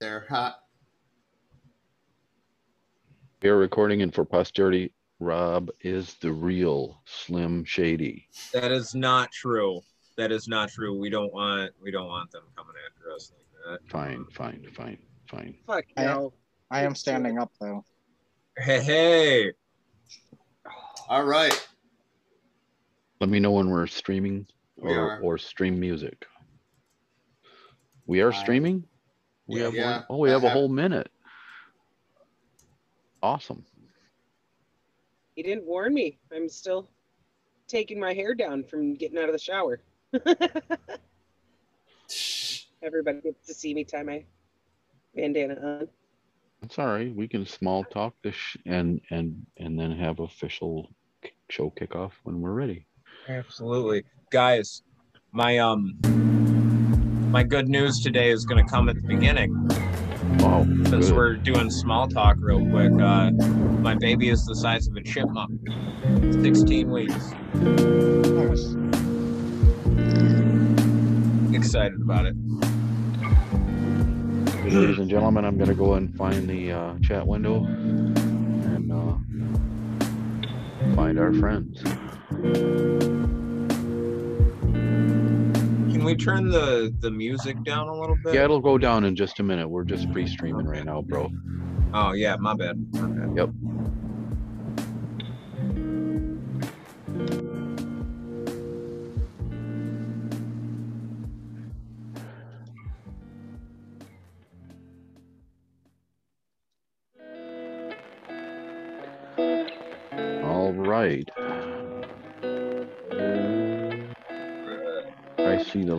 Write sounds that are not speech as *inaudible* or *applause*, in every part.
They're hot. We are recording, and for posterity, Rob is the real Slim Shady. That is not true. That is not true. We don't want we don't want them coming after us like that. Fine, fine, fine, fine. Fuck I- no. I am standing up though. Hey, hey. All right. Let me know when we're streaming We or, are. or stream music. We are Fine. streaming? We Yeah, have yeah. one, oh, we I have a whole minute. Awesome. He didn't warn me. I'm still taking my hair down from getting out of the shower. *laughs* Everybody gets to see me tie my bandana on. It's all right. We can small talk this sh- and and and then have official show kickoff when we're ready. Absolutely. Guys, my um my good news today is gonna come at the beginning. Wow. Since good. we're doing small talk real quick. Uh my baby is the size of a chipmunk. 16 weeks. Nice. Excited about it. Ladies and gentlemen, I'm gonna go and find the uh, chat window and uh, find our friends. Can we turn the the music down a little bit? Yeah, it'll go down in just a minute. We're just pre-streaming right now, bro. Oh yeah, my bad. My bad. Yep.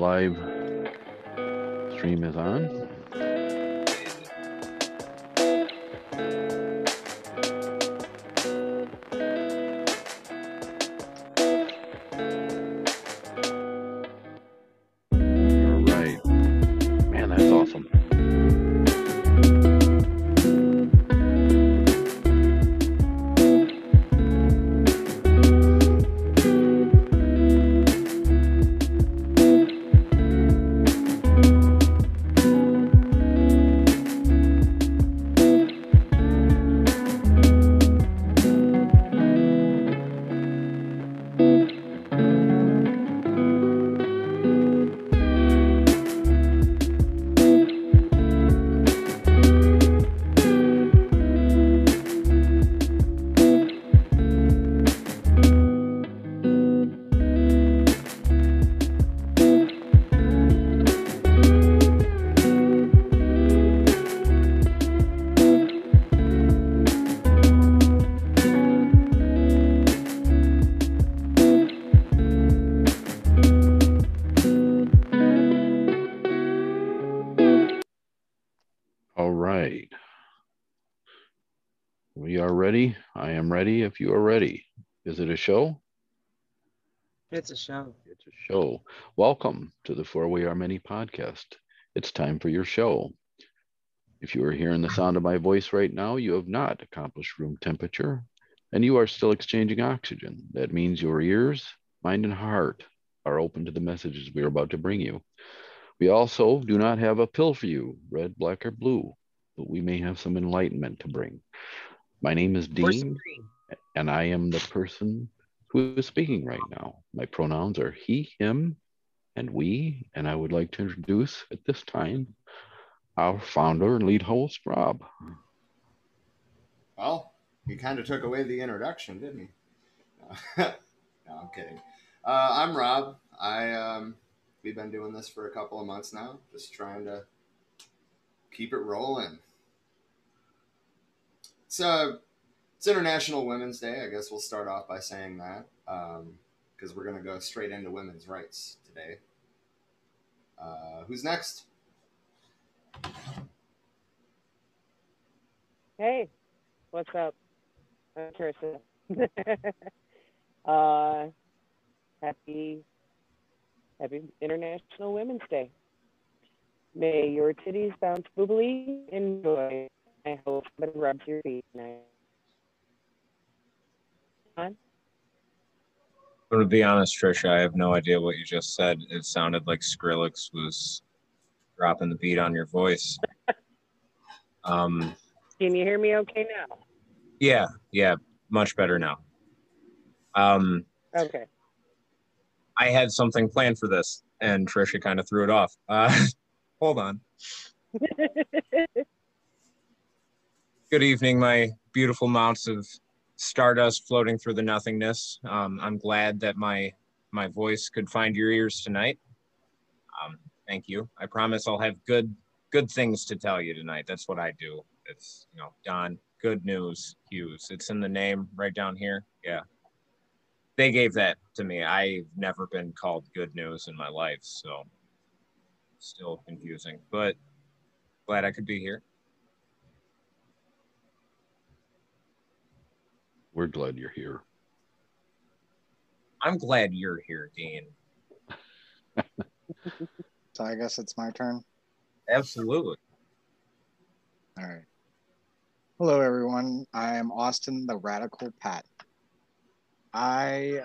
Live stream is on. If you are ready. Is it a show? It's a show. It's a show. Welcome to the For We Are Many podcast. It's time for your show. If you are hearing the sound of my voice right now, you have not accomplished room temperature and you are still exchanging oxygen. That means your ears, mind, and heart are open to the messages we are about to bring you. We also do not have a pill for you, red, black, or blue, but we may have some enlightenment to bring. My name is Dean. And I am the person who is speaking right now. My pronouns are he, him, and we, and I would like to introduce at this time our founder and lead host, Rob. Well, he kind of took away the introduction, didn't he? *laughs* no, I'm kidding. Uh, I'm Rob. I um, we've been doing this for a couple of months now, just trying to keep it rolling. Uh, it's International Women's Day. I guess we'll start off by saying that because we're gonna go straight into women's rights today. Uh, who's next? Hey, what's up? I'm Kirsten. *laughs* uh, happy, happy International Women's Day. May your titties bounce boobily. Enjoy. I hope somebody rubs your feet tonight. On? But to be honest, Trisha, I have no idea what you just said. It sounded like Skrillex was dropping the beat on your voice. *laughs* Um, Can you hear me okay now? yeah, yeah, much better now. Um, Okay. I had something planned for this, and Trisha kind of threw it off. Uh, *laughs* hold on. *laughs* Good evening, my beautiful mounts of stardust floating through the nothingness. Um, I'm glad that my my voice could find your ears tonight. Um, thank you. I promise I'll have good good things to tell you tonight. That's what I do. It's you know, Don, good news, Hughes. It's in the name right down here. Yeah. They gave that to me. I've never been called good news in my life, so still confusing, but glad I could be here. We're glad you're here. I'm glad you're here, Dean. *laughs* So I guess it's my turn. Absolutely. All right. Hello, everyone. I am Austin, the Radical Pat. I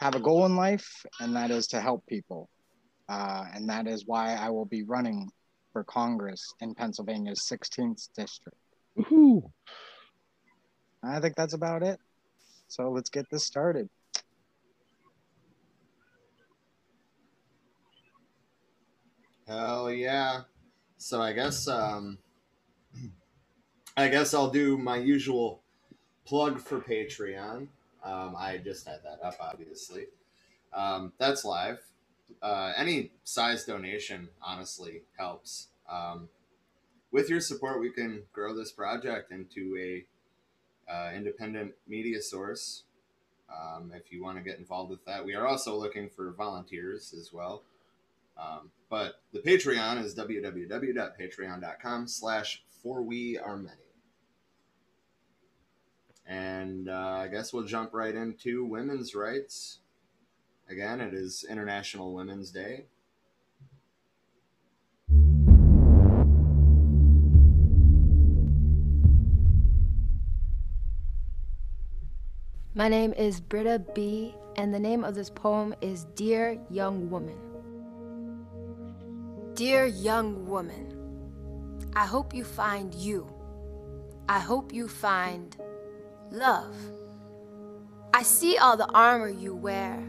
have a goal in life, and that is to help people. Uh, and that is why I will be running for Congress in Pennsylvania's 16th district. Woohoo! I think that's about it. So let's get this started. Hell yeah. So I guess um *clears throat* I guess I'll do my usual plug for Patreon. Um, I just had that up, obviously. Um, that's live. Uh, any size donation, honestly, helps. Um, with your support, we can grow this project into a uh, independent media source. Um, if you want to get involved with that, we are also looking for volunteers as well. Um, but the Patreon is www.patreon.com slash for we are many. And uh, I guess we'll jump right into women's rights. Again, it is International Women's Day. My name is Britta B, and the name of this poem is Dear Young Woman. Dear young woman, I hope you find you. I hope you find love. I see all the armor you wear.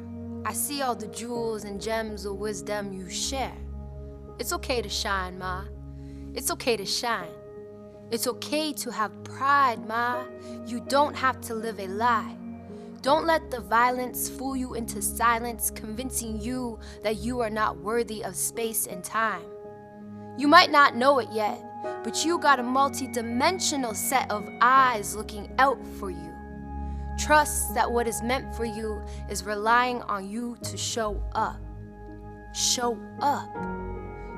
I see all the jewels and gems of wisdom you share. It's okay to shine, Ma. It's okay to shine. It's okay to have pride, Ma. You don't have to live a lie. Don't let the violence fool you into silence, convincing you that you are not worthy of space and time. You might not know it yet, but you got a multi-dimensional set of eyes looking out for you. Trust that what is meant for you is relying on you to show up. Show up.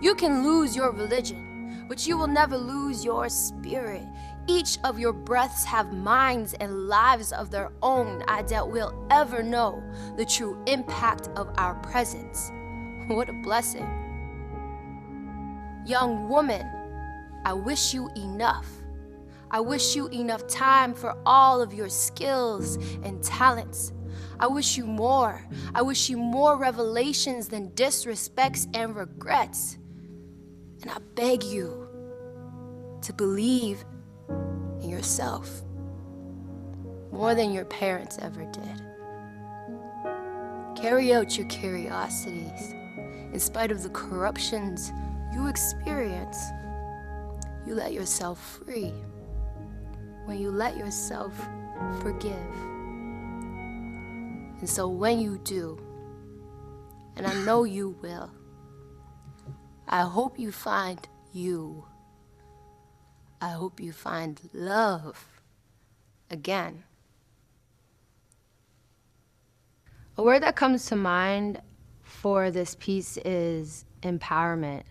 You can lose your religion, but you will never lose your spirit. Each of your breaths have minds and lives of their own. I doubt we'll ever know the true impact of our presence. What a blessing. Young woman, I wish you enough. I wish you enough time for all of your skills and talents. I wish you more. I wish you more revelations than disrespects and regrets. And I beg you to believe in yourself more than your parents ever did. Carry out your curiosities in spite of the corruptions you experience. You let yourself free when you let yourself forgive. And so when you do, and I know you will, I hope you find you. I hope you find love again. A word that comes to mind for this piece is empowerment.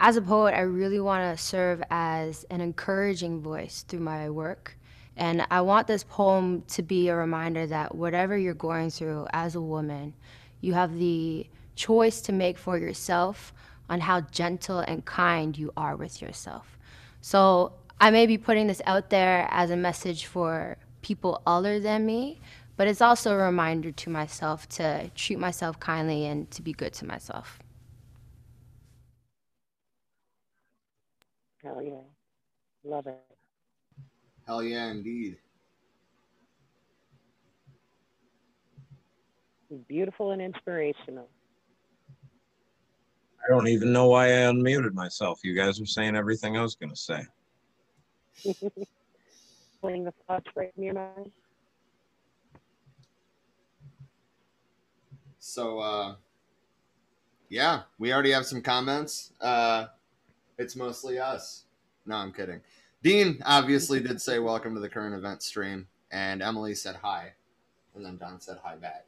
As a poet, I really want to serve as an encouraging voice through my work. And I want this poem to be a reminder that whatever you're going through as a woman, you have the choice to make for yourself on how gentle and kind you are with yourself. So I may be putting this out there as a message for people other than me, but it's also a reminder to myself to treat myself kindly and to be good to myself. Hell yeah. Love it. Hell yeah, indeed. Beautiful and inspirational. I don't even know why I unmuted myself. You guys were saying everything I was going to say. Pulling the thoughts right your mind. So, uh, yeah, we already have some comments. Uh, it's mostly us. No, I'm kidding. Dean obviously did say welcome to the current event stream, and Emily said hi, and then Don said hi back.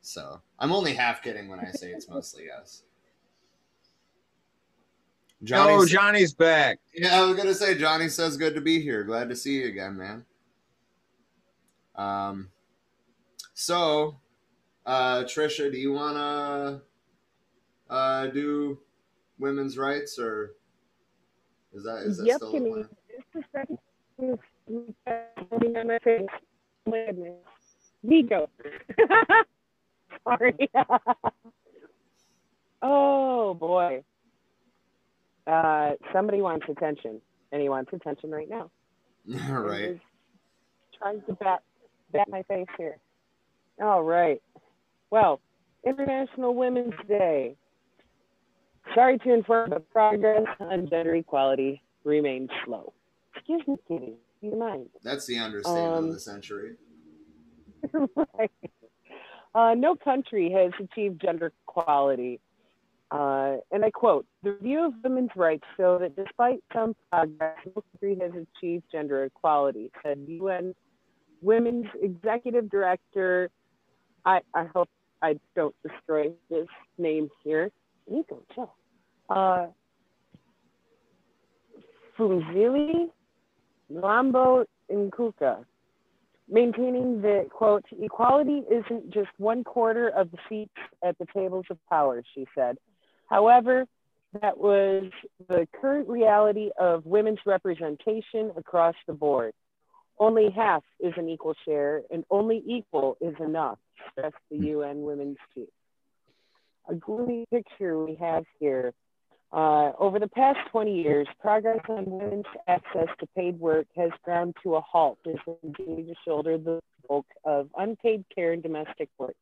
So I'm only half kidding when I say it's mostly us. Johnny oh, sa- Johnny's back. Yeah, I was gonna say Johnny says good to be here. Glad to see you again, man. Um, so, uh, Trisha, do you wanna uh do women's rights or is that is that yep, still give the me plan? just a second. my face. My goodness. Vigo. Sorry. *laughs* oh boy. Uh, somebody wants attention, and he wants attention right now. *laughs* All right. He's trying to bat bat my face here. All right. Well, International Women's Day. Sorry to inform, but progress on gender equality remains slow. Excuse me, Kitty. Do you mind? That's the understatement Um, of the century. *laughs* right. Uh, no country has achieved gender equality. Uh, and I quote, the review of women's rights show that despite some progress, no country has achieved gender equality, said UN Women's Executive Director. I, I hope I don't destroy this name here. Nico, chill. Uh, Fumzili Lambo Nkuka maintaining that, quote, equality isn't just one quarter of the seats at the tables of power, she said. However, that was the current reality of women's representation across the board. Only half is an equal share, and only equal is enough, stressed the UN Women's Chief. A gloomy picture we have here uh, over the past 20 years, progress on women's access to paid work has ground to a halt as we continue to shoulder the bulk of unpaid care and domestic work.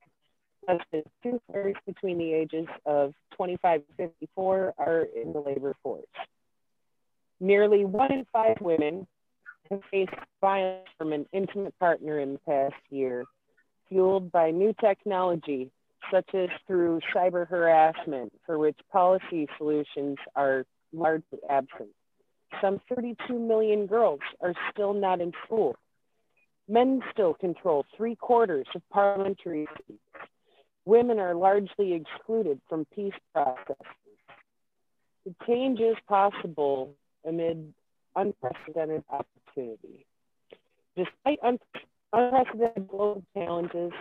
Less than two thirds between the ages of 25 and 54 are in the labor force. Nearly one in five women have faced violence from an intimate partner in the past year, fueled by new technology such as through cyber harassment, for which policy solutions are largely absent. Some 32 million girls are still not in school. Men still control three quarters of parliamentary seats. Women are largely excluded from peace processes. The change is possible amid unprecedented opportunity. Despite un- unprecedented global challenges,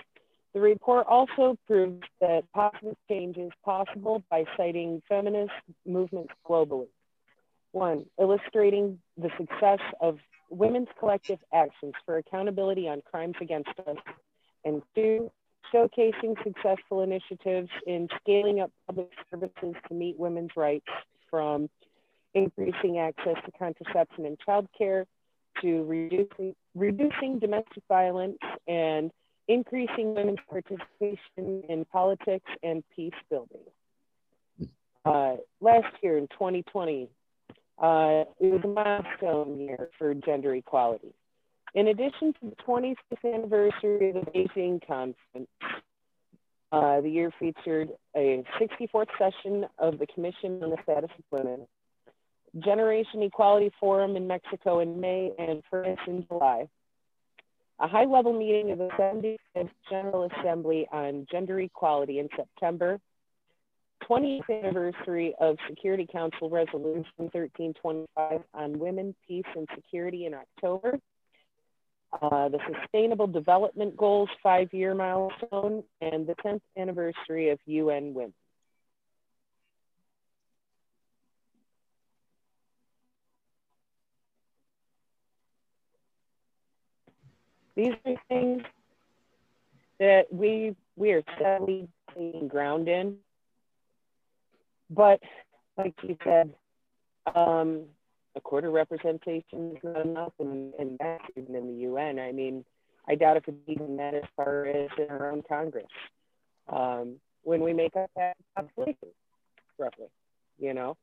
the report also proves that positive change is possible by citing feminist movements globally. One, illustrating the success of women's collective actions for accountability on crimes against us. And two, showcasing successful initiatives in scaling up public services to meet women's rights from increasing access to contraception and childcare to reducing, reducing domestic violence and increasing women's participation in politics and peace building. Uh, last year in 2020, uh, it was a milestone year for gender equality. In addition to the 25th anniversary of the Beijing Conference, uh, the year featured a 64th session of the Commission on the Status of Women, Generation Equality Forum in Mexico in May and France in July, a high level meeting of the 75th General Assembly on Gender Equality in September, 20th anniversary of Security Council Resolution 1325 on Women, Peace, and Security in October, uh, the Sustainable Development Goals five year milestone, and the 10th anniversary of UN Women. These are things that we we are steadily taking ground in. But like you said, um, a quarter representation is not enough, and, and that's even in the UN. I mean, I doubt if it's even that as far as in our own Congress. Um, when we make up that population, roughly, you know.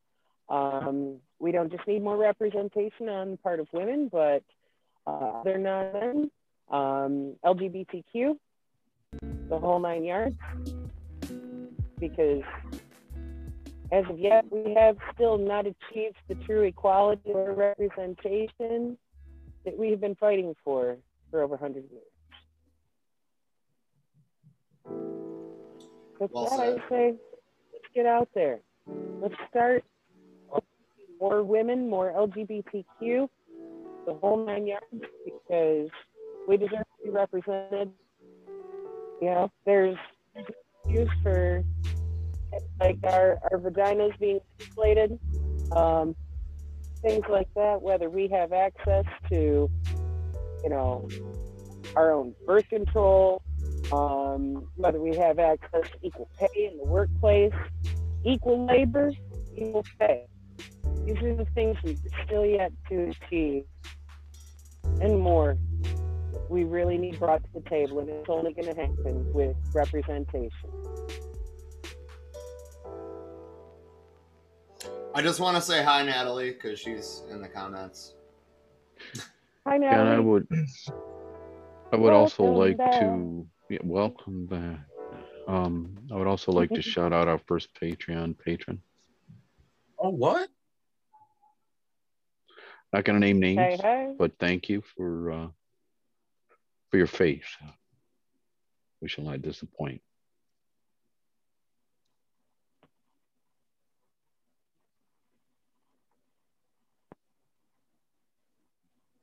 Um, we don't just need more representation on the part of women, but uh, other non-men, um, LGBTQ, the whole nine yards, because as of yet, we have still not achieved the true equality or representation that we have been fighting for for over 100 years. With Well that, said. I say, let's get out there. Let's start more women, more LGBTQ, the whole nine yards, because we deserve to be represented. You know, there's excuse for like our, our vaginas being inflated, um, things like that, whether we have access to, you know, our own birth control, um, whether we have access to equal pay in the workplace, equal labor, equal pay. These are the things we've still yet to achieve and more. We really need brought to the table, and it's only going to happen with representation. I just want to say hi, Natalie, because she's in the comments. Hi, Natalie. And I would, I would also like back. to yeah, welcome back. Um, I would also like to *laughs* shout out our first Patreon patron. Oh, what? Not gonna name names, Hey, hey. but thank you for uh, for your faith. We shall not disappoint.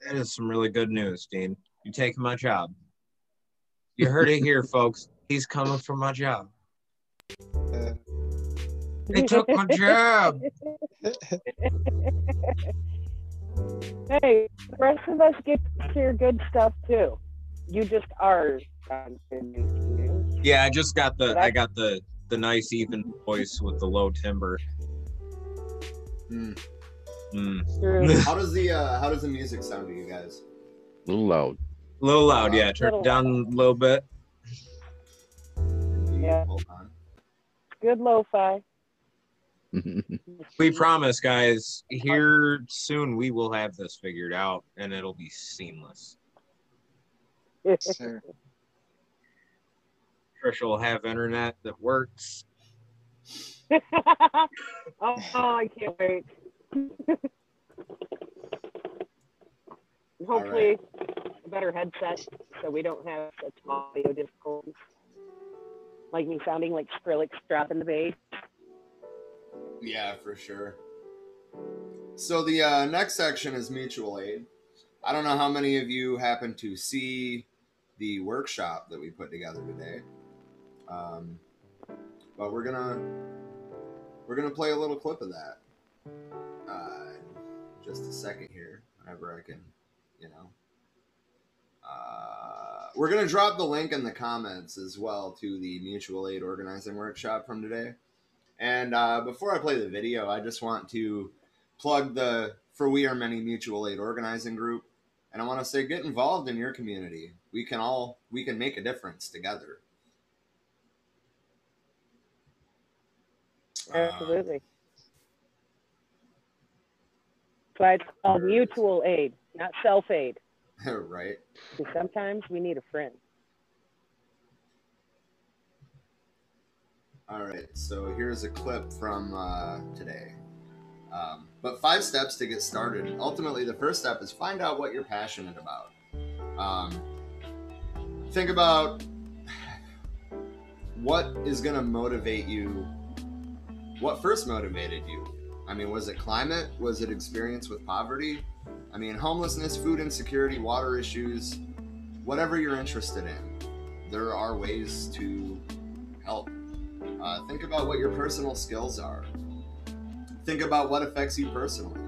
That is some really good news, Dean. You taking my job. You heard it here, *laughs* folks. He's coming for my job. Uh, *laughs* They took my job. *laughs* hey, the rest of us get to hear good stuff too. You just are on good news. Yeah, I just got the I I- got the the nice even voice with the low timbre. Hmm. Mm. *laughs* How does the uh, how does the music sound to you guys? A little loud. A little loud, yeah. Turn it down a little bit. Yeah. Good lo-fi. *laughs* We promise, guys. Here soon we will have this figured out, and it'll be seamless. *laughs* sir. Trisha will have internet that works. oh, I can't wait. *laughs* Hopefully, a better headset so we don't have such audio difficulties. Like me sounding like Skrillex dropping the bass. Yeah, for sure. So the uh, next section is mutual aid. I don't know how many of you happen to see the workshop that we put together today, um, but we're gonna we're gonna play a little clip of that. Just a second here, whenever I can, you know. Uh, we're gonna drop the link in the comments as well to the mutual aid organizing workshop from today. And uh, before I play the video, I just want to plug the For We Are Many Mutual Aid Organizing Group. And I want to say, get involved in your community. We can all we can make a difference together. Uh, Absolutely. That's why it's called mutual aid, not self aid. *laughs* right. Because sometimes we need a friend. All right. So here's a clip from uh, today. Um, but five steps to get started. Ultimately, the first step is find out what you're passionate about. Um, think about *sighs* what is going to motivate you. What first motivated you? I mean, was it climate? Was it experience with poverty? I mean, homelessness, food insecurity, water issues, whatever you're interested in, there are ways to help. Uh, think about what your personal skills are. Think about what affects you personally.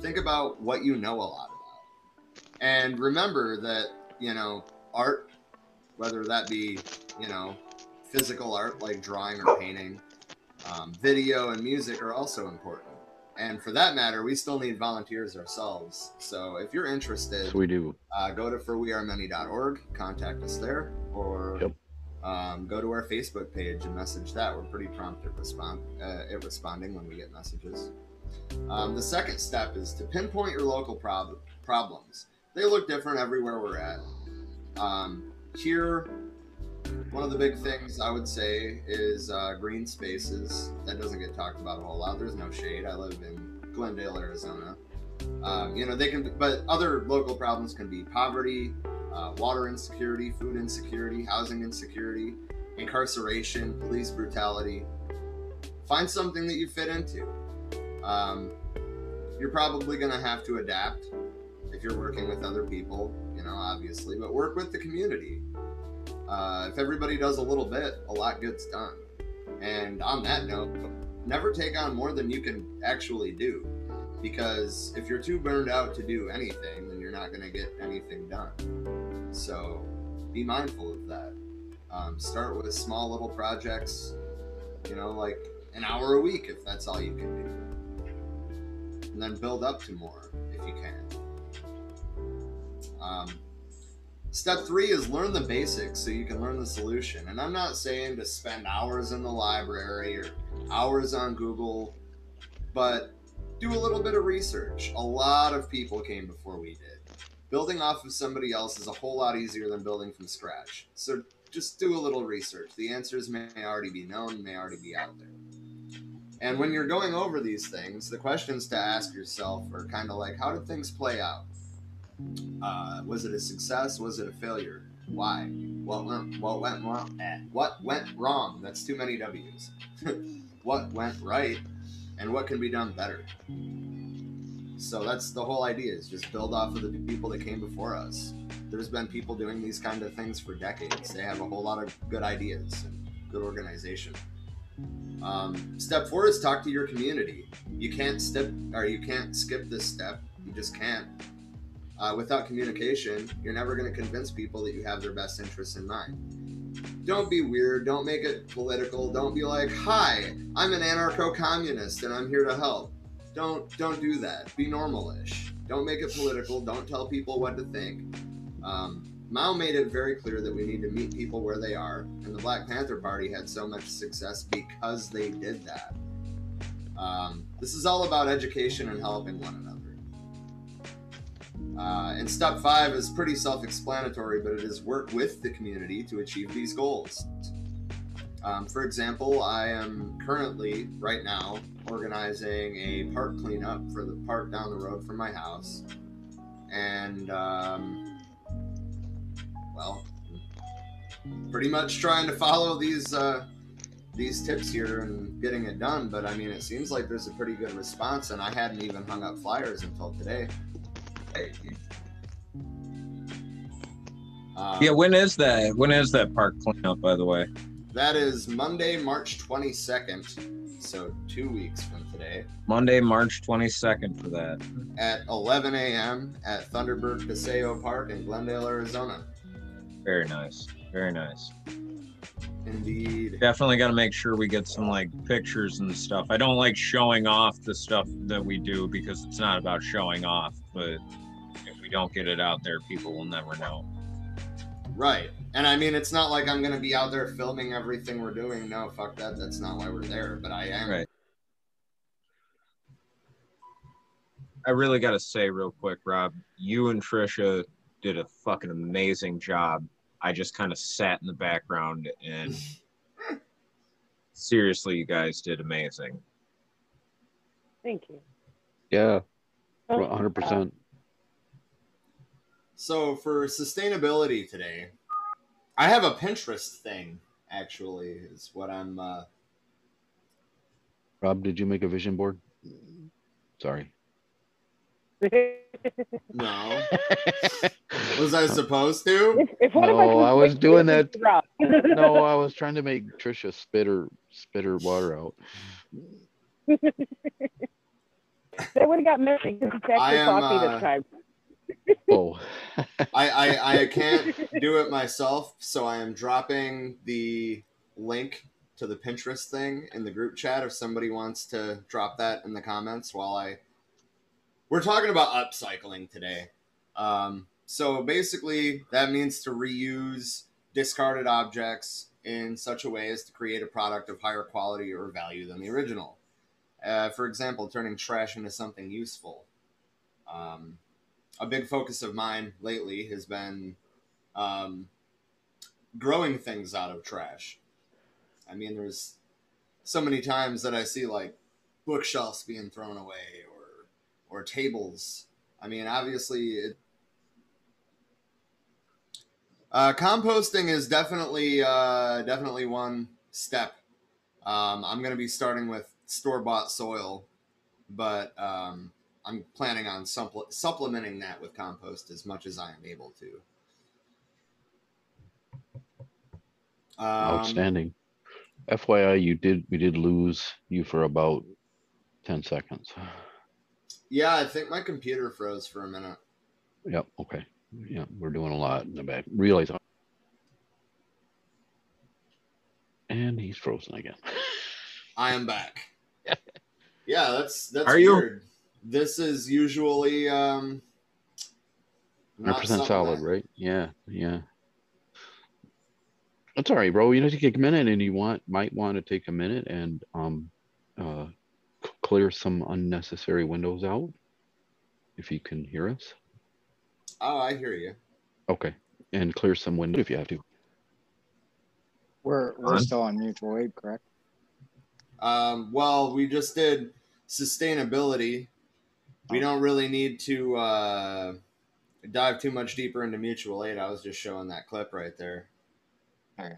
Think about what you know a lot about. And remember that, you know, art, whether that be, you know, physical art like drawing or painting, um, video and music are also important. And for that matter, we still need volunteers ourselves. So if you're interested, Yes, we do. uh, go to forwearemany.org, contact us there, or Yep. um, go to our Facebook page and message that. We're pretty prompt at, respond, uh, at responding when we get messages. Um, the second step is to pinpoint your local prob- problems. They look different everywhere we're at. Um, here, one of the big things I would say is uh, green spaces. That doesn't get talked about a whole lot. There's no shade. I live in Glendale, Arizona. Um, you know, they can, but other local problems can be poverty, uh, water insecurity, food insecurity, housing insecurity, incarceration, police brutality. Find something that you fit into. Um, you're probably going to have to adapt if you're working with other people, you know, obviously, but work with the community. Uh, if everybody does a little bit, a lot gets done. And on that note, never take on more than you can actually do. Because if you're too burned out to do anything, then you're not going to get anything done. So be mindful of that. Um, start with small little projects, you know, like an hour a week if that's all you can do. And then build up to more if you can. Um, step three is learn the basics so you can learn the solution. And I'm not saying to spend hours in the library or hours on Google, but do a little bit of research. A lot of people came before we did. Building off of somebody else is a whole lot easier than building from scratch. So just do a little research. The answers may already be known, may already be out there. And when you're going over these things, the questions to ask yourself are kind of like, how did things play out? Uh, was it a success? Was it a failure? Why? What went, what went wrong? Eh, What went wrong? That's too many W's. *laughs* what went right? And what can be done better? So that's the whole idea is just build off of the people that came before us. There's been people doing these kind of things for decades. They have a whole lot of good ideas and good organization. Um, step four is talk to your community. You can't step or you can't skip this step. You just can't. Uh, without communication, you're never going to convince people that you have their best interests in mind. Don't be weird. Don't make it political. Don't be like, "Hi, I'm an anarcho-communist and I'm here to help." Don't don't do that. Be normal-ish. Don't make it political. Don't tell people what to think. Um, Mao made it very clear that we need to meet people where they are, and the Black Panther Party had so much success because they did that. Um, this is all about education and helping one another. Uh, and step five is pretty self explanatory, but it is work with the community to achieve these goals. Um, for example, I am currently, right now, organizing a park cleanup for the park down the road from my house. And, um, well, pretty much trying to follow these uh, these tips here and getting it done. But I mean, it seems like there's a pretty good response, and I hadn't even hung up flyers until today. Um, Yeah, when is that? When is that park cleanup, by the way? That is Monday, March 22nd. So two weeks from today Monday, March 22nd for that. at 11 a.m. at Thunderbird Paseo Park in Glendale, Arizona. Very nice. Very nice. Indeed. Definitely got to make sure we get some like pictures and stuff. I don't like showing off the stuff that we do because it's not about showing off, but don't get it out there, people will never know. Right. And I mean, it's not like I'm going to be out there filming everything we're doing. No, fuck that. That's not why we're there. But I am. Right. I really got to say real quick, Rob, you and Trisha did a fucking amazing job. I just kind of sat in the background and *laughs* seriously, you guys did amazing. Thank you. Yeah, Oh, 100%. So for sustainability today, I have a Pinterest thing. Actually, is what I'm. Uh, Rob, did you make a vision board? Sorry. *laughs* no, *laughs* was I supposed to? if, if No, us I was doing that- *laughs* no, I was trying to make Trisha spit her spit her water out. they would have got messy because it's I actually am, coffee uh, this time. Oh, *laughs* I, I I can't do it myself, so I am dropping the link to the Pinterest thing in the group chat if somebody wants to drop that in the comments while I. We're talking about upcycling today. Um, so basically, that means to reuse discarded objects in such a way as to create a product of higher quality or value than the original. Uh, for example, turning trash into something useful. Um, a big focus of mine lately has been um, growing things out of trash. I mean, there's so many times that I see like bookshelves being thrown away or or tables. I mean, obviously, it, uh, composting is definitely uh, definitely one step. Um, I'm going to be starting with store bought soil, but um, I'm planning on supple- supplementing that with compost as much as I am able to. Um, Outstanding. FYI, you did we did lose you for about ten seconds. Yeah, I think my computer froze for a minute. Yep. Okay. Yeah, we're doing a lot in the back. Realize. And he's frozen again. I am back. *laughs* yeah, that's that's Are you? Weird. This is usually um 100% solid, that- right? Yeah, yeah. That's all right, bro. You know, take a minute, and you want might want to take a minute and um, uh, clear some unnecessary windows out. If you can hear us, Oh, I hear you. okay, and clear some windows if you have to. We're we're On. still on mutual aid, correct? Um, well, we just did sustainability. We don't really need to uh, dive too much deeper into mutual aid. I was just showing that clip right there. Okay.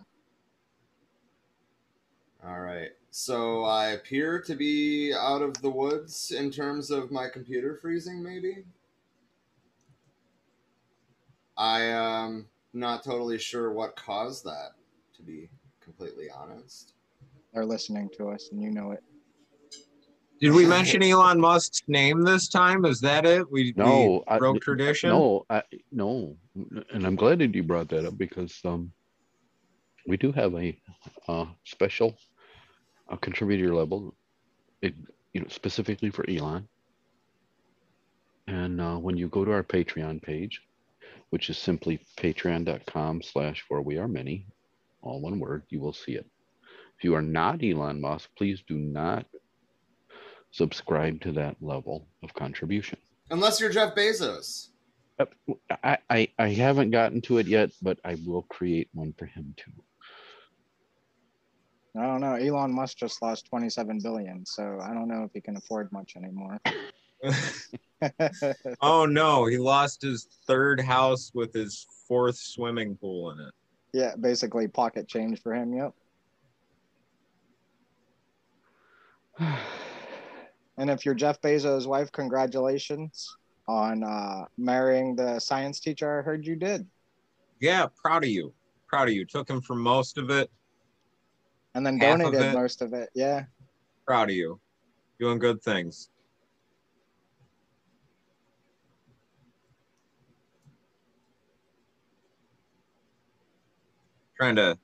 All right. So I appear to be out of the woods in terms of my computer freezing, maybe. I am not totally sure what caused that, to be completely honest. They're listening to us, and you know it. Did we *laughs* mention Elon Musk's name this time? Is that it? We, No, we I- broke tradition. No, I, no, and I'm glad that you brought that up because um, we do have a uh, special uh, contributor level, it, you know, specifically for Elon. And uh, when you go to our Patreon page, which is simply patreon.com slash for we are many, all one word, you will see it. If you are not Elon Musk, please do not subscribe to that level of contribution. Unless you're Jeff Bezos. Uh, I, I I haven't gotten to it yet, but I will create one for him too. I don't know. Elon Musk just lost 27 billion, so I don't know if he can afford much anymore. *laughs* *laughs* oh no, he lost his third house with his fourth swimming pool in it. yeah, basically pocket change for him. Yep. *sighs* *sighs* *sighs* And if you're Jeff Bezos' wife, congratulations on uh, marrying the science teacher I heard you did. Yeah, proud of you. Proud of you. Took him for most of it. And then Half of donated most of it. Yeah. Proud of you. Doing good things. Trying to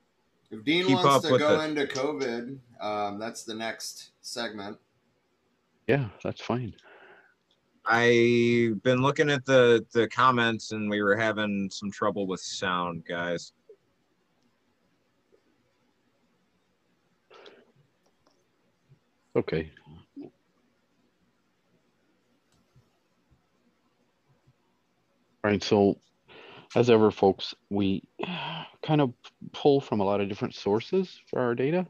If Dean Keep wants up to go the- into COVID, um, that's the next segment. Yeah, that's fine. I've been looking at the the comments and we were having some trouble with sound, guys. Okay. All right, so as ever, folks, we kind of pull from a lot of different sources for our data.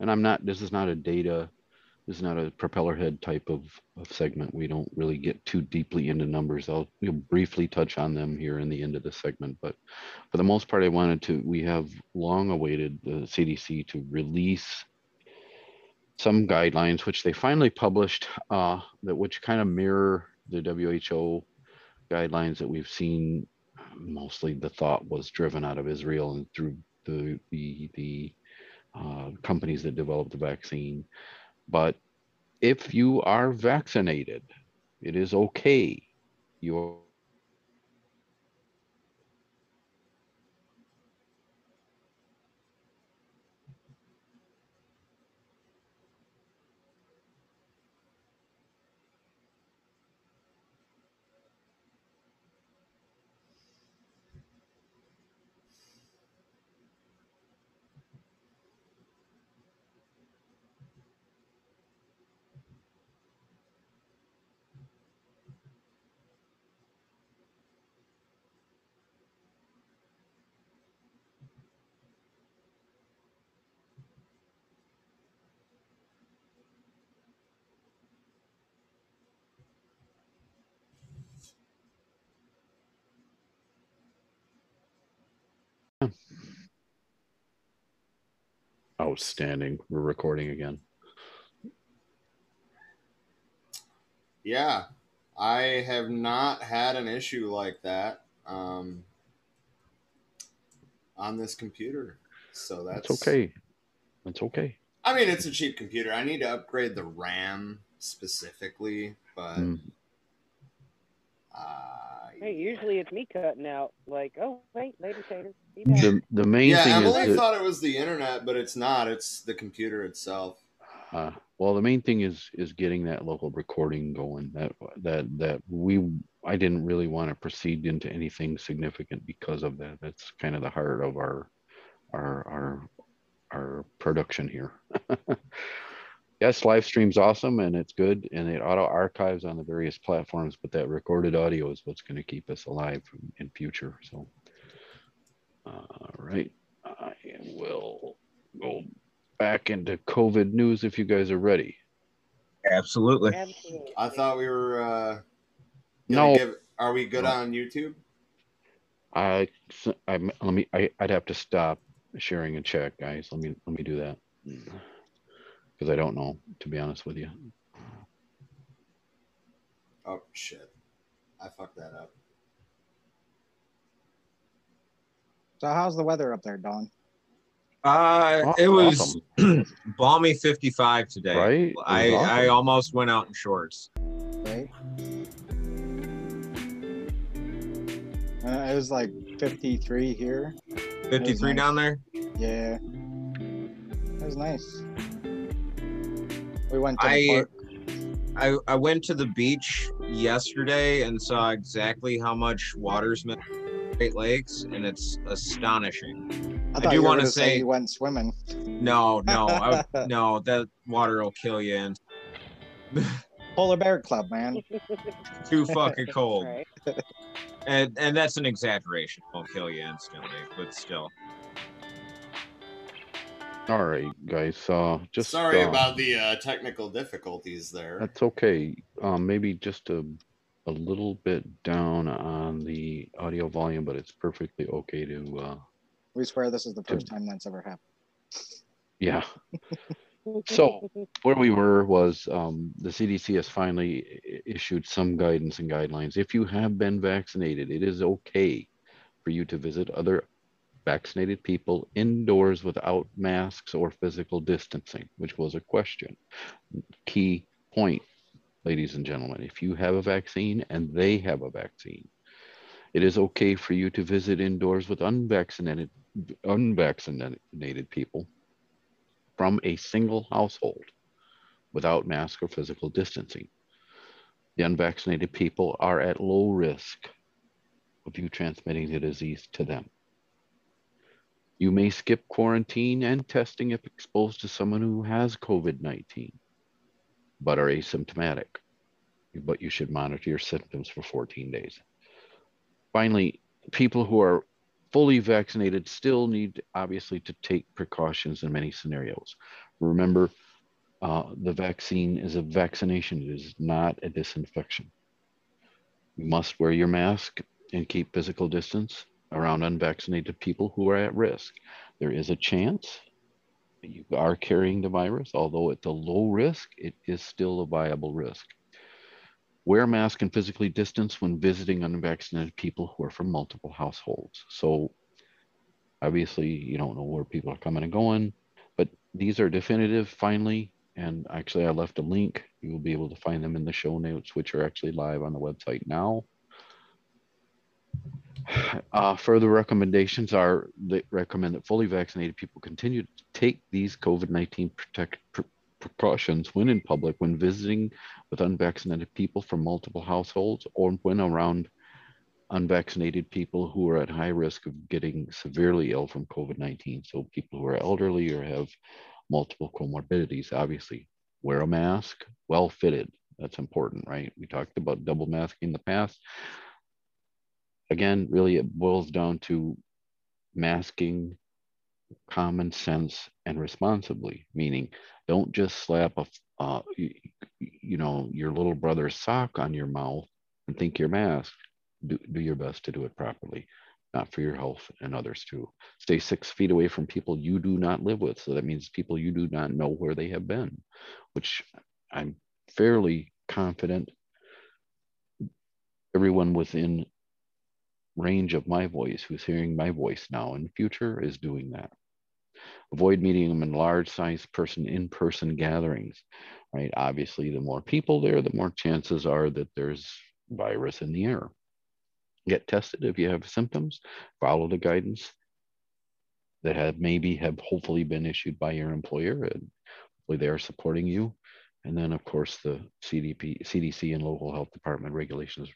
And I'm not, this is not a data, is not a propeller head type of, of segment. We don't really get too deeply into numbers. I'll we'll briefly touch on them here in the end of the segment. But for the most part, I wanted to, we have long awaited the CDC to release some guidelines, which they finally published, uh, that which kind of mirror the WHO guidelines that we've seen. Mostly, the thought was driven out of Israel and through the the the uh, companies that developed the vaccine. But if you are vaccinated, it is okay. You're Outstanding. We're recording again. Yeah, I have not had an issue like that um, on this computer. So that's That's okay. That's okay. I mean, it's a cheap computer. I need to upgrade the RAM specifically, but Mm. uh, Hey, usually it's me cutting out. Like, oh wait, later, Tater. Be. The the main yeah, thing Emily is that, thought it was the internet, but it's not. It's the computer itself. uh, well, the main thing is is getting that local recording going. That that that we I didn't really want to proceed into anything significant because of that. That's kind of the heart of our our our our production here. *laughs* yes, live stream's awesome and it's good and it auto archives on the various platforms, but that recorded audio is what's going to keep us alive in future. So, all right, I will go back into COVID news if you guys are ready. Absolutely. Absolutely. I thought we were. Uh, No. give- are we good No. on YouTube? I, I let me. I, I'd have to stop sharing and check, guys. Let me let me do that because I don't know to be honest with you. Oh shit! I fucked that up. So how's the weather up there, Don? Uh, Aw- it was *clears throat* balmy 55 today. Right? It was I, I almost went out in shorts. Right? Uh, it was like 53 here. 53 nice. down there. Yeah. It was nice. We went to I- the park. I, I went to the beach yesterday and saw exactly how much water's in Great Lakes, and it's astonishing. I I do wanna gonna say- you went swimming. No, no, I, *laughs* no, that water will kill you and *laughs* Polar Bear Club, man. too *laughs* fucking cold. Right. And and that's an exaggeration. It won't kill you instantly, but still. All right, guys. Uh, just Sorry uh, about the uh, technical difficulties there. That's okay. Um, maybe just a a little bit down on the audio volume, but it's perfectly okay to. Uh, We swear this is the first time that's ever happened. yeah. *laughs* So, where we were was um, the CDC has finally issued some guidance and guidelines. If you have been vaccinated, it is okay for you to visit other vaccinated people indoors without masks or physical distancing, which was a question. Key point, ladies and gentlemen, if you have a vaccine and they have a vaccine, it is okay for you to visit indoors with unvaccinated unvaccinated people from a single household without mask or physical distancing. The unvaccinated people are at low risk of you transmitting the disease to them. You may skip quarantine and testing if exposed to someone who has COVID 19, but are asymptomatic. But you should monitor your symptoms for 14 days. Finally, people who are fully vaccinated still need obviously to take precautions in many scenarios. Remember, uh, the vaccine is a vaccination, it is not a disinfection. You must wear your mask and keep physical distance around unvaccinated people who are at risk. There is a chance you are carrying the virus, although at the low risk, it is still a viable risk. Wear mask and physically distance when visiting unvaccinated people who are from multiple households. So obviously you don't know where people are coming and going, but these are definitive finally. And actually I left a link. You will be able to find them in the show notes, which are actually live on the website now. *sighs* Uh, further recommendations are they recommend that fully vaccinated people continue to take these COVID 19 protect, pr- precautions when in public, when visiting with unvaccinated people from multiple households, or when around unvaccinated people who are at high risk of getting severely ill from COVID 19. So, people who are elderly or have multiple comorbidities, obviously, wear a mask, well fitted. That's important, right? We talked about double masking in the past again, really it boils down to masking common sense and responsibly, meaning don't just slap a, uh, you, know, your little brother's sock on your mouth and think you're masked. Do, do your best to do it properly. not for your health and others too. Stay six feet away from people you do not live with. So that means people you do not know where they have been, which I'm fairly confident everyone within range of my voice who's hearing my voice now in the future is doing that. Avoid meeting them in large size person in person gatherings, right? Obviously, the more people there, the more chances are that there's virus in the air. Get tested if you have symptoms, follow the guidance that have maybe have hopefully been issued by your employer and hopefully they are supporting you. And then of course the CDP, CDC and local health department regulations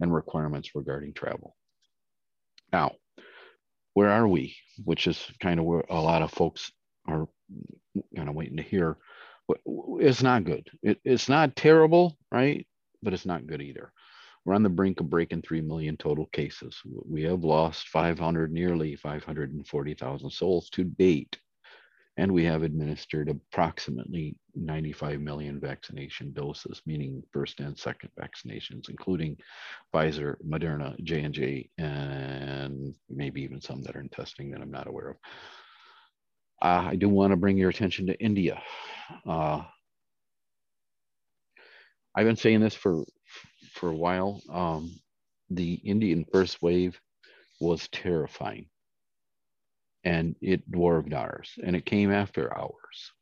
and requirements regarding travel. Now, where are we? Which is kind of where a lot of folks are kind of waiting to hear. But it's not good. It, it's not terrible, right? But it's not good either. We're on the brink of breaking 3 million total cases. We have lost 500, nearly 540,000 souls to date and we have administered approximately 95 million vaccination doses, meaning first and second vaccinations, including Pfizer, Moderna, J&J, and maybe even some that are in testing that I'm not aware of. Uh, I do want to bring your attention to India. Uh, I've been saying this for for a while. Um, the Indian first wave was terrifying and it dwarfed ours and it came after ours.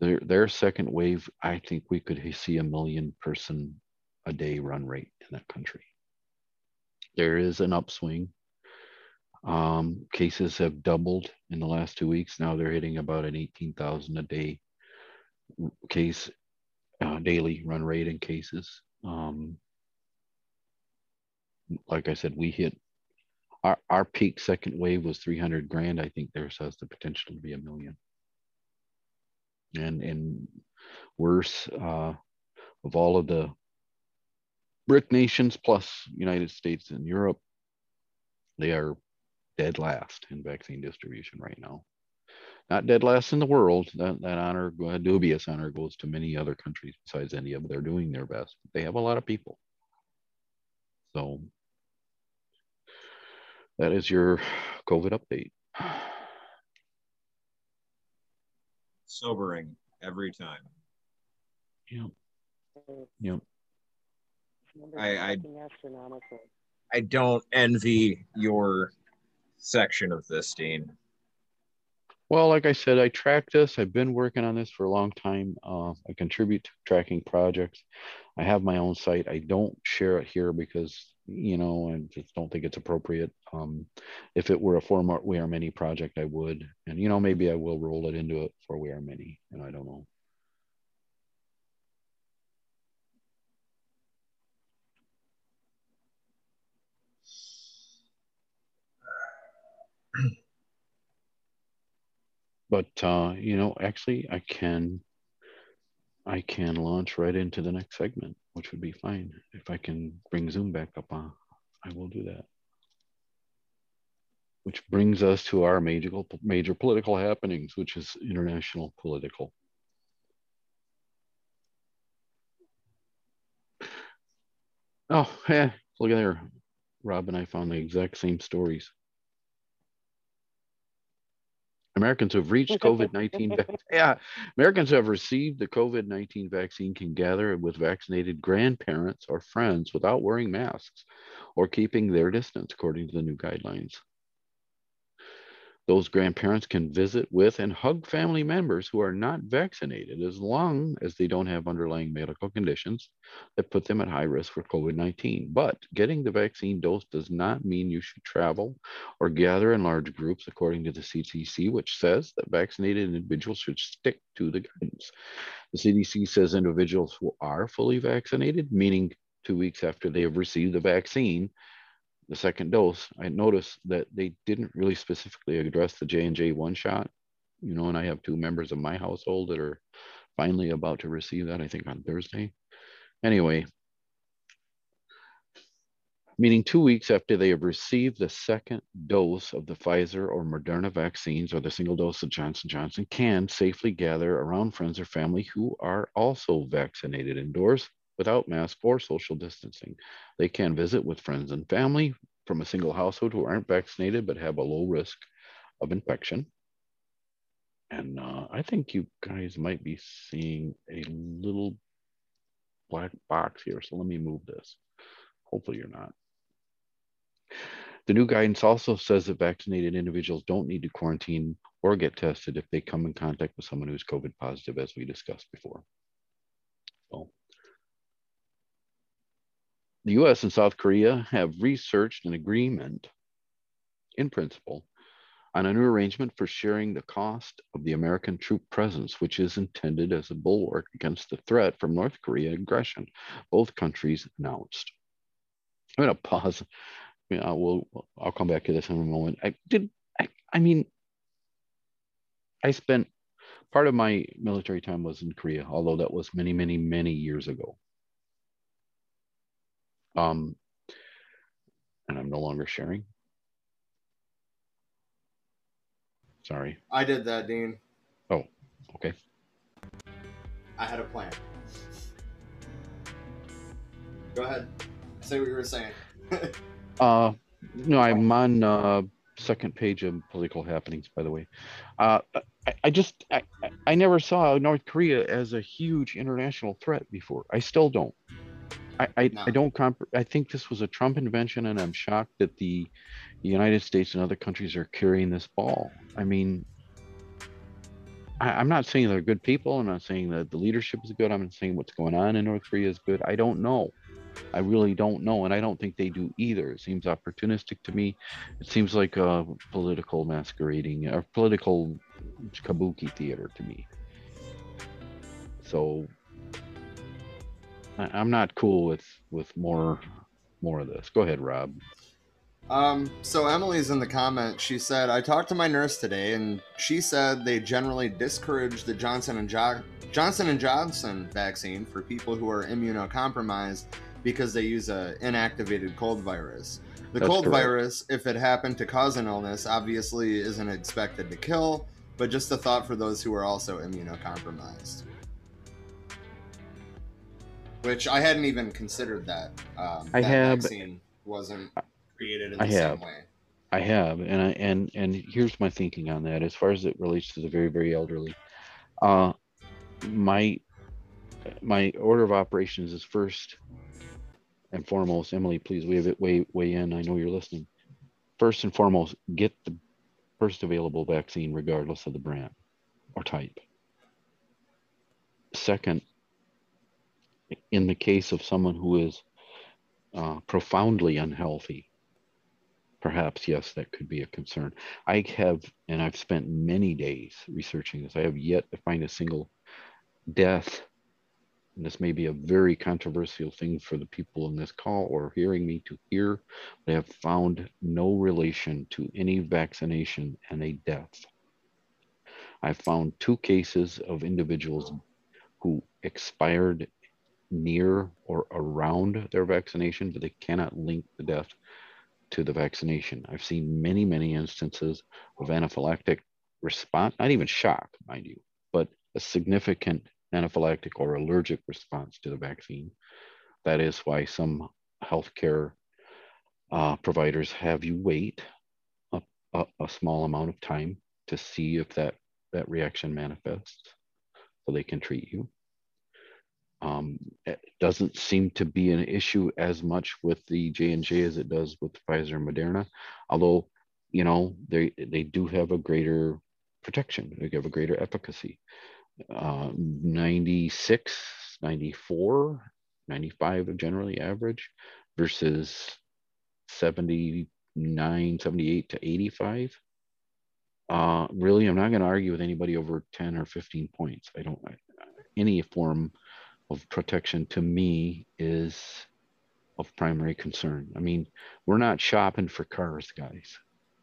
Their, their second wave, I think we could see a million person a day run rate in that country. There is an upswing. Um, cases have doubled in the last two weeks. Now they're hitting about an 18,000 a day case, uh, daily run rate in cases. Um, like I said, we hit our, our peak second wave was 300 grand. I think theirs has the potential to be a million. And, and worse, uh, of all of the BRIC nations plus United States and Europe, they are dead last in vaccine distribution right now. Not dead last in the world. That, that honor, dubious honor, goes to many other countries besides India, but they're doing their best. They have a lot of people. So that is your COVID update. Sobering every time. Yep. Yep. I, I, I don't envy your section of this, Dean. Well, like I said, I track this. I've been working on this for a long time. Uh, I contribute to tracking projects. I have my own site. I don't share it here because you know, I just don't think it's appropriate. Um, if it were a format We Are Many project, I would, and you know, maybe I will roll it into it for We Are Many, and I don't know. but uh, you know, actually, I can I can launch right into the next segment, which would be fine. If I can bring Zoom back up, uh, I will do that. Which brings us to our major, major political happenings, which is international political. Oh, yeah, look at there. Rob and I found the exact same stories. Americans who have *laughs* reached COVID 19. *laughs* yeah, Americans who have received the COVID 19 vaccine can gather with vaccinated grandparents or friends without wearing masks or keeping their distance, according to the new guidelines. Those grandparents can visit with and hug family members who are not vaccinated as long as they don't have underlying medical conditions that put them at high risk for COVID 19. But getting the vaccine dose does not mean you should travel or gather in large groups, according to the CDC, which says that vaccinated individuals should stick to the guidance. The CDC says individuals who are fully vaccinated, meaning two weeks after they have received the vaccine, the second dose, I noticed that they didn't really specifically address the J and J one shot. You know, and I have two members of my household that are finally about to receive that. I think on Thursday. Anyway, meaning two weeks after they have received the second dose of the Pfizer or Moderna vaccines or the single dose of Johnson Johnson, can safely gather around friends or family who are also vaccinated indoors without mask or social distancing. They can visit with friends and family from a single household who aren't vaccinated but have a low risk of infection. And uh, I think you guys might be seeing a little black box here. So let me move this. Hopefully you're not. The new guidance also says that vaccinated individuals don't need to quarantine or get tested if they come in contact with someone who's COVID positive, as we discussed before. So, the US and South Korea have researched an agreement in principle on a new arrangement for sharing the cost of the American troop presence, which is intended as a bulwark against the threat from North Korea aggression, both countries announced. I'm going to pause. Yeah, we'll, I'll come back to this in a moment. I did, I, I mean, I spent part of my military time was in Korea, although that was many, many, many years ago. Um, and I'm no longer sharing. Sorry. I did that, Dean. Oh, okay. I had a plan. Go ahead. Say what you were saying. *laughs* uh, no, I'm on uh, second page of political happenings, by the way. Uh, I, I just, I, I never saw North Korea as a huge international threat before. I still don't. I, I, No. I don't comp- I think this was a Trump invention, and I'm shocked that the United States and other countries are carrying this ball. I mean, I, I'm not saying they're good people. I'm not saying that the leadership is good. I'm not saying what's going on in North Korea is good. I don't know. I really don't know, and I don't think they do either. It seems opportunistic to me. It seems like a political masquerading or political kabuki theater to me. So I, I'm not cool with with more more of this. Go ahead, Rob. Um, so Emily's in the comment. She said, "I talked to my nurse today, and she said they generally discourage the Johnson and jo- Johnson and Johnson vaccine for people who are immunocompromised because they use a inactivated cold virus. The That's cold correct. virus, if it happened to cause an illness, obviously isn't expected to kill, but just a thought for those who are also immunocompromised." Which I hadn't even considered that. Um, I that have- vaccine wasn't created in I the have. same way. I have, and I and and here's my thinking on that. As far as it relates to the very very elderly, uh, my my order of operations is first and foremost. Emily, please weigh it weigh weigh in. I know you're listening. First and foremost, get the first available vaccine, regardless of the brand or type. Second, in the case of someone who is uh, profoundly unhealthy, perhaps yes that could be a concern. I have and i've spent many days researching this. I have yet to find a single death and this may be a very controversial thing for the people in this call or hearing me to hear but i have found no relation to any vaccination and a death. I've found two cases of individuals who expired near or around their vaccination but they cannot link the death to the vaccination. I've seen many, many instances of anaphylactic response, not even shock, mind you, but a significant anaphylactic or allergic response to the vaccine. That is why some healthcare uh, providers have you wait a, a, a small amount of time to see if that, that reaction manifests so they can treat you. Um, it doesn't seem to be an issue as much with the J and J as it does with Pfizer and Moderna, although you know they they do have a greater protection. They have a greater efficacy. Uh, 96, 94, 95 are generally average versus 79, 78 to 85. Uh, really, I'm not going to argue with anybody over 10 or 15 points. I don't, any form of protection to me is of primary concern. I mean, we're not shopping for cars, guys.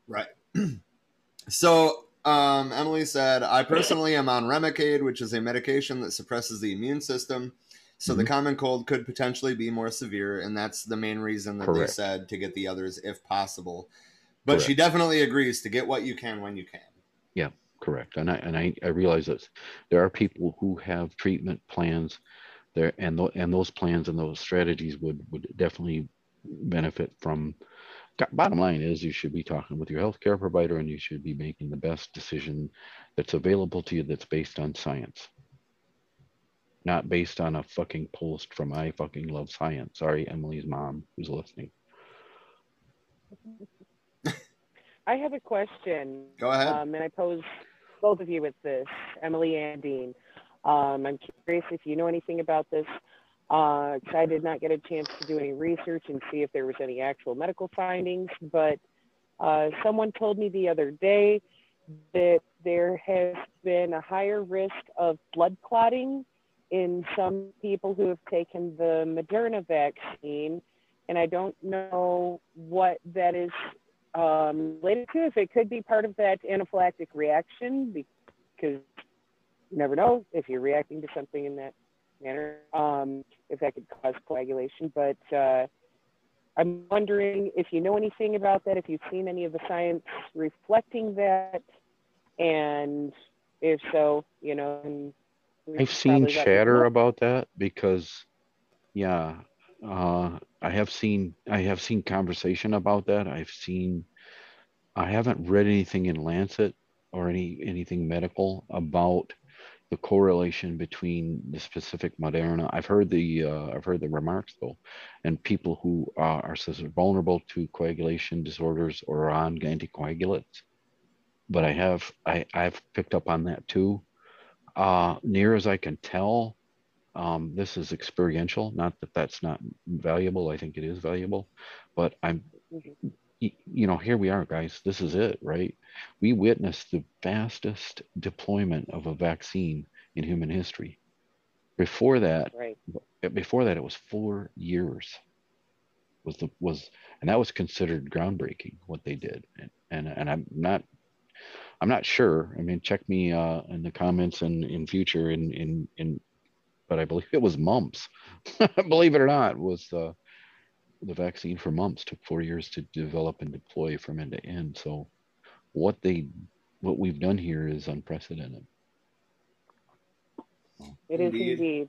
Right. *clears throat* so, um, Emily said, I personally am on Remicade, which is a medication that suppresses the immune system. So the Mhm. common cold could potentially be more severe, and that's the main reason that Correct. they said to get the others if possible. But she definitely agrees to get what you can when you can. Yeah, correct. And I and I, I realize that there are people who have treatment plans there and th- and those plans and those strategies would would definitely benefit from bottom line is you should be talking with your healthcare provider and you should be making the best decision that's available to you that's based on science not based on a fucking post from i fucking love science sorry emily's mom who's listening I have a question. Go ahead. Um, and I pose both of you with this, Emily and Dean. Um, I'm curious if you know anything about this. Uh, I did not get a chance to do any research and see if there was any actual medical findings, but uh, someone told me the other day that there has been a higher risk of blood clotting in some people who have taken the Moderna vaccine. And I don't know what that is um, related to, if it could be part of that anaphylactic reaction, because you never know if you're reacting to something in that manner, um, if that could cause coagulation. But uh, I'm wondering if you know anything about that, if you've seen any of the science reflecting that, and if so, you know. I've seen chatter about that because, yeah, uh, I have seen I have seen conversation about that. I've seen I haven't read anything in Lancet or any anything medical about the correlation between the specific Moderna. I've heard the uh, I've heard the remarks though, and people who are, are vulnerable to coagulation disorders or on anticoagulants. But I have I I've picked up on that too. Uh, near as I can tell, um, this is experiential. Not that that's not valuable. I think it is valuable, but I'm mm-hmm you know, here we are, guys. This is it, right? We witnessed the fastest deployment of a vaccine in human history. Before that, right. before that, it was four years. Was the was, and that was considered groundbreaking what they did. And and, and I'm not, I'm not sure. I mean, check me uh, in the comments and in future in in in, but I believe it was mumps. *laughs* believe it or not, was uh, the vaccine for mumps took four years to develop and deploy from end to end. So what they what we've done here is unprecedented. It is indeed. indeed.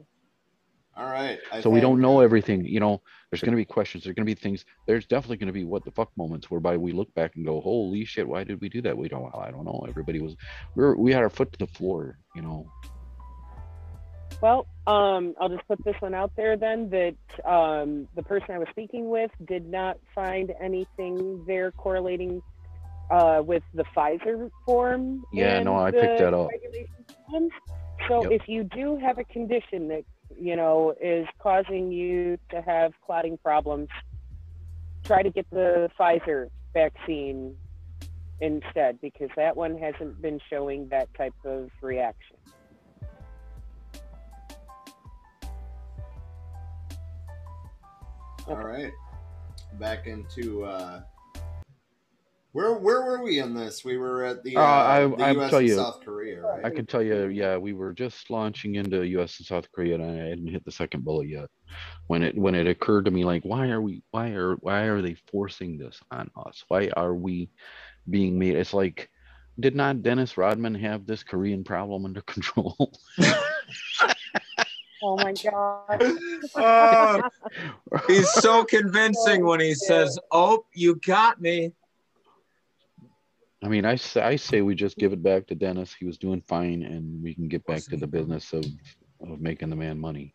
All right. I so think, we don't know uh, everything. You know, there's going to be questions. There's going to be things. There's definitely going to be what the fuck moments whereby we look back and go, "Holy shit! Why did we do that?" We don't. Well, I don't know. Everybody was. We were. We had our foot to the floor. You know. Well, um, I'll just put this one out there then that um, the person I was speaking with did not find anything there correlating uh, with the Pfizer form. Yeah, no, I picked that up. So yep. if you do have a condition that you know is causing you to have clotting problems, try to get the Pfizer vaccine instead because that one hasn't been showing that type of reaction. All right. Back into uh where where were we in this? We were at the, uh, uh, I, the I US tell you, South Korea, right? I can tell you, yeah, we were just launching into US and South Korea and I hadn't hit the second bullet yet. When it when it occurred to me like why are we why are why are they forcing this on us? Why are we being made it's like did not Dennis Rodman have this Korean problem under *laughs* control? *laughs* Oh my god. uh, he's so *laughs* convincing when he says, "Oh, you got me." I mean, I say, I say we just give it back to Dennis. He was doing fine, and we can get back to the business of of making the man money.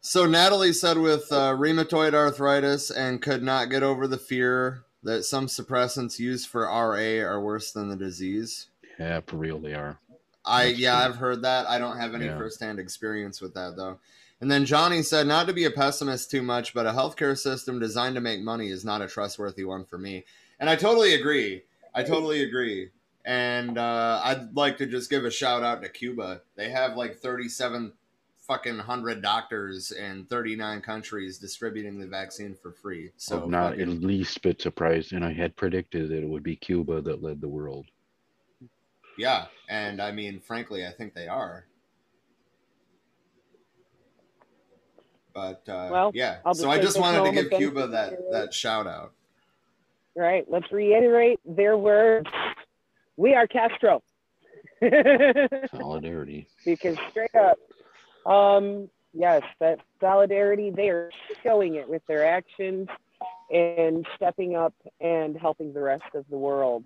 so Natalie said with uh, rheumatoid arthritis and could not get over the fear that some suppressants used for RA are worse than the disease. Yeah, for real, they are. I That's yeah, true. I've heard that. I don't have any yeah. firsthand experience with that though. And then Johnny said, not to be a pessimist too much, but a healthcare system designed to make money is not a trustworthy one for me. And I totally agree. I totally agree. And uh, I'd like to just give a shout out to Cuba. They have like 37 fucking hundred doctors in 39 countries distributing the vaccine for free. So I'm not fucking... least bit surprised, and I had predicted that it would be Cuba that led the world. Yeah, and I mean, frankly, I think they are. But uh, well, yeah, so I just wanted to give Cuba that that shout out. Right. Let's reiterate their words. We are Castro. *laughs* Solidarity. because straight up, um, yes, that solidarity, they are showing it with their actions and stepping up and helping the rest of the world.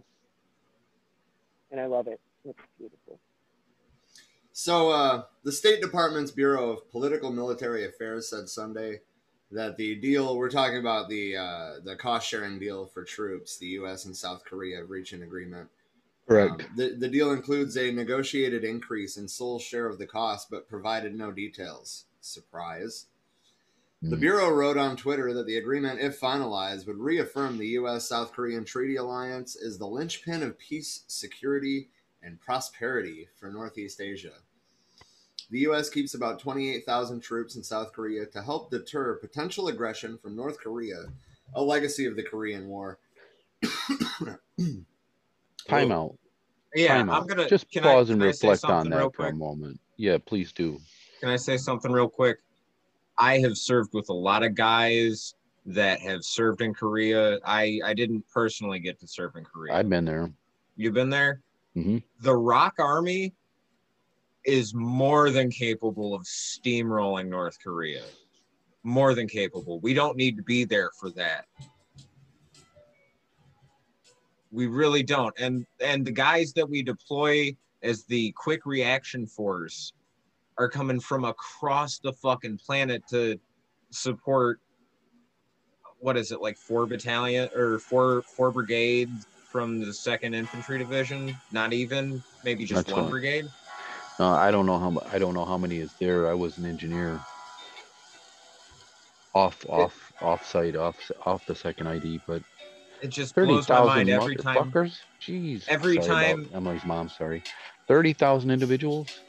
And I love it. It's beautiful. So, uh, the State Department's Bureau of Political Military Affairs said Sunday that the deal we're talking about the uh, the cost sharing deal for troops, the U.S. and South Korea have reached an agreement. Correct. Um, the the deal includes a negotiated increase in Seoul's share of the cost, but provided no details. Surprise. The Mm. Bureau wrote on Twitter that the agreement, if finalized, would reaffirm the U.S. South Korean Treaty Alliance is the linchpin of peace, security, and prosperity for Northeast Asia. The U.S. keeps about 28,000 troops in South Korea to help deter potential aggression from North Korea, a legacy of the Korean War. *clears throat* Time out. Yeah, Time I'm gonna just can pause I, and can I say reflect on that for a moment. Yeah, please do. Can I say something real quick? I have served with a lot of guys that have served in Korea. I I didn't personally get to serve in Korea. I've been there. You've been there. Mhm. The ROK Army is more than capable of steamrolling North Korea. More than capable. We don't need to be there for that. We really don't. And and the guys that we deploy as the quick reaction force are coming from across the fucking planet to support what is it like four battalion or four four brigades from the second infantry division not even maybe just That's one right. brigade No, I don't know how I don't know how many is there. I was an engineer. Off, off, off site, off, off the second ID, but it just thirty blows my mind every time. Jeez. Every Sorry time- Emily's mom. Sorry. Thirty thousand individuals.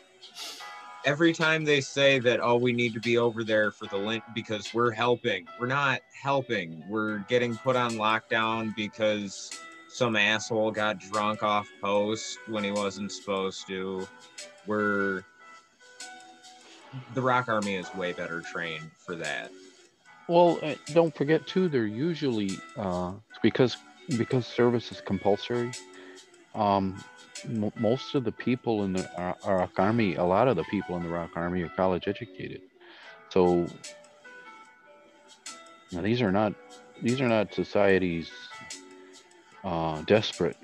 Every time they say that oh we need to be over there for the link because we're helping we're not helping we're getting put on lockdown because some asshole got drunk off post when he wasn't supposed to we're the ROK army is way better trained for that Well, uh, don't forget too. They're usually uh, because because service is compulsory. Um, m- most of the people in the uh, ROK Army, a lot of the people in the ROK Army are college educated. So now these are not these are not societies uh, desperate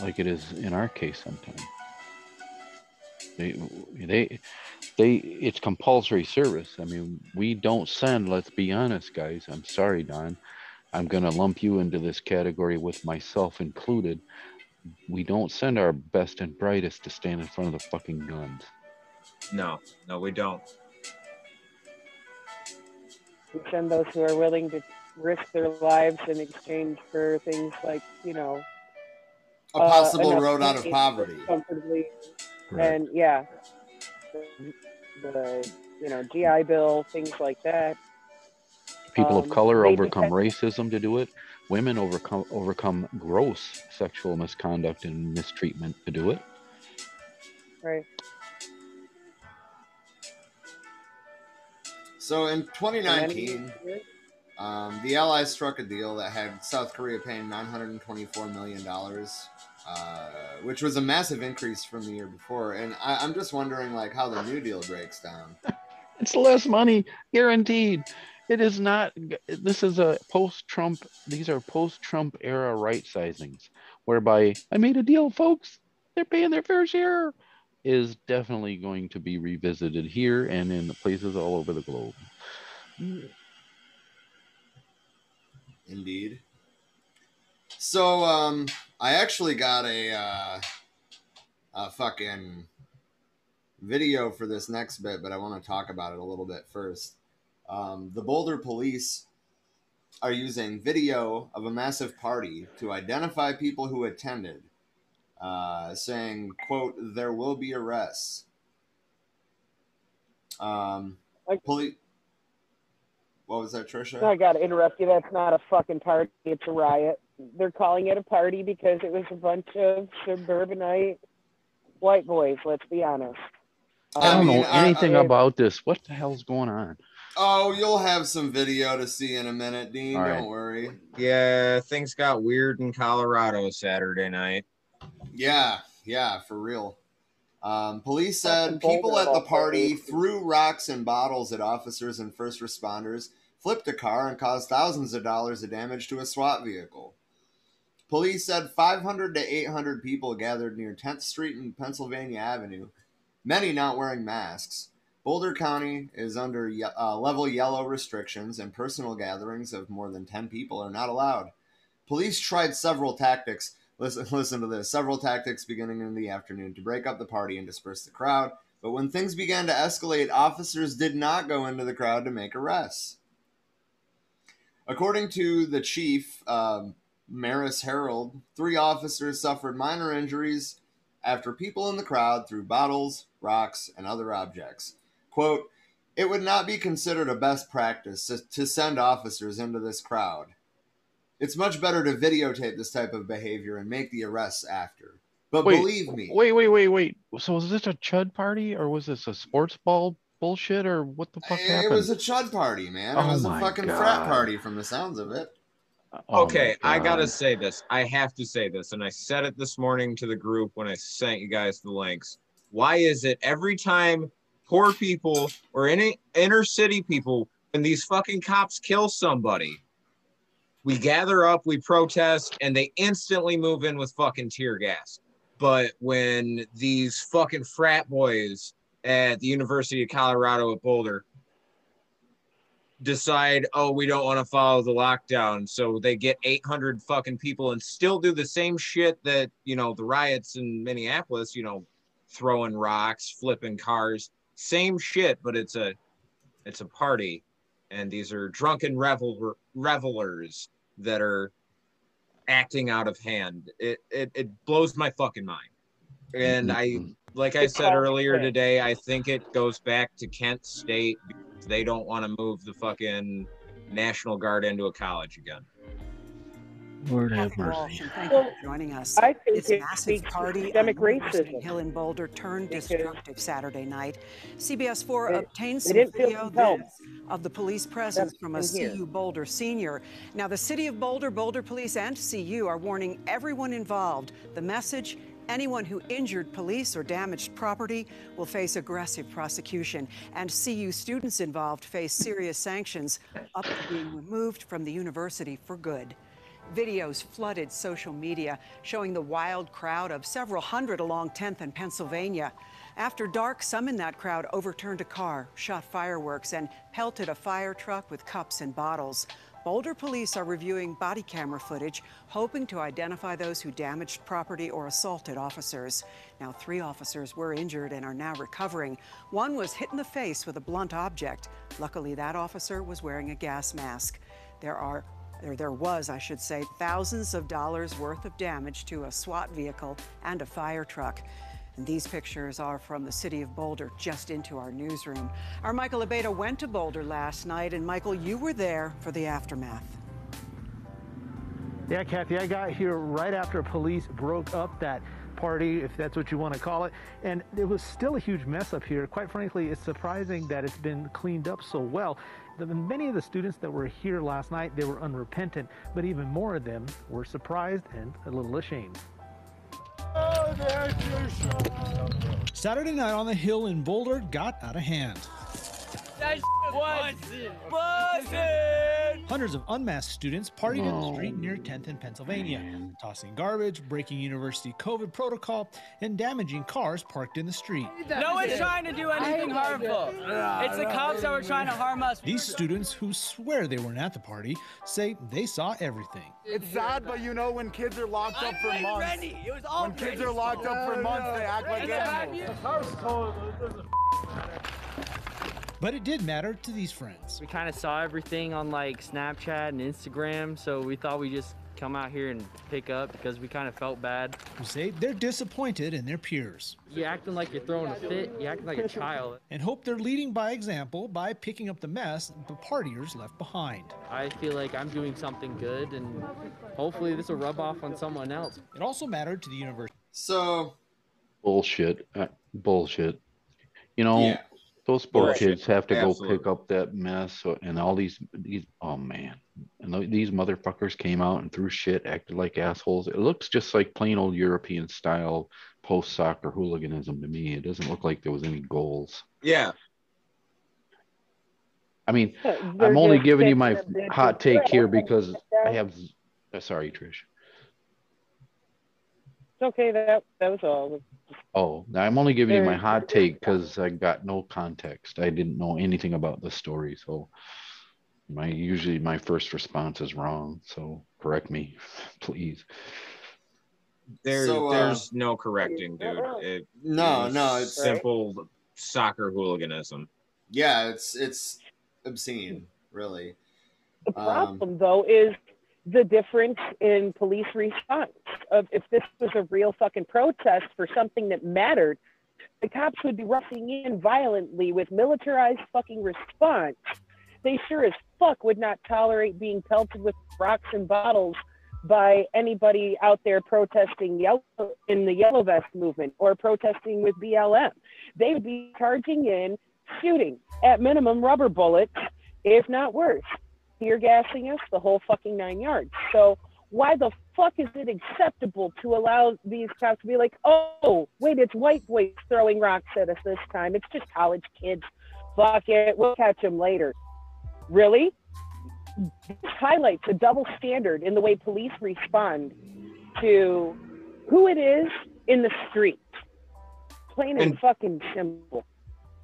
like it is in our case sometimes. They they they it's compulsory service. I mean, we don't send, let's be honest, guys. I'm sorry, Don. I'm gonna lump you into this category with myself included. We don't send our best and brightest to stand in front of the fucking guns. no no we don't We send those who are willing to risk their lives in exchange for things like, you know, A uh, possible enough road out of poverty. Comfortably, Correct. and yeah, the, the you know GI Bill, things like that. People um, of color overcome depend- racism to do it. Women overcome overcome gross sexual misconduct and mistreatment to do it. Right. So in 2019, um, the Allies struck a deal that had South Korea paying 924 million dollars, uh, which was a massive increase from the year before. And I, I'm just wondering, like, how the new deal breaks down. *laughs* It's less money, guaranteed. It is not. This is a post-Trump. These are post-Trump era right sizings, whereby I made a deal, folks. They're paying their fair share. Is definitely going to be revisited here and in places all over the globe. Indeed. So, um, I actually got a, uh, a fucking video for this next bit, but I want to talk about it a little bit first. Um, the Boulder police are using video of a massive party to identify people who attended, uh, saying, "quote There will be arrests." Um, police. What was that, Trisha? I gotta interrupt you. That's not a fucking party. It's a riot. They're calling it a party because it was a bunch of suburbanite white boys. Let's be honest. I don't I mean, know I- anything I- about this. What the hell's going on? Oh, you'll have some video to see in a minute, Dean. All Don't right. worry. yeah things got weird in colorado saturday night Yeah, yeah, for real. Um, police said people at the party threw rocks and bottles at officers and first responders, flipped a car, and caused thousands of dollars of damage to a SWAT vehicle. Police said 500 to 800 people gathered near 10th Street and Pennsylvania Avenue, many not wearing masks. Boulder County is under ye- uh, level yellow restrictions, and personal gatherings of more than 10 people are not allowed. Police tried several tactics. Listen, *laughs* listen to this. Several tactics beginning in the afternoon to break up the party and disperse the crowd. But when things began to escalate, officers did not go into the crowd to make arrests. According to the chief, um, Maris Herold, three officers suffered minor injuries after people in the crowd threw bottles, rocks, and other objects. Quote, it would not be considered a best practice to, to send officers into this crowd. It's much better to videotape this type of behavior and make the arrests after. But Wait, believe me, Wait, wait, wait, wait. So was this a chud party or was this a sports ball bullshit or what the fuck it happened? was a chud party, man. It Oh was a my fucking frat party from the sounds of it. Oh okay, my I gotta say this. I have to say this, and I said it this morning to the group when I sent you guys the links. Why is it every time poor people or any inner city people, when these fucking cops kill somebody, we gather up, we protest, and they instantly move in with fucking tear gas. But when these fucking frat boys at the University of Colorado at Boulder decide, oh, we don't want to follow the lockdown. So they get 800 fucking people and still do the same shit that, you know, the riots in Minneapolis, you know, throwing rocks, flipping cars, same shit, but it's a, it's a party. And these are drunken revel revelers that are acting out of hand. It, it, it blows my fucking mind. And I, like I said earlier today, I think it goes back to Kent State. They don't want to move the fucking National Guard into a college again. Lord have mercy. Thank you for joining us. I think This it massive party systemic University racism. Hill in Boulder turned Because- destructive Saturday night. CBS 4 They- obtained some video compelled. this of the police presence That's from a in here. CU Boulder senior. Now, the city of Boulder, Boulder Police, and CU are warning everyone involved. The message anyone who injured police or damaged property will face aggressive prosecution, and CU students involved face serious sanctions up to being removed from the university for good. Videos flooded social media showing the wild crowd of several hundred along 10th and Pennsylvania. After dark, some in that crowd overturned a car, shot fireworks, and pelted a fire truck with cups and bottles. Boulder police are reviewing body camera footage, hoping to identify those who damaged property or assaulted officers. Now, three officers were injured and are now recovering. One was hit in the face with a blunt object. Luckily, that officer was wearing a gas mask. There are there, there was, I should say, thousands of dollars worth of damage to a SWAT vehicle and a fire truck. And these pictures are from the city of Boulder, just into our newsroom. Our Michael Abeyta went to Boulder last night, and Michael, you were there for the aftermath. Yeah, Kathy, I got here right after police broke up that party, if that's what you want to call it. And it was still a huge mess up here. Quite frankly, it's surprising that it's been cleaned up so well. The, many of the students that were here last night, they were unrepentant, but even more of them were surprised and a little ashamed. Saturday night on the hill in Boulder got out of hand. Hundreds of unmasked students partied in the street near 10th and Pennsylvania, tossing garbage, breaking university COVID protocol, and damaging cars parked in the street. No one's trying to do anything harmful. It's the cops that were trying to harm us. These students, who swear they weren't at the party, say they saw everything. It's sad, but you know when kids are locked up for months. ready. It was all When kids are locked up for months, they act like animals. But it did matter to these friends. We kind of saw everything on like Snapchat and Instagram, so we thought we'd just come out here and pick up because we kind of felt bad. Who say they're disappointed in their peers You're acting like you're throwing a fit. You're acting like a child. and hope they're leading by example by picking up the mess the partiers left behind. I feel like I'm doing something good, and hopefully this will rub off on someone else. It also mattered to the university. So Bullshit. Uh, bullshit. You know, yeah, those poor Bullshit. kids have to go pick up that mess and all these these oh man. And these motherfuckers came out and threw shit, acted like assholes. It looks just like plain old European style post soccer hooliganism to me. It doesn't look like there was any goals. Yeah. I mean, They're I'm only giving you my hot take here because *laughs* I have. uh, Sorry, Trish. It's okay. That that was all. Oh, now I'm only giving you my hot take because I got no context. I didn't know anything about the story, so my usually my first response is wrong. So correct me, *laughs* please. There, So, uh, there's no correcting, dude. It, No, was no, it's simple soccer hooliganism. yeah, it's it's obscene, really. The Um, problem, though, is the difference in police response. Of if this was a real fucking protest for something that mattered, the cops would be rushing in violently with militarized fucking response. They sure as fuck would not tolerate being pelted with rocks and bottles by anybody out there protesting yellow in the yellow vest movement or protesting with BLM. They would be charging in, shooting at minimum rubber bullets, if not worse tear gassing us the whole fucking nine yards. So why the fuck is it acceptable to allow these cops to be like, oh, wait, it's white boys throwing rocks at us this time. It's just college kids. Fuck it, we'll catch them later. Really? This highlights a double standard in the way police respond to who it is in the street. Plain and, And- fucking simple.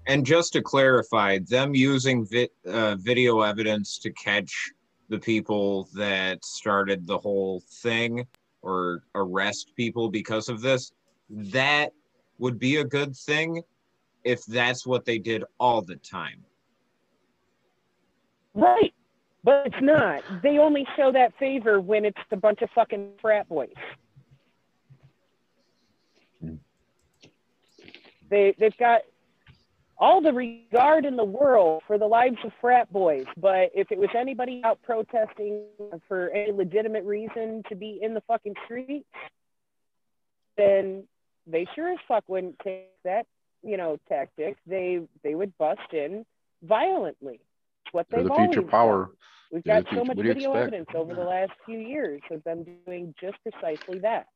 And just to clarify, them using vi- uh, video evidence to catch the people that started the whole thing or arrest people because of this, that would be a good thing if that's what they did all the time. Right. But it's not. They only show that favor when it's a bunch of fucking frat boys. They they've got all the regard in the world for the lives of frat boys, but if it was anybody out protesting for any legitimate reason to be in the fucking streets, then they sure as fuck wouldn't take that, you know, tactic. They they would bust in violently. It's what They're they've the future always power. done. We've They're got so future- much what do you video expect? evidence over the last few years of them doing just precisely that.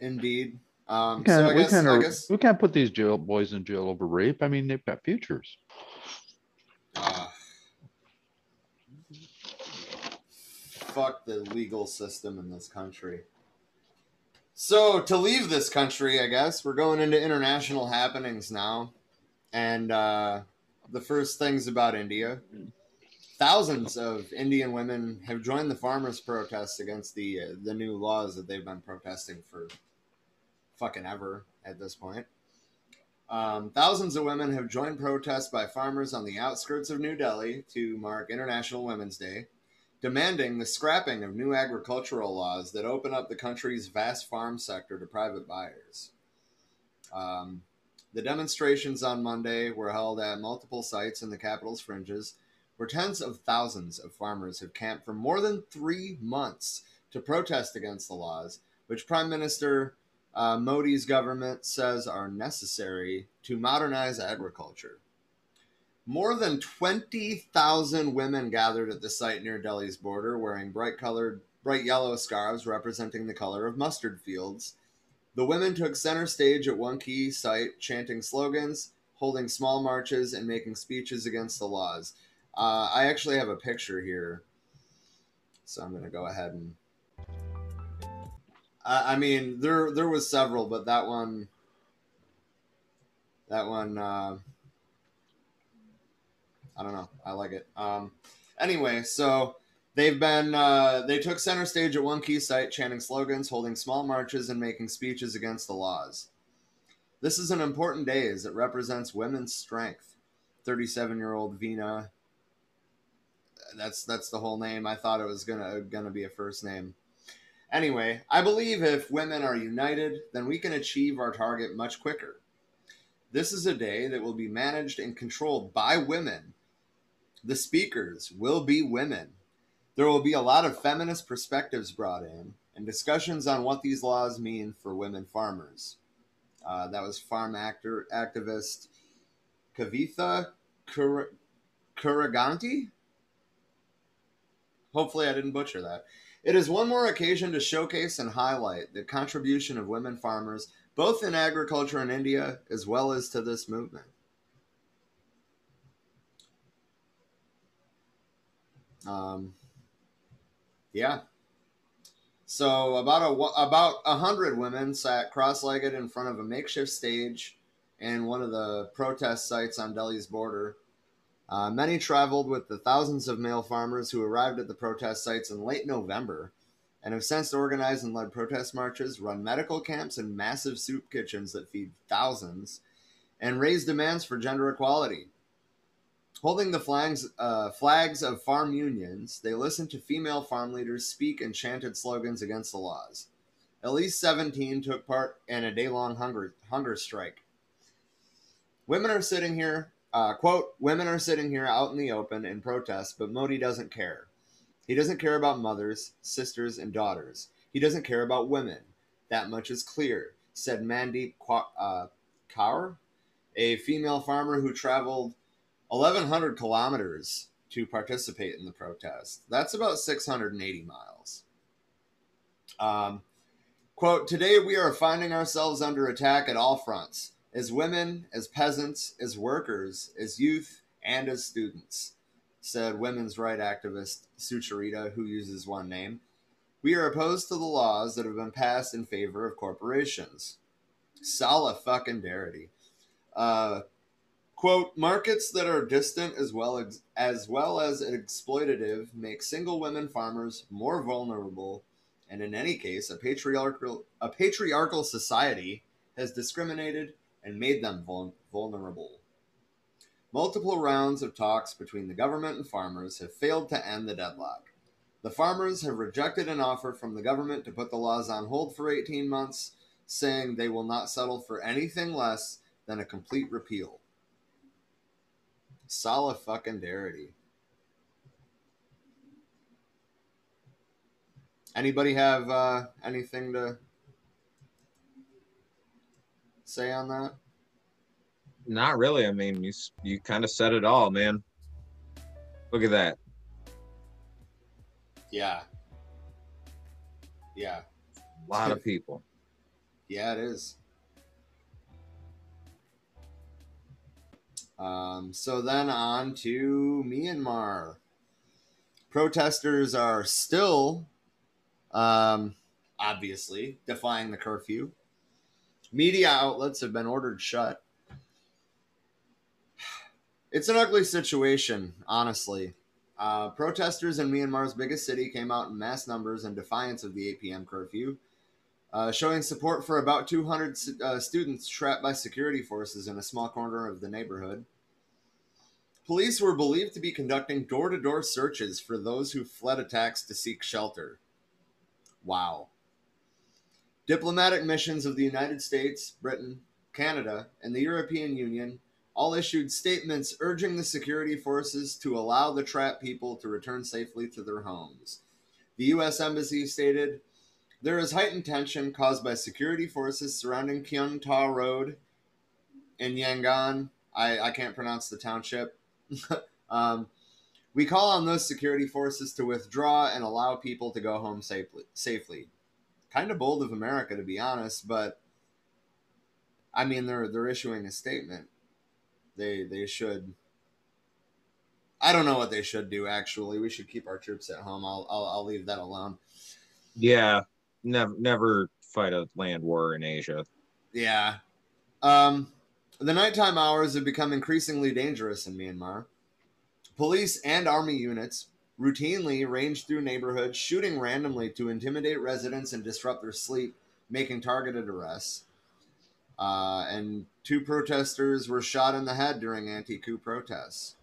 Indeed. Um, We can't, so I we, guess, I guess we can't put these jail boys in jail over rape. I mean, they've got futures. uh, fuck the legal system in this country. So to leave this country, I guess we're going into international happenings now, and uh, the first things about India. Thousands of Indian women have joined the farmers' protests against the uh, the new laws that they've been protesting for fucking ever at this point. Um, thousands of women have joined protests by farmers on the outskirts of New Delhi to mark International Women's Day, demanding the scrapping of new agricultural laws that open up the country's vast farm sector to private buyers. Um, the demonstrations on Monday were held at multiple sites in the capital's fringes, where tens of thousands of farmers have camped for more than three months to protest against the laws, which Prime Minister uh, Modi's government says are necessary to modernize agriculture. More than 20,000 women gathered at the site near Delhi's border wearing bright colored, bright yellow scarves representing the color of mustard fields. The women took center stage at one key site, chanting slogans, holding small marches, and making speeches against the laws. Uh, I actually have a picture here, so I'm going to go ahead and I, I mean, there there was several, but that one, that one, uh, I don't know. I like it. Um, anyway, so they've been uh, they took center stage at one key site, chanting slogans, holding small marches, and making speeches against the laws. This is an important day as it represents women's strength. Thirty-seven-year-old Vina. That's that's the whole name. I thought it was gonna gonna be a first name. Anyway, I believe if women are united, then we can achieve our target much quicker. This is a day that will be managed and controlled by women. The speakers will be women. There will be a lot of feminist perspectives brought in and discussions on what these laws mean for women farmers. Uh, that was farm actor activist Kavitha Kur- Kuruganti. Hopefully, I didn't butcher that. It is one more occasion to showcase and highlight the contribution of women farmers, both in agriculture in India as well as to this movement. Um, yeah. So about a about a hundred women sat cross-legged in front of a makeshift stage in one of the protest sites on Delhi's border. Uh, many traveled with the thousands of male farmers who arrived at the protest sites in late November and have since organized and led protest marches, run medical camps and massive soup kitchens that feed thousands, and raise demands for gender equality. Holding the flags, uh, flags of farm unions, they listened to female farm leaders speak and chanted slogans against the laws. At least 17 took part in a day long hunger, hunger strike. Women are sitting here, uh, quote, women are sitting here out in the open in protest, but Modi doesn't care. He doesn't care about mothers, sisters, and daughters. He doesn't care about women. That much is clear, said Mandeep uh, Kaur, a female farmer who traveled 1,100 kilometers to participate in the protest. That's about 680 miles. Um, quote, Today we are finding ourselves under attack at all fronts as women, as peasants, as workers, as youth, and as students, said women's right activist Sucharita, who uses one name. We are opposed to the laws that have been passed in favor of corporations. Sala fucking Darity. Uh, Quote, markets that are distant as well as, as well as exploitative make single women farmers more vulnerable, and in any case, a patriarchal a patriarchal society has discriminated and made them vul- vulnerable. Multiple rounds of talks between the government and farmers have failed to end the deadlock. The farmers have rejected an offer from the government to put the laws on hold for 18 months, saying they will not settle for anything less than a complete repeal. Solid fucking Darity. Anybody have uh, anything to say on that? Not really. I mean, you you kind of said it all, man. Look at that. Yeah. Yeah. A lot of people. *laughs* Yeah, it is. Um, so then on to Myanmar. Protesters are still, um, obviously, defying the curfew. Media outlets have been ordered shut. It's an ugly situation, honestly. Uh, protesters in Myanmar's biggest city came out in mass numbers in defiance of the 8 p.m. curfew, uh, showing support for about 200 uh, students trapped by security forces in a small corner of the neighborhood. Police were believed to be conducting door to door searches for those who fled attacks to seek shelter. Wow. Diplomatic missions of the United States, Britain, Canada, and the European Union all issued statements urging the security forces to allow the trapped people to return safely to their homes. The U.S. Embassy stated, There is heightened tension caused by security forces surrounding Kyun Taw Road in Yangon. I, I can't pronounce the township. *laughs* um, we call on those security forces to withdraw and allow people to go home safely. safely. Kind of bold of America, to be honest, but I mean, they're they're issuing a statement they they should. I don't know what they should do. Actually, we should keep our troops at home. I'll I'll, I'll leave that alone. Yeah, never never fight a land war in Asia. Yeah. Um, the nighttime hours have become increasingly dangerous in Myanmar. Police and army units routinely range through neighborhoods, shooting randomly to intimidate residents and disrupt their sleep, making targeted arrests. Uh, and two protesters were shot in the head during anti coup protests.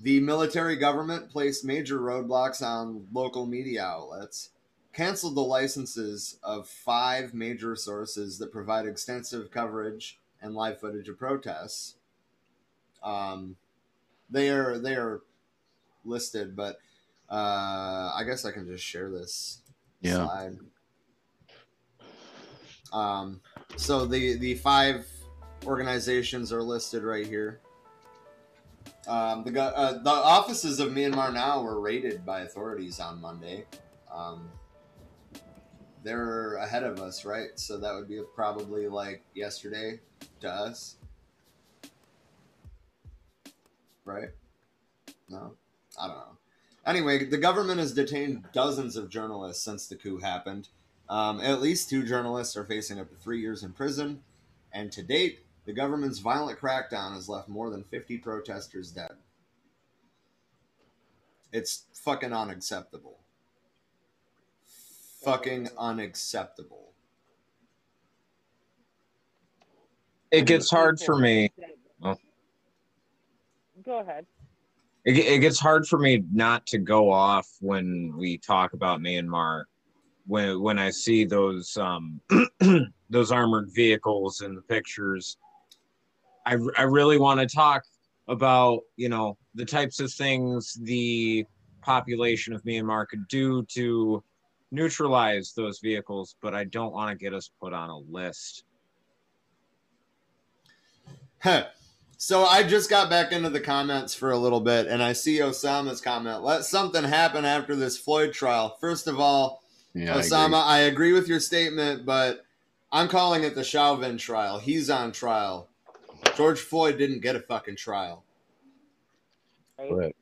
The military government placed major roadblocks on local media outlets, canceled the licenses of five major sources that provide extensive coverage and live footage of protests. Um, they are they are listed, but uh, I guess I can just share this yeah. slide. Um, so the the five organizations are listed right here. Um, the uh, the offices of Myanmar now were raided by authorities on Monday. Um, they're ahead of us, right? So that would be probably like yesterday to us, right? No, I don't know. Anyway, the government has detained dozens of journalists since the coup happened. Um, at least two journalists are facing up to three years in prison, and to date, the government's violent crackdown has left more than 50 protesters dead. It's fucking unacceptable. Fucking unacceptable. It gets hard for me. Oh. Go ahead. It, it gets hard for me not to go off when we talk about Myanmar. When when I see those um, *clears throat* those armored vehicles in the pictures, I I really want to talk about you know the types of things the population of Myanmar could do to neutralize those vehicles, but I don't want to get us put on a list. Heh. So I just got back into the comments for a little bit, and I see Osama's comment. Let something happen after this Floyd trial. First of all, Yeah, I Osama, agree. I agree. with your statement, but I'm calling it the Chauvin trial. He's on trial. George Floyd didn't get a fucking trial. Correct.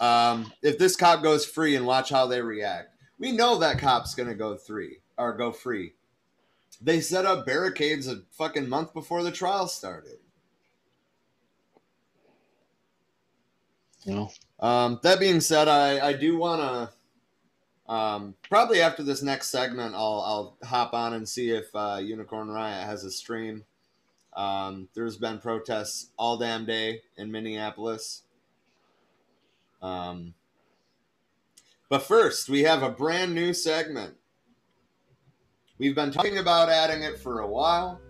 Um, if this cop goes free and watch how they react, we know that cop's gonna go free or go free. They set up barricades a fucking month before the trial started. No. Um, that being said, I, I do want to um, probably after this next segment, I'll I'll hop on and see if uh, Unicorn Riot has a stream. Um, there's been protests all damn day in Minneapolis. Um, but first, we have a brand new segment. We've been talking about adding it for a while.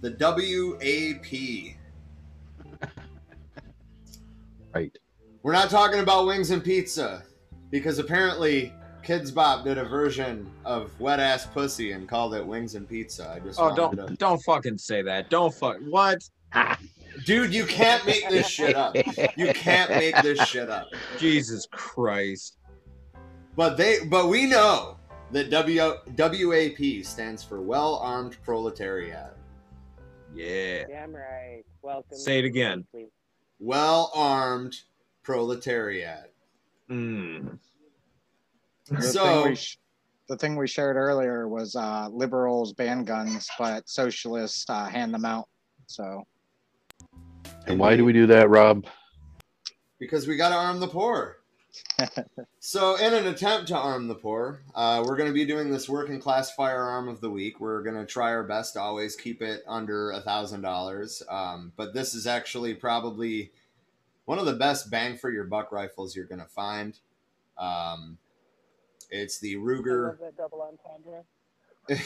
The WAP. Right. We're not talking about wings and pizza because apparently Kidz Bop did a version of wet ass pussy and called it wings and pizza. I just Oh, don't to- don't fucking say that. Don't fuck what? *laughs* dude, you can't make this shit up. You can't make this shit up. Jesus Christ. But they, but we know that W WAP stands for Well Armed Proletariat. Yeah. Damn right. Welcome. Say it again. Well Armed Proletariat. Mm. The So- thing we sh- the thing we shared earlier was uh, liberals ban guns, but socialists uh, hand them out. So And why do we do that, Rob? because we got to arm the poor. So, in an attempt to arm the poor, uh, we're going to be doing this working class firearm of the week. We're going to try our best to always keep it under a thousand dollars. Um, But this is actually probably one of the best bang for your buck rifles you're going to find. Um, it's the Ruger. love that double entendre. *laughs*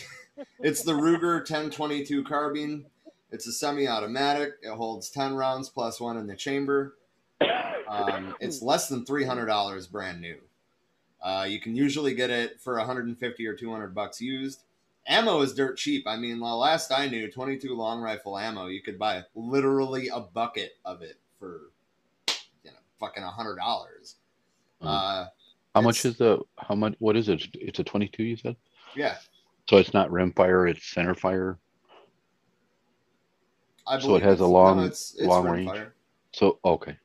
It's the Ruger 10/22 carbine. It's a semi-automatic. It holds 10 rounds plus one in the chamber. Um, it's less than $300 brand new. Uh, you can usually get it for 150 or 200 bucks used. Ammo is dirt cheap. I mean, the last I knew, 22 long rifle ammo, you could buy literally a bucket of it for, you know, fucking $100. Uh, How much is the how much what is it? It's a 22 you said? yeah, So it's not rim fire, it's center fire. I So it has a it's- no, long it's- it's long rimfire. range. So okay.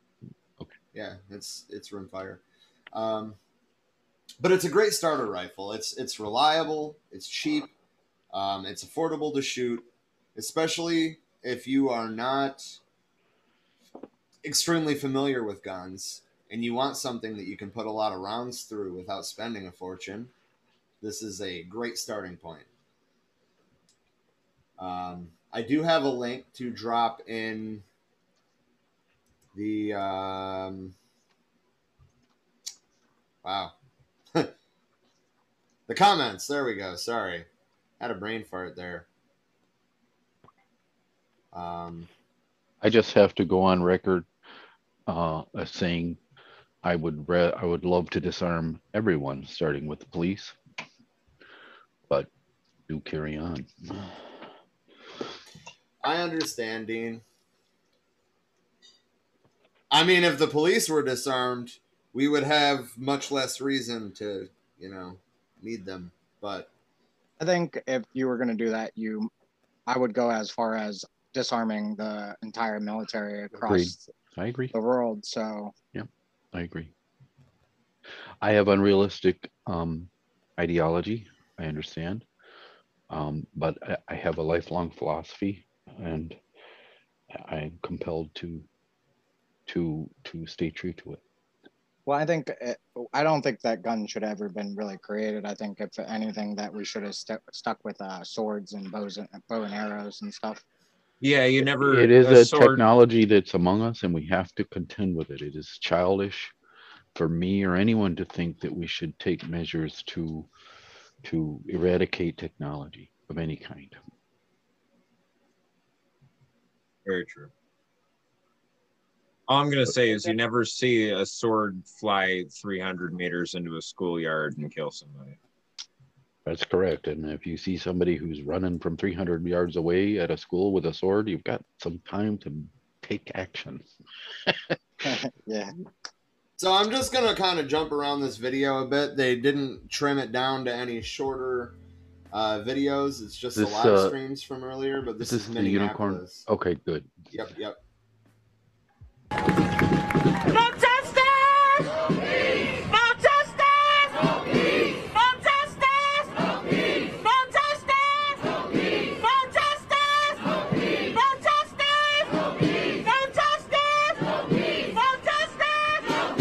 Yeah, it's it's rimfire. Um, but it's a great starter rifle. It's it's reliable. It's cheap. Um, it's affordable to shoot, especially if you are not extremely familiar with guns and you want something that you can put a lot of rounds through without spending a fortune. This is a great starting point. Um, I do have a link to drop in the um, wow. *laughs* The comments. There we go. Sorry. Had a brain fart there. Um I just have to go on record uh as saying I would re- I would love to disarm everyone, starting with the police. But do carry on. i understand dean i I mean, if the police were disarmed, we would have much less reason to, you know, need them. But I think if you were going to do that, you, I would go as far as disarming the entire military across Agreed. I agree. the world. So Yeah, I agree. I have unrealistic um, ideology. I understand, um, but I, I have a lifelong philosophy, and I'm compelled to to to stay true to it. Well, I think it, I don't think that gun should have ever been really created. I think if anything, that we should have stu- stuck with uh, swords and bows and bow and arrows and stuff. Yeah, you never. It is a sword- technology that's among us, and we have to contend with it. It is childish for me or anyone to think that we should take measures to to eradicate technology of any kind. Very true. All I'm gonna say is you never see a sword fly 300 meters into a schoolyard and kill somebody. That's correct. And if you see somebody who's running from 300 yards away at a school with a sword, you've got some time to take action. *laughs* yeah. So I'm just gonna kind of jump around this video a bit. They didn't trim it down to any shorter uh, videos. It's just This, the live uh, streams from earlier. But this, This is is the unicorn. Okay, good. Yep, yep.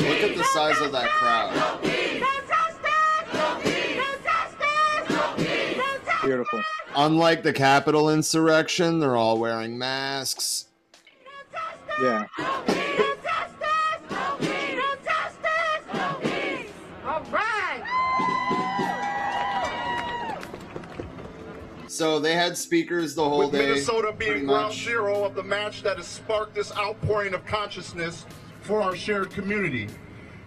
Look at the size of that crowd. Beautiful. Unlike the Capitol insurrection, they're all wearing masks. Yeah. So they had speakers the whole With day. Minnesota pretty being ground zero of the match that has sparked this outpouring of consciousness for our shared community.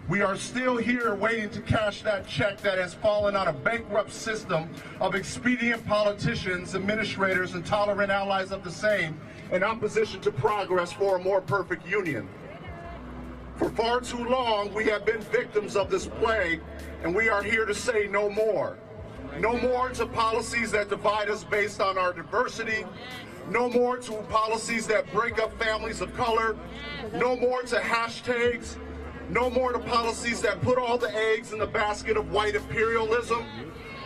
We are still here waiting to cash that check that has fallen on a bankrupt system of expedient politicians, administrators, and tolerant allies of the same in opposition to progress for a more perfect union. For far too long, we have been victims of this plague, and we are here to say no more. No more to policies that divide us based on our diversity. No more to policies that break up families of color. No more to hashtags. No more to policies that put all the eggs in the basket of white imperialism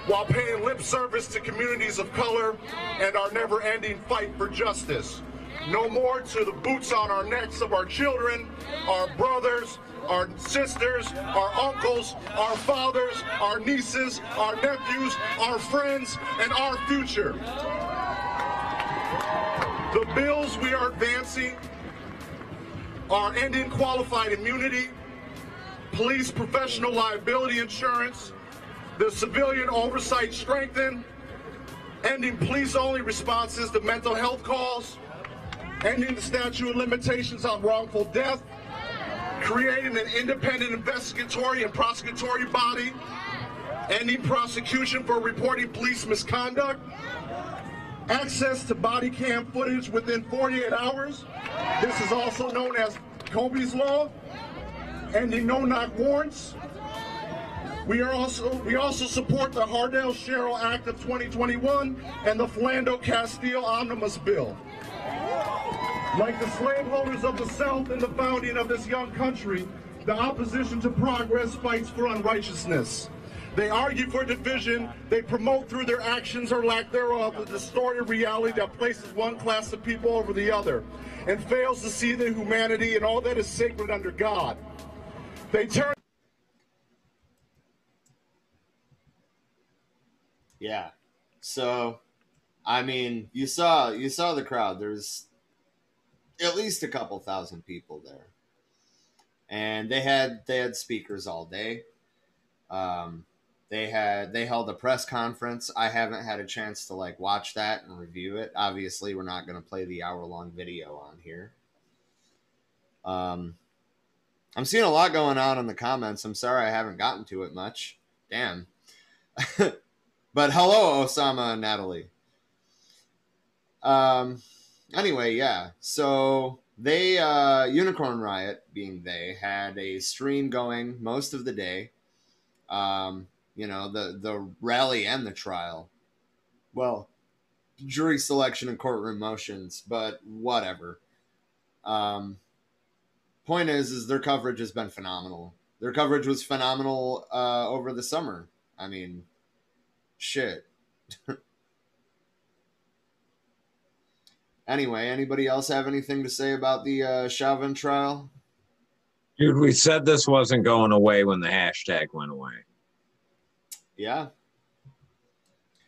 while paying lip service to communities of color and our never ending fight for justice. No more to the boots on our necks of our children, our brothers, our sisters, our uncles, our fathers, our nieces, our nephews, our friends, and our future. The bills we are advancing are ending qualified immunity, police professional liability insurance, the civilian oversight strengthened, ending police-only responses to mental health calls, ending the statute of limitations on wrongful death, creating an independent investigatory and prosecutory body, ending prosecution for reporting police misconduct, access to body cam footage within 48 hours. This is also known as Kobe's Law, ending no-knock warrants. We are also we also support the Hardel Sherrell Act of 2021 and the Philando Castile Omnibus Bill. Like the slaveholders of the South in the founding of this young country, the opposition to progress fights for unrighteousness. They argue for division, they promote through their actions or lack thereof a distorted reality that places one class of people over the other and fails to see the humanity and all that is sacred under God. They turn Yeah. So, I mean, you saw you saw the crowd. There's at least a couple thousand people there, and they had they had speakers all day. Um, they had they held a press conference. I haven't had a chance to like watch that and review it. Obviously, we're not going to play the hour long video on here. Um, I'm seeing a lot going on in the comments. I'm sorry I haven't gotten to it much. Damn. *laughs* But hello, Osama and Natalie. Um. Anyway, yeah. So they uh, Unicorn Riot, being they, had a stream going most of the day. Um, you know the the rally and the trial. Well, jury selection and courtroom motions, but whatever. Um, point is, is their coverage has been phenomenal. Their coverage was phenomenal uh, over the summer. I mean, shit. *laughs* anyway, anybody else have anything to say about the uh, Chauvin trial? Dude, we said this wasn't going away when the hashtag went away. Yeah.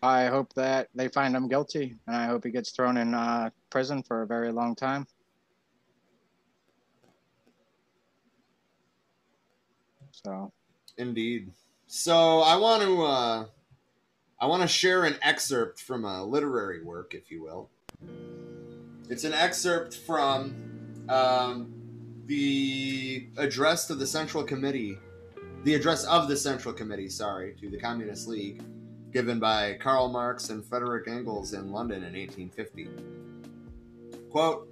I hope that they find him guilty, and I hope he gets thrown in uh, prison for a very long time. So, indeed. So I want to uh, I want to share an excerpt from a literary work, if you will. It's an excerpt from um, the address to the Central Committee, the address of the Central Committee, sorry, to the Communist League, given by Karl Marx and Frederick Engels in London in 1850. Quote,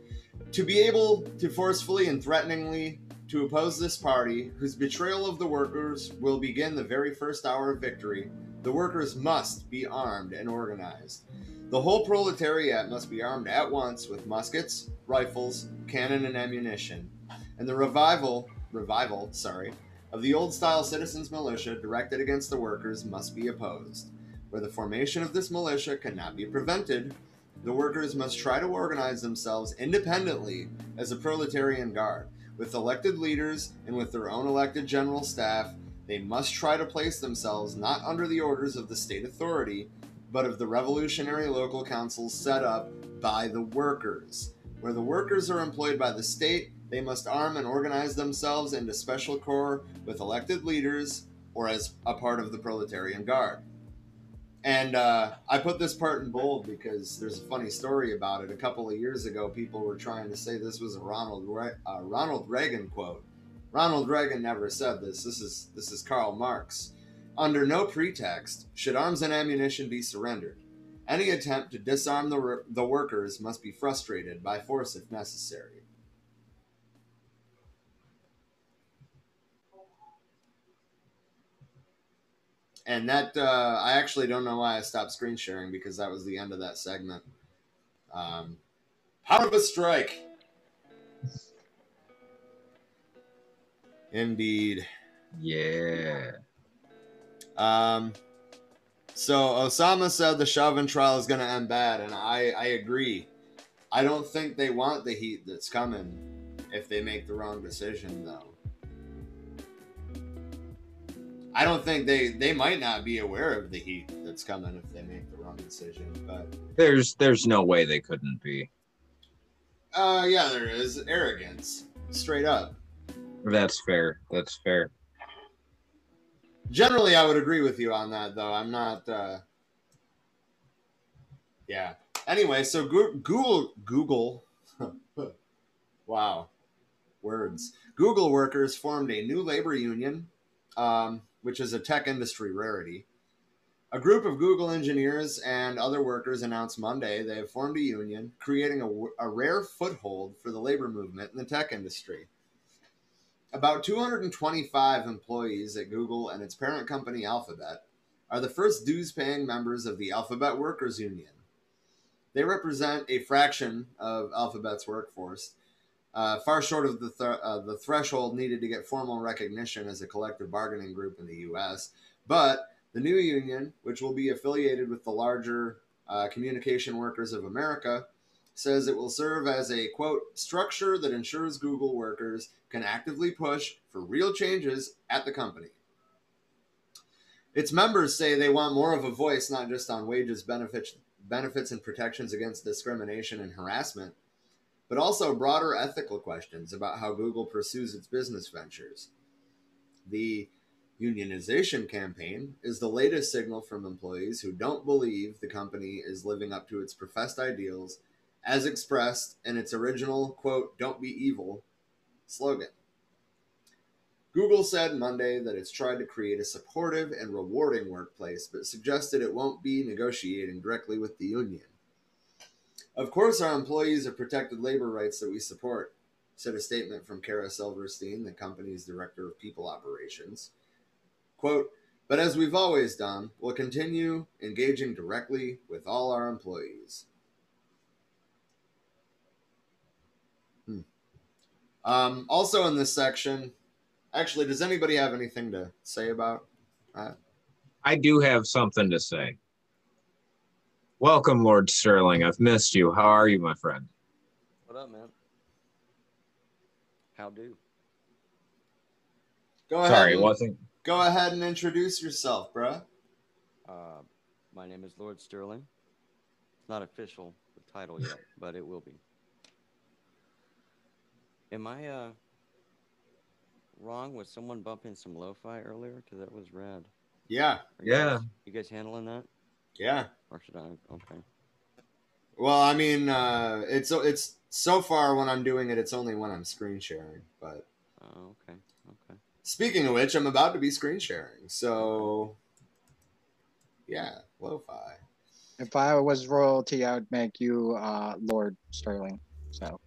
to be able to forcefully and threateningly to oppose this party, whose betrayal of the workers will begin the very first hour of victory, the workers must be armed and organized. The whole proletariat must be armed at once with muskets, rifles, cannon, and ammunition. And the revival, revival, sorry, of the old style citizens' militia directed against the workers must be opposed. Where the formation of this militia cannot be prevented, the workers must try to organize themselves independently as a proletarian guard with elected leaders and with their own elected general staff, they must try to place themselves not under the orders of the state authority, but of the revolutionary local councils set up by the workers. Where the workers are employed by the state, they must arm and organize themselves into special corps with elected leaders or as a part of the proletarian guard. And uh, I put this part in bold because there's a funny story about it. A couple of years ago, people were trying to say this was a Ronald Re- uh, Ronald Reagan quote. Ronald Reagan never said this. This is this is Karl Marx. Under no pretext should arms and ammunition be surrendered. Any attempt to disarm the, the workers must be frustrated by force if necessary. and that uh, I actually don't know why I stopped screen sharing because that was the end of that segment. Um, power of a strike. Indeed. Yeah. Um. So Osama said the Chauvin trial is going to end bad, and I I agree. I don't think they want the heat that's coming if they make the wrong decision, though. I don't think they they might not be aware of the heat that's coming if they make the wrong decision. But there's there's no way they couldn't be. Uh, yeah, there is arrogance, straight up. That's fair. That's fair. Generally, I would agree with you on that, though. I'm not. uh Yeah. Anyway, so Google Google. *laughs* wow, words. Google workers formed a new labor union. Um, which is a tech industry rarity. A group of Google engineers and other workers announced Monday they have formed a union, creating a, a rare foothold for the labor movement in the tech industry. About 225 employees at Google and its parent company Alphabet are the first dues paying members of the Alphabet Workers Union. They represent a fraction of Alphabet's workforce uh, far short of the, th- uh, the threshold needed to get formal recognition as a collective bargaining group in the U.S. But the new union, which will be affiliated with the larger uh, Communication Workers of America, says it will serve as a quote structure that ensures Google workers can actively push for real changes at the company. Its members say they want more of a voice, not just on wages, benefits, benefits and protections against discrimination and harassment, but also broader ethical questions about how Google pursues its business ventures. The unionization campaign is the latest signal from employees who don't believe the company is living up to its professed ideals as expressed in its original, quote, don't be evil slogan. Google said Monday that it's tried to create a supportive and rewarding workplace, but suggested it won't be negotiating directly with the union. Of course, our employees have protected labor rights that we support. said a statement from Kara Silverstein, the company's director of people operations. Quote, but as we've always done, we'll continue engaging directly with all our employees. Um, also in this section, actually, does anybody have anything to say about that? I do have something to say. Welcome, Lord Sterling. I've missed you. How are you, my friend? What up, man? How do? Go ahead. Sorry, and, wasn't. Go ahead and introduce yourself, bruh. Uh, my name is Lord Sterling. It's not official, the title yet, but it will be. Am I uh wrong? Was someone bumping some lo-fi earlier? Because that was rad. Yeah. You Yeah. Guys, you guys handling that? Yeah. Or should I? Okay. Well, I mean, uh, it's it's so far when I'm doing it, it's only when I'm screen sharing. But Oh, okay. Okay. speaking of which, I'm about to be screen sharing. So, yeah, lo-fi. If I was royalty, I would make you uh, Lord Sterling. So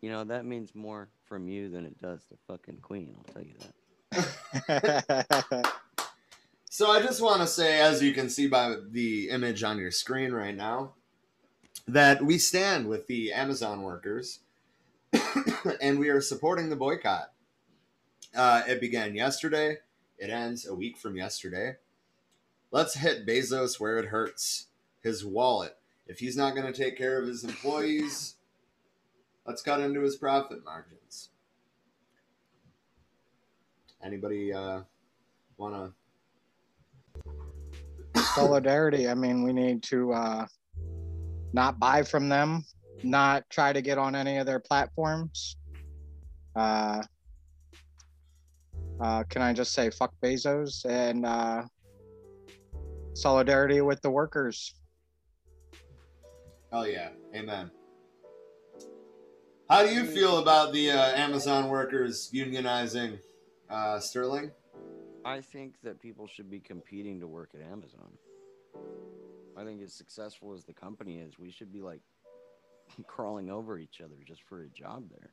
You know that means more from you than it does the fucking queen. I'll tell you that. *laughs* So I just want to say, as you can see by the image on your screen right now, that we stand with the Amazon workers, *coughs* and we are supporting the boycott. Uh, it began yesterday. It ends a week from yesterday. Let's hit Bezos where it hurts. His wallet. If he's not going to take care of his employees, let's cut into his profit margins. Anybody uh, want to solidarity. I mean, we need to uh, not buy from them, not try to get on any of their platforms. Uh, uh, can I just say fuck Bezos and uh, solidarity with the workers? Oh yeah, amen. How do you feel about the uh, Amazon workers unionizing, uh, Sterling? I think that people should be competing to work at Amazon. I think as successful as the company is, we should be like *laughs* crawling over each other just for a job there.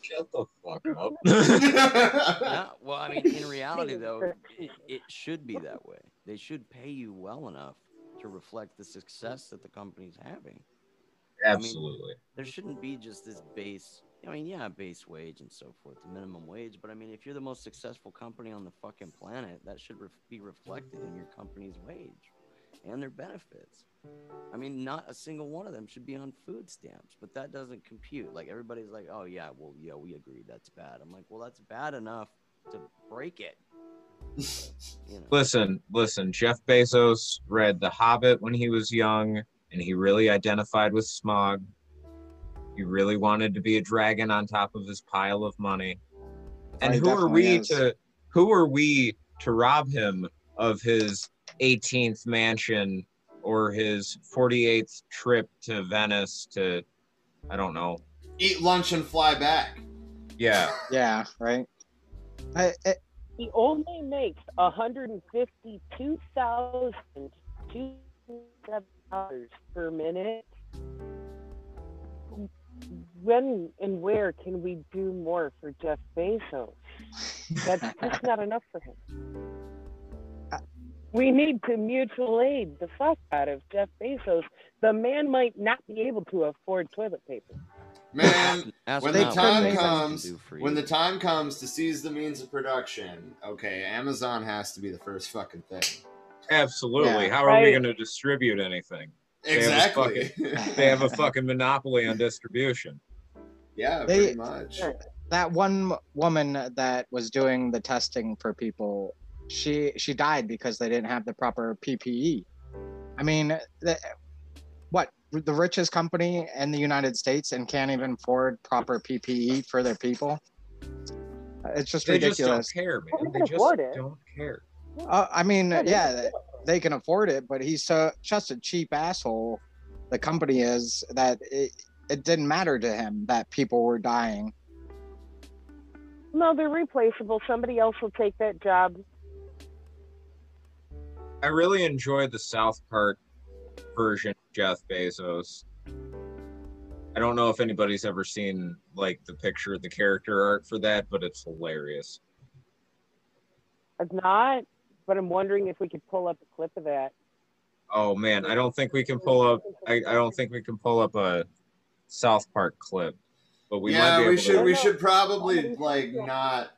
Shut the fuck up. *laughs* yeah, well, I mean, in reality, though, it, it should be that way. They should pay you well enough to reflect the success that the company's having. Absolutely. There shouldn't be just this base. I mean, yeah, base wage and so forth, the minimum wage. But I mean, if you're the most successful company on the fucking planet, that should ref- be reflected in your company's wage and their benefits. I mean, not a single one of them should be on food stamps, but that doesn't compute. Like everybody's like, "Oh yeah, well yeah, we agree that's bad." I'm like, "Well, that's bad enough to break it." *laughs* You know. Listen, listen. Jeff Bezos read The Hobbit when he was young, and he really identified with Smaug. He really wanted to be a dragon on top of his pile of money. And he who are we is. to who are we to rob him of his 18th mansion or his 48th trip to Venice to I don't know. Eat lunch and fly back. Yeah. Yeah, right. I, it, He only makes hundred and fifty-two thousand two dollars per minute. When and where can we do more for Jeff Bezos? That's *laughs* just not enough for him. We need to mutual aid the fuck out of Jeff Bezos. The man might not be able to afford toilet paper. Man, *laughs* when the time what Bezos can comes, when the time comes to seize the means of production, okay, Amazon has to be the first fucking thing. Absolutely. Yeah. How are we going to distribute anything? They have a Exactly. *laughs* They have a fucking monopoly on distribution. yeah, They- pretty much. that one woman that was doing the testing for people she she died because they didn't have the proper ppe i mean the, what the richest company in the united states and can't even afford proper ppe for their people it's just They just don't ridiculous care, man. they They just it. don't care. Uh, i mean Yeah, they yeah can they can afford it but he's so just a cheap asshole the company is that it, it didn't matter to him that people were dying No, they're replaceable. Somebody else will take that job. I really enjoyed the South Park version of Jeff Bezos. I don't know if anybody's ever seen like the picture, of the character art for that, but it's hilarious. I've not, but I'm wondering if we could pull up a clip of that. Oh man, I don't think we can pull up. I, I don't think we can pull up a South Park clip, but we might yeah, be able we should to. we should probably like not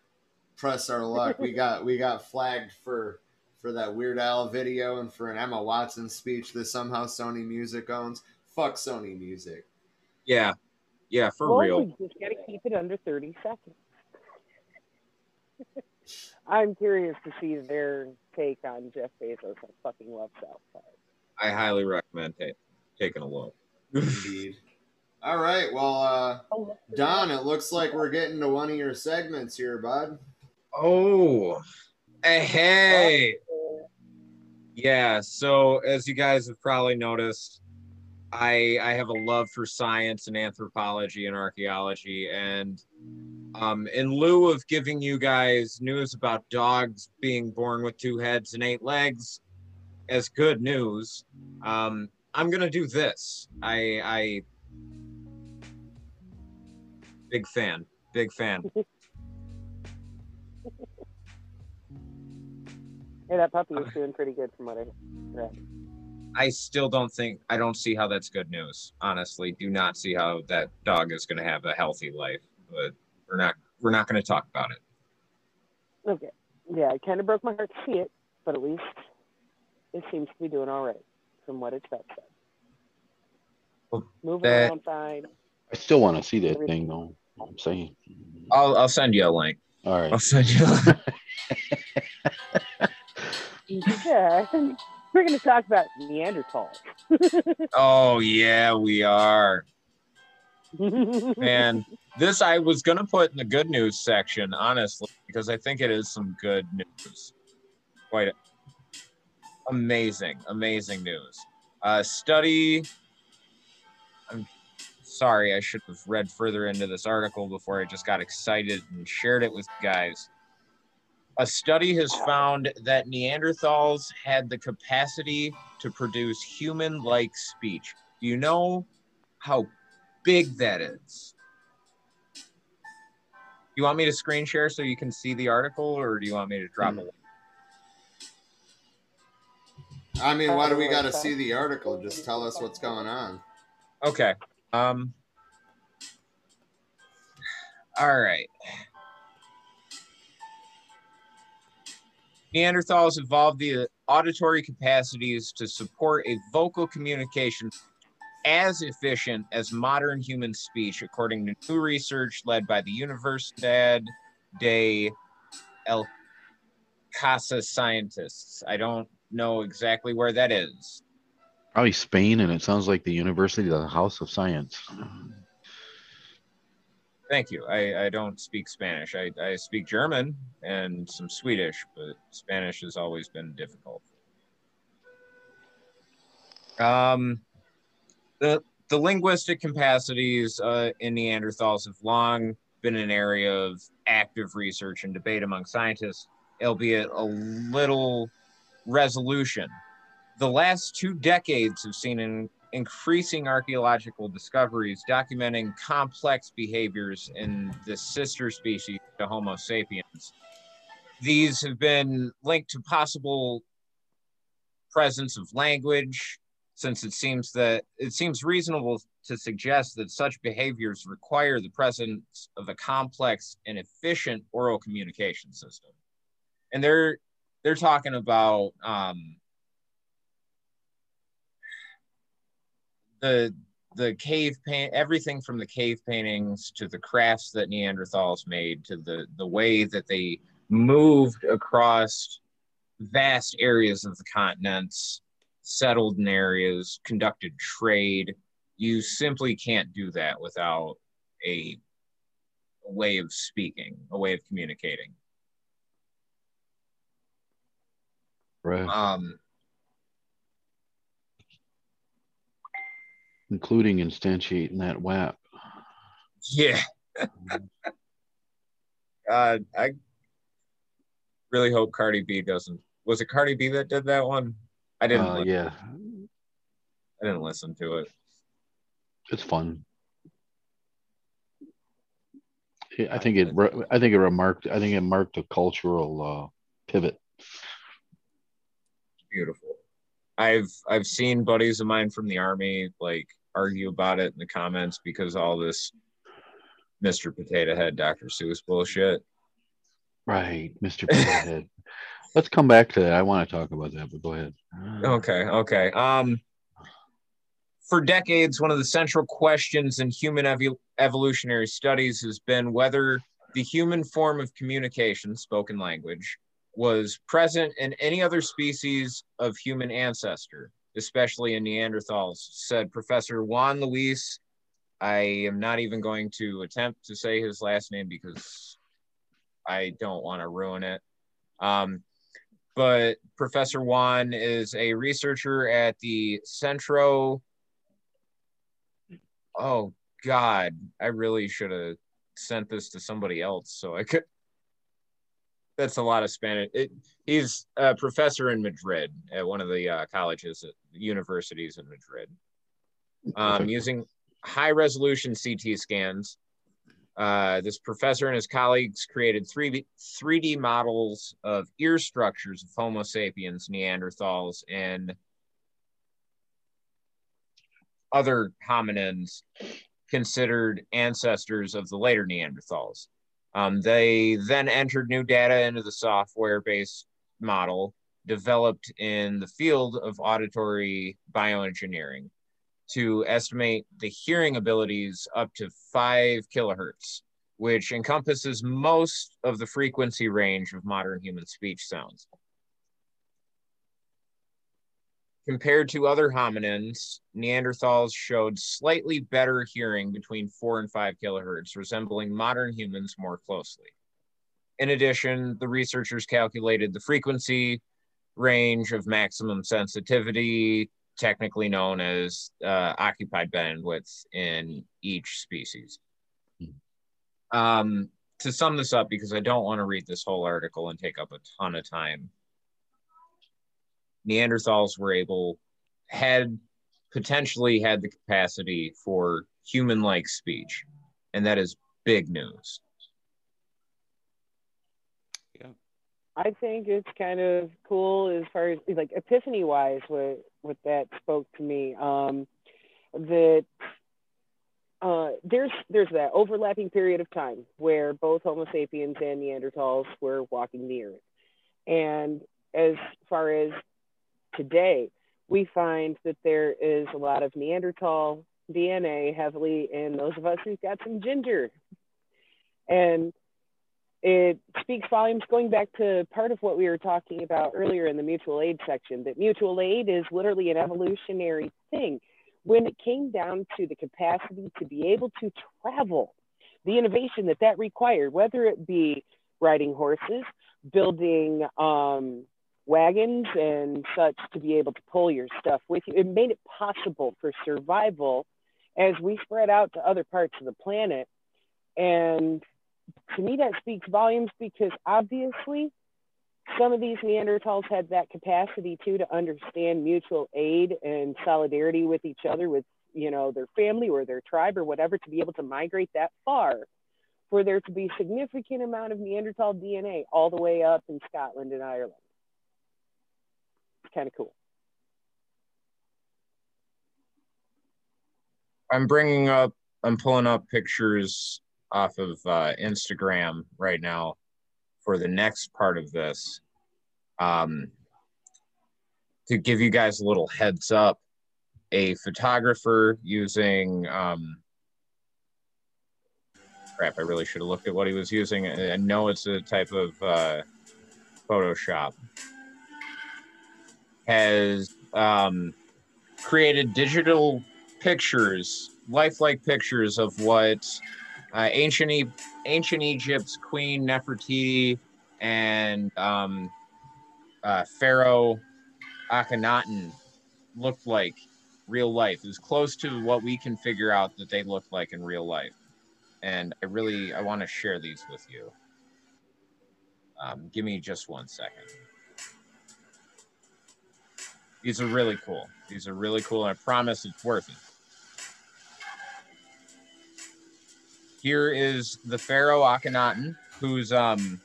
press our luck. We got we got flagged for for that Weird Al video and for an Emma Watson speech that somehow Sony Music owns. Fuck Sony Music. Yeah, yeah, for well, real. We just got to keep it under 30 seconds. *laughs* I'm curious to see their take on Jeff Bezos. I fucking love South Park. I highly recommend ta- taking a look. Indeed. All right, well, uh, Don, it looks like we're getting to one of your segments here, bud. Oh, hey, hey. Yeah, so as you guys have probably noticed, I I have a love for science and anthropology and archaeology, and um, in lieu of giving you guys news about dogs being born with two heads and eight legs as good news, um, I'm gonna do this. I I big fan, big fan. *laughs* Hey, that puppy is doing pretty good from what I read. I still don't think I don't see how that's good news. Honestly, do not see how that dog is going to have a healthy life. But we're not we're not going to talk about it. Okay. Yeah, it kind of broke my heart to see it, but at least it seems to be doing all right from what it's said. Moving that- around fine. I still want to see that thing though. I'm saying. I'll I'll send you a link. All right. I'll send you. A *laughs* Yeah, *laughs* we're going to talk about Neanderthals. *laughs* oh yeah, we are. Man, this I was gonna put in the good news section, honestly, because I think it is some good news. Quite amazing, amazing news. Uh, study. I'm sorry, I should have read further into this article before I just got excited and shared it with you guys. A study has found that Neanderthals had the capacity to produce human like speech. Do you know how big that is? You want me to screen share so you can see the article, or do you want me to drop a link? I mean, why do we got to see the article? Just tell us what's going on. Okay. Um. All right. Neanderthals evolved the auditory capacities to support a vocal communication as efficient as modern human speech, according to new research led by the Universidad de El Casa scientists. I don't know exactly where that is. Probably Spain, and it sounds like the University of the House of Science. Thank you. I, I don't speak Spanish. I, I speak German and some Swedish, but Spanish has always been difficult. Um, the the linguistic capacities uh, in Neanderthals have long been an area of active research and debate among scientists, albeit a little resolution. The last two decades have seen an increasing archaeological discoveries documenting complex behaviors in the sister species, the Homo sapiens. These have been linked to possible presence of language, since it seems that it seems reasonable to suggest that such behaviors require the presence of a complex and efficient oral communication system. And they're they're talking about um, the the cave paint everything from the cave paintings to the crafts that Neanderthals made to the the way that they moved across vast areas of the continents settled in areas conducted trade you simply can't do that without a, a way of speaking a way of communicating Right. um Including instantiating that WAP. Yeah. uh, I really hope Cardi B doesn't. Was it Cardi B that did that one? I didn't. Uh, yeah, I didn't listen to it. it's fun. I think it. re- I think it remarked. I think it marked a cultural uh, pivot. beautiful. I've I've seen buddies of mine from the army like argue about it in the comments because all this Mr. Potato Head, Dr. Seuss bullshit. Right, Mr. *laughs* Pinhead. Let's come back to that. I want to talk about that, but go ahead. Okay, okay. Um, for decades, one of the central questions in human evo- evolutionary studies has been whether the human form of communication, spoken language, was present in any other species of human ancestor, especially in Neanderthals, said Professor Juan Luis. I am not even going to attempt to say his last name because I don't want to ruin it. Um, but Professor Juan is a researcher at the Centro. Oh God, I really should have sent this to somebody else so I could. *laughs* That's a lot of Spanish. It, he's a professor in Madrid at one of the uh, colleges, universities in Madrid, um, using high resolution CT scans. Uh, this professor and his colleagues created 3D, 3D models of ear structures of Homo sapiens, Neanderthals, and other hominins considered ancestors of the later Neanderthals. Um, they then entered new data into the software based model developed in the field of auditory bioengineering to estimate the hearing abilities up to five kilohertz, which encompasses most of the frequency range of modern human speech sounds. Compared to other hominins, Neanderthals showed slightly better hearing between four and five kilohertz, resembling modern humans more closely. In addition, the researchers calculated the frequency range of maximum sensitivity, technically known as uh, occupied bandwidth in each species. Um, to sum this up, because I don't want to read this whole article and take up a ton of time, Neanderthals were able, had potentially had the capacity for human like speech. And that is big news. I think it's kind of cool as far as like epiphany wise what what that spoke to me. Um that uh, there's there's that overlapping period of time where both Homo sapiens and Neanderthals were walking the earth. And as far as today, we find that there is a lot of Neanderthal DNA heavily in those of us who've got some ginger. And it speaks volumes going back to part of what we were talking about earlier in the mutual aid section that mutual aid is literally an evolutionary thing. When it came down to the capacity to be able to travel the innovation that that required whether it be riding horses building um, wagons and such to be able to pull your stuff with you it made it possible for survival as we spread out to other parts of the planet. And to me that speaks volumes because obviously some of these Neanderthals had that capacity too to understand mutual aid and solidarity with each other, with you know their family or their tribe or whatever, to be able to migrate that far, for there to be significant amount of Neanderthal DNA all the way up in Scotland and Ireland. It's kind of cool. I'm bringing up, I'm pulling up pictures off of uh, Instagram right now for the next part of this. Um, to give you guys a little heads up, a photographer using, um, crap, I really should have looked at what he was using. I know it's a type of uh, Photoshop, has um, created digital pictures, lifelike pictures of what uh, ancient e- ancient Egypt's Queen Nefertiti and um, uh, Pharaoh Akhenaten looked like real life. It was close to what we can figure out that they look like in real life. And I really I want to share these with you. Um, give me just one second. These are really cool. These are really cool, and I promise it's worth it. Here is the pharaoh Akhenaten, whose um,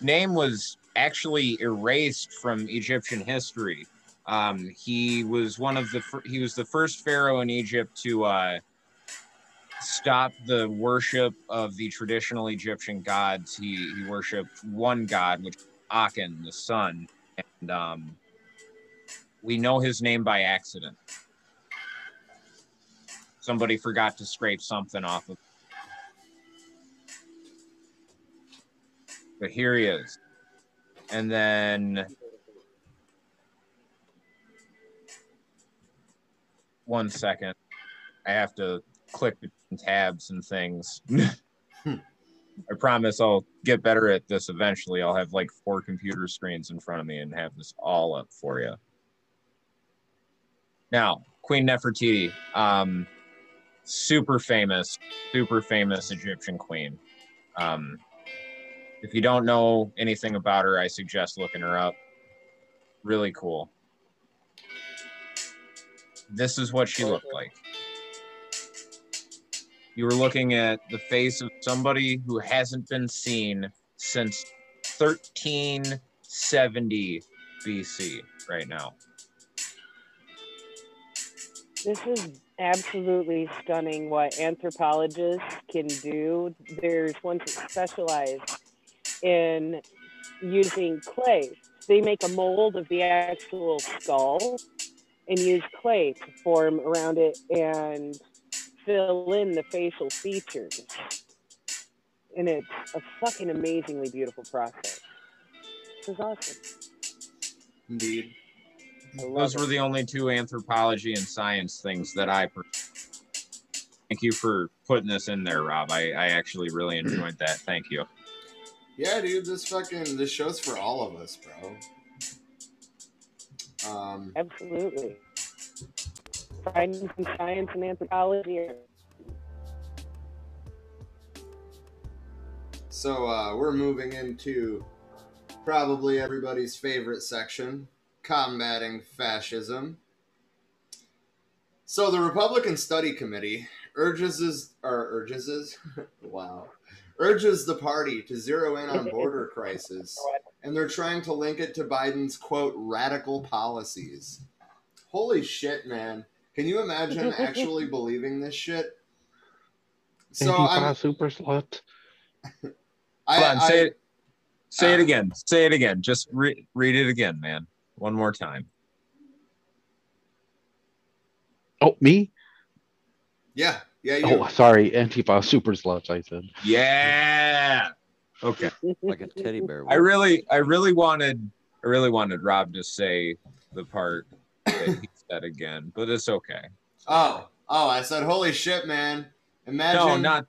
name was actually erased from Egyptian history. Um, he was one of the fir- he was the first pharaoh in Egypt to uh, stop the worship of the traditional Egyptian gods. He he worshipped one god, which Aten, the sun, and um, we know his name by accident. Somebody forgot to scrape something off of. But here he is. And then one second. I have to click tabs and things. I promise I'll get better at this eventually. I'll have like four computer screens in front of me and have this all up for you. Now, Queen Nefertiti, um, super famous, super famous Egyptian queen. Um, if you don't know anything about her, I suggest looking her up. Really cool. This is what she looked like. You were looking at the face of somebody who hasn't been seen since 1370 BC right now. This is absolutely stunning what anthropologists can do. There's ones that specialize in using clay. They make a mold of the actual skull and use clay to form around it and fill in the facial features. And it's a fucking amazingly beautiful process. This is awesome. Indeed. Those it. were the only two anthropology and science things that I. Per- Thank you for putting this in there, Rob. I, I actually really enjoyed that. Thank you. Yeah, dude, this fucking this show's for all of us, bro. Um, Absolutely. Finding some science and anthropology. so uh, we're moving into probably everybody's favorite section, combating fascism. So the Republican Study Committee urges is or urges is *laughs* wow urges the party to zero in on *laughs* border crisis, and they're trying to link it to Biden's quote radical policies. Holy shit, man! Can you imagine *laughs* actually believing this shit? So Antifa I'm, super slut. I, Hold on, say I- it. Say it uh, again. Say it again. Just re- read it again, man. One more time. Oh, me? yeah, yeah, you. Oh, sorry. Antifa super sluts, I said. Yeah. Okay. like a teddy bear. I really, I really wanted, I really wanted Rob to say the part that he *laughs* said again, but it's okay. Oh, oh, I said, holy shit, man! Imagine. No, not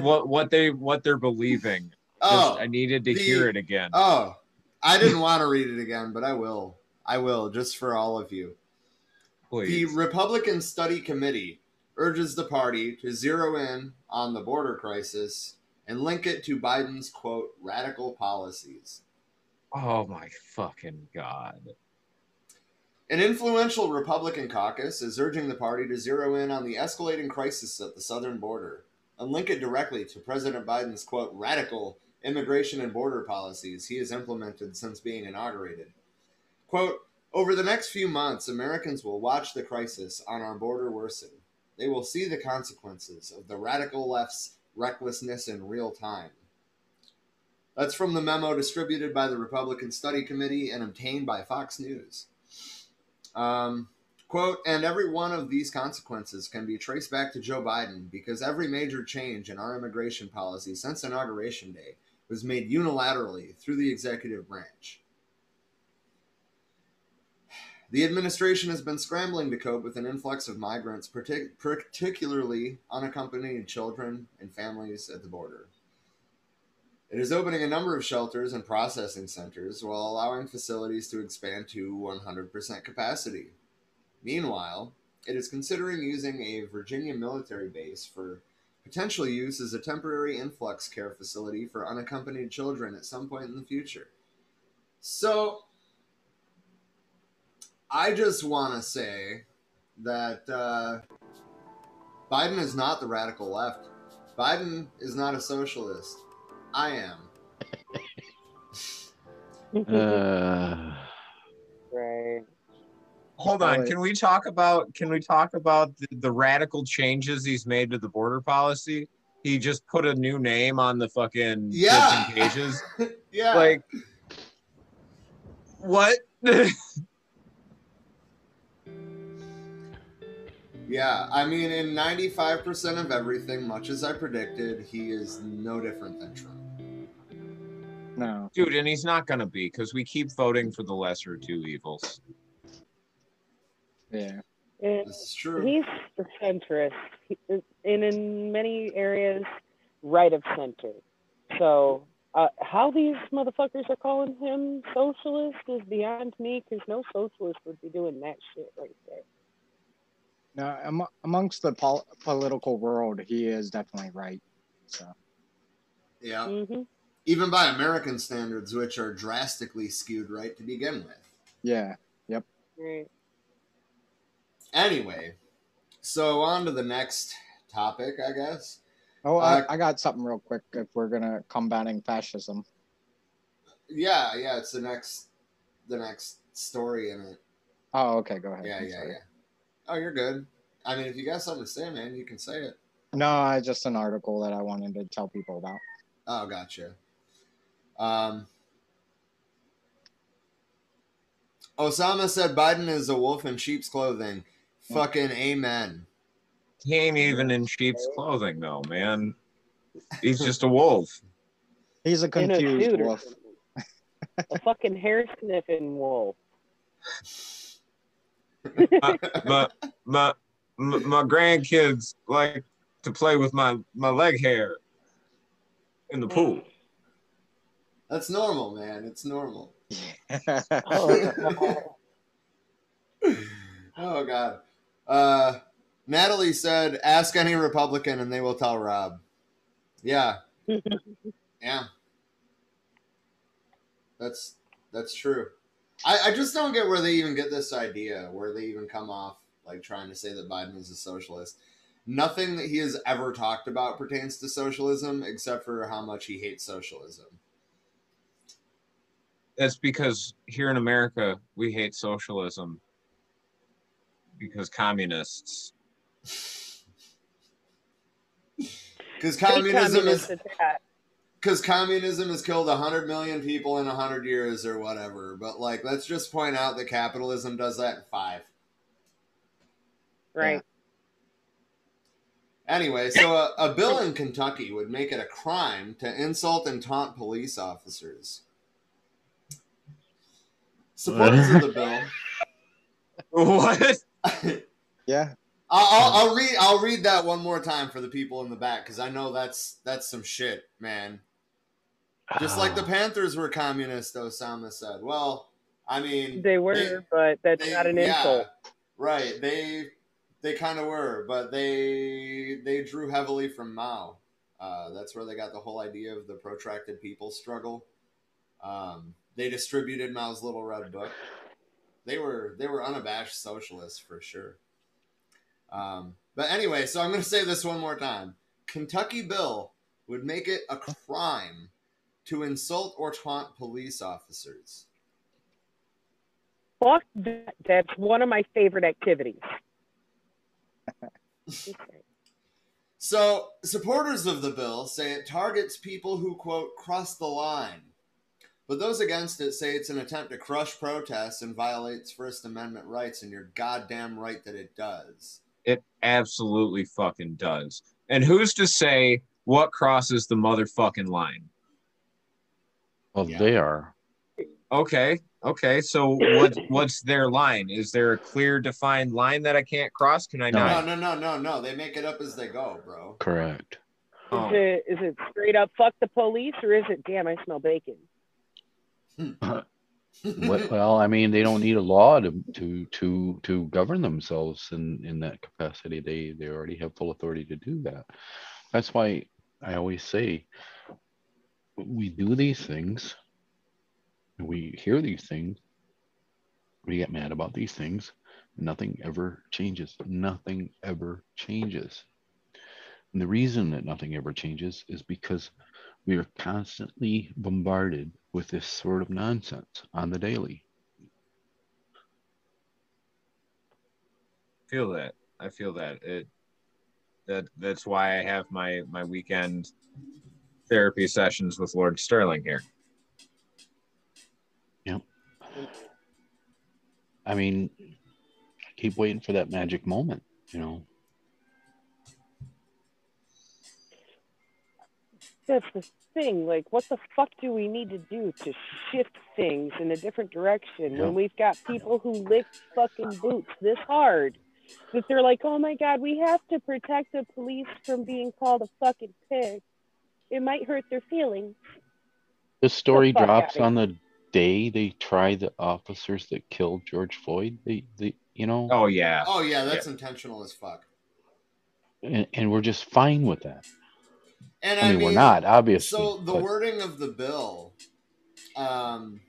what what they what they're believing. *laughs* Oh, Just, I needed to the- hear it again. Oh, I didn't want to read it again, but I will. I will, just for all of you. The Republican Study Committee urges the party to zero in on the border crisis and link it to Biden's quote radical policies. Oh my fucking god. An influential Republican caucus is urging the party to zero in on the escalating crisis at the southern border and link it directly to President Biden's quote radical immigration and border policies he has implemented since being inaugurated. Quote, over the next few months, Americans will watch the crisis on our border worsen. They will see the consequences of the radical left's recklessness in real time. That's from the memo distributed by the Republican Study Committee and obtained by Fox News. Um, quote, and every one of these consequences can be traced back to Joe Biden because every major change in our immigration policy since Inauguration Day was made unilaterally through the executive branch. The administration has been scrambling to cope with an influx of migrants, partic- particularly unaccompanied children and families at the border. It is opening a number of shelters and processing centers while allowing facilities to expand to 100% capacity. Meanwhile, it is considering using a Virginia military base for potential use as a temporary influx care facility for unaccompanied children at some point in the future. So, I just want to say that uh, Biden is not the radical left. Biden is not a socialist. I am. *laughs* Uh, right. Hold on. Can we talk about can we talk about the, the radical changes he's made to the border policy? He just put a new name on the fucking bits Yeah. pages. *laughs* Yeah. Like what? *laughs* Yeah, I mean, in 95% of everything, much as I predicted, he is no different than Trump. No. Dude, and he's not gonna be because we keep voting for the lesser of two evils. Yeah. And This is true. He's the centrist, he, and in many areas, right of center. So, uh, how these motherfuckers are calling him socialist is beyond me, because no socialist would be doing that shit right there. No, am- amongst the pol- political world, he is definitely right. So Yeah. Mm-hmm. Even by American standards, which are drastically skewed right to begin with. yeah, yep. Right. Anyway, so on to the next topic, I guess. Oh, Uh, I, I got something real quick. If we're gonna combating fascism, Yeah, yeah, it's the next the next story in it. oh, okay, go ahead. Yeah, I'm yeah, sorry. yeah. Oh, you're good. I mean, if you got something to say, man, you can say it. No, I just an article that I wanted to tell people about. Oh, gotcha. Um, Osama said Biden is a wolf in sheep's clothing. Fucking amen. He ain't even in sheep's clothing though, man. He's just a wolf. He's a In a confused wolf. a fucking hair sniffing wolf. My, my my my grandkids like to play with my my leg hair in the pool. That's normal, man. It's normal. Oh, *laughs* Oh God. Uh, Natalie said, "Ask any Republican, and they will tell Rob." Yeah, *laughs* yeah. That's that's true. I, I just don't get where they even get this idea, where they even come off like trying to say that Biden is a socialist. Nothing that he has ever talked about pertains to socialism, except for how much he hates socialism. That's because here in America we hate socialism because communists. *laughs* Because Fake communism is communist attack. Because communism has killed 100 million people in 100 years or whatever but like let's just point out that capitalism does that in five Right. anyway so a, a bill in kentucky would make it a crime to insult and taunt police officers supporters of the *laughs* bill What? *laughs* yeah. I'll, I'll, I'll read i'll read that one more time for the people in the back because i know that's that's some shit man just like the panthers were communist osama said well i mean They were, but that's they- not an yeah, insult. Right. They they kind of were, but they they drew heavily from Mao. Uh, that's where they got the whole idea of the protracted people struggle. Um, they distributed Mao's little red book. They were they were unabashed socialists for sure. Um, but anyway, so I'm going to say this one more time. Kentucky bill would make it a crime to insult or taunt police officers. Fuck that. That's one of my favorite activities. *laughs* So, supporters of the bill say it targets people who, quote, cross the line. But those against it say it's an attempt to crush protests and violates First Amendment rights, and you're goddamn right that it does. It absolutely fucking does. And who's to say what crosses the motherfucking line? Well, they are. Okay, okay. So what what's their line? Is there a clear defined line that I can't cross? Can I No. No, not? no, no, no, no. They make it up as they go, bro. Correct. Oh. Is it is it straight up fuck the police or is it damn I smell bacon? Hmm. Well, I mean, they don't need a law to to to to govern themselves in in that capacity. They they already have full authority to do that. That's why I always say we do these things, we hear these things, we get mad about these things. Nothing ever changes. Nothing ever changes. And the reason that nothing ever changes is because we are constantly bombarded with this sort of nonsense on the daily. Feel that. I feel that. It that that's why I have my my weekend therapy sessions with Lord Sterling here. Yep. I mean, keep waiting for that magic moment, you know. That's the thing. Like, what the fuck do we need to do to shift things in a different direction Yeah. when we've got people who lick fucking boots this hard that they're like, oh my god, we have to protect the police from being called a fucking pig. It might hurt their feelings. The story fuck drops on the day they try the officers that killed George Floyd. They, they, you know, Oh yeah. Oh yeah, that's intentional as fuck. and, and we're just fine with that. And I mean, we're not, obviously, So the but- wording of the bill, um,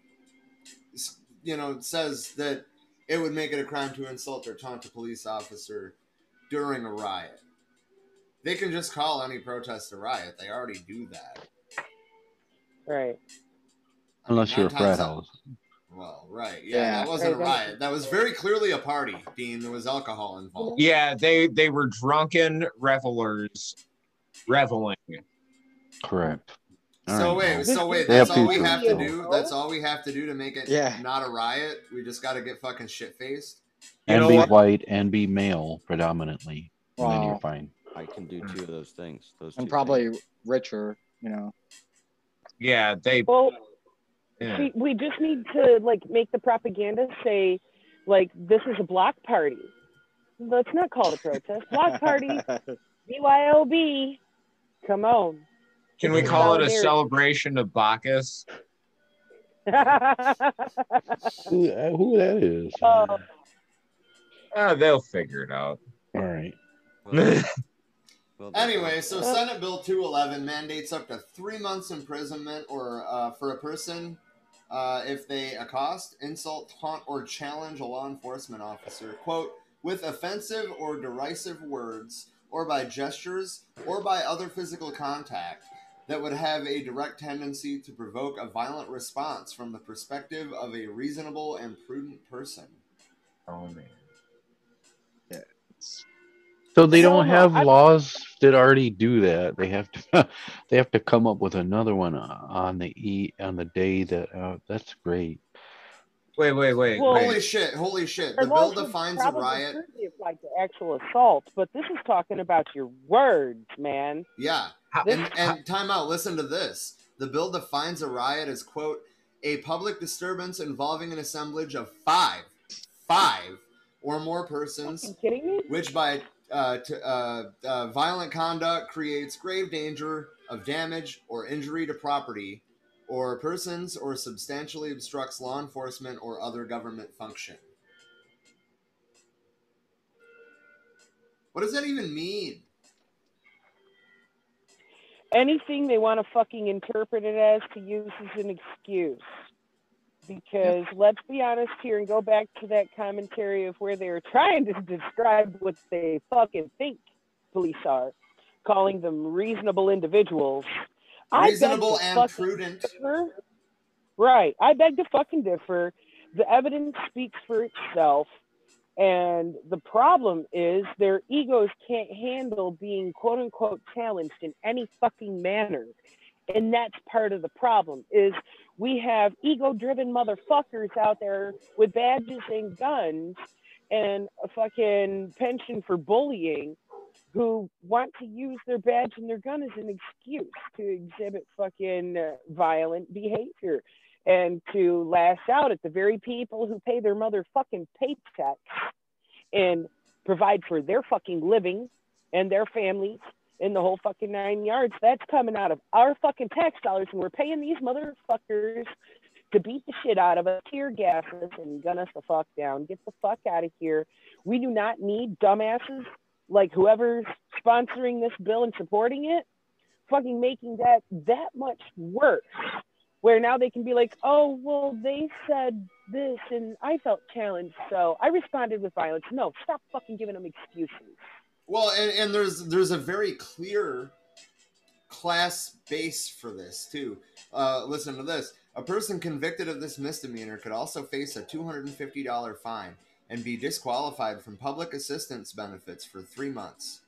you know, says that it would make it a crime to insult or taunt a police officer during a riot. They can just call any protest a riot. They already do that. Right. Unless you're a nine frat house. Well, right. Yeah, Yeah. that wasn't a riot. That was very clearly a party, Dean. There was alcohol involved. Yeah, they they were drunken revelers reveling. Correct. All so right, wait, so wait, that's all we have to do. That's all we have to do to make it Yeah. not a riot. We just got to get fucking shit faced. You and know be what? white and be male predominantly, and then you're fine. I can do two of those things. Those and probably things. richer, you know. Yeah, they Well, yeah. we, we just need to like make the propaganda say like this is a block party. Let's not call it a protest. Block party. *laughs* BYOB. Come on. Can we call it a celebration of Bacchus? *laughs* Who, uh, who that is? Oh. Uh, they'll figure it out. All right. *laughs* Well, Anyway, so Senate Bill 211 mandates up to three months imprisonment or uh, for a person uh, if they accost, insult, taunt, or challenge a law enforcement officer, quote, with offensive or derisive words, or by gestures, or by other physical contact that would have a direct tendency to provoke a violent response from the perspective of a reasonable and prudent person. Oh man. So they No, don't have I- laws that already do that. They have to. *laughs* they have to come up with another one on the e on the day that. Uh, that's great. Wait, wait, wait, Well- Holy shit, holy shit. The bill defines a probably riot. certainly apply to actual assault, but this is talking about your words, man. Yeah. How- And, and time out, listen to this. The bill defines a riot as, quote, a public disturbance involving an assemblage of five, five or more persons, You kidding me? which by uh, t- uh, uh, violent conduct creates grave danger of damage or injury to property or persons or substantially obstructs law enforcement or other government function. What does that even mean? anything they want to fucking interpret it as to use as an excuse. Because let's be honest here and go back to that commentary of where they are trying to describe what they fucking think police are, calling them reasonable individuals. Reasonable and prudent. differ. Right. I beg to fucking differ. The evidence speaks for itself. And the problem is their egos can't handle being quote unquote challenged in any fucking manner. And that's part of the problem is we have ego driven motherfuckers out there with badges and guns and a fucking pension for bullying who want to use their badge and their gun as an excuse to exhibit fucking uh, violent behavior and to lash out at the very people who pay their motherfucking paychecks and provide for their fucking living and their families in the whole fucking nine yards. That's coming out of our fucking tax dollars, and we're paying these motherfuckers to beat the shit out of us, tear gas us, and gun us the fuck down. Get the fuck out of here. We do not need dumbasses like whoever's sponsoring this bill and supporting it, fucking making that that much worse. Where now they can be like, oh, well, they said this and I felt challenged, so I responded with violence. No, stop fucking giving them excuses. Well, and, and there's there's a very clear class base for this too. Uh, listen to this: a person convicted of this misdemeanor could also face a two hundred and fifty dollar fine and be disqualified from public assistance benefits for three months.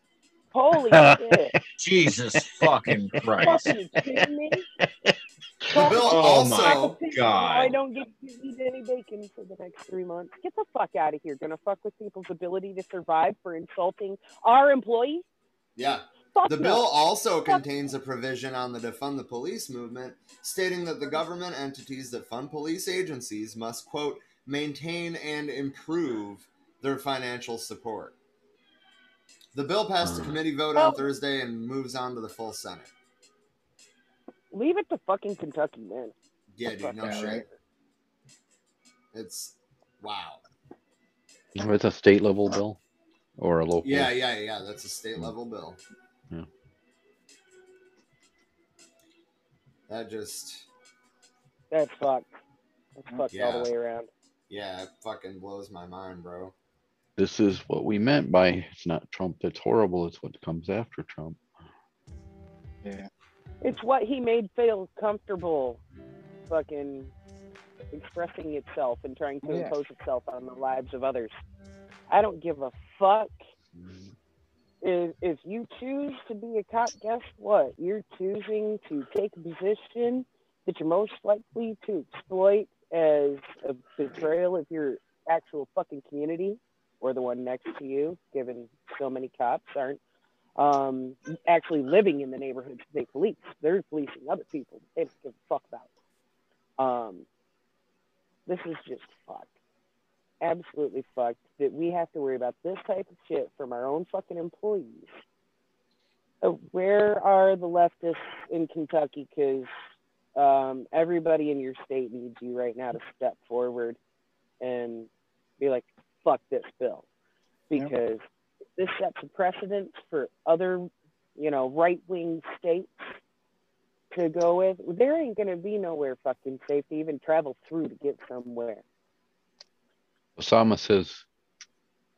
Holy *laughs* shit! Jesus fucking Christ. Fucking kidding me? The bill Oh also my God. I don't get to eat any bacon for the next three months. Get the fuck out of here. Gonna fuck with people's ability to survive for insulting our employees? Yeah. Fuck The no. bill also contains a provision on the defund the police movement, stating that the government entities that fund police agencies must, quote, maintain and improve their financial support. The bill passed a mm. committee vote on Oh. Thursday and moves on to the full Senate. Leave it to fucking Kentucky, man. Yeah, dude, no shit. right. It's wow. It's a state level bill or a local. Yeah, yeah, yeah. That's a state level bill. Yeah. That just, That's fucked. That's fucked all the way around. yeah, it fucking blows my mind, bro. This is what we meant by it's not Trump that's horrible, it's what comes after Trump. Yeah. It's what he made feel comfortable, fucking expressing itself and trying to Yeah. impose itself on the lives of others. I don't give a fuck. If, if you choose to be a cop, guess what? You're choosing to take a position that you're most likely to exploit as a betrayal of your actual fucking community or the one next to you, given so many cops aren't um, actually living in the neighborhoods they police. They're policing other people they don't give a fuck about. Um, this is just fucked. Absolutely fucked that we have to worry about this type of shit from our own fucking employees. Uh, where are the leftists in Kentucky? Because um, everybody in your state needs you right now to step forward and be like, fuck this bill. Yep. Because this sets a precedent for other, you know, right wing states to go with. There ain't going to be nowhere fucking safe to even travel through to get somewhere. Osama says,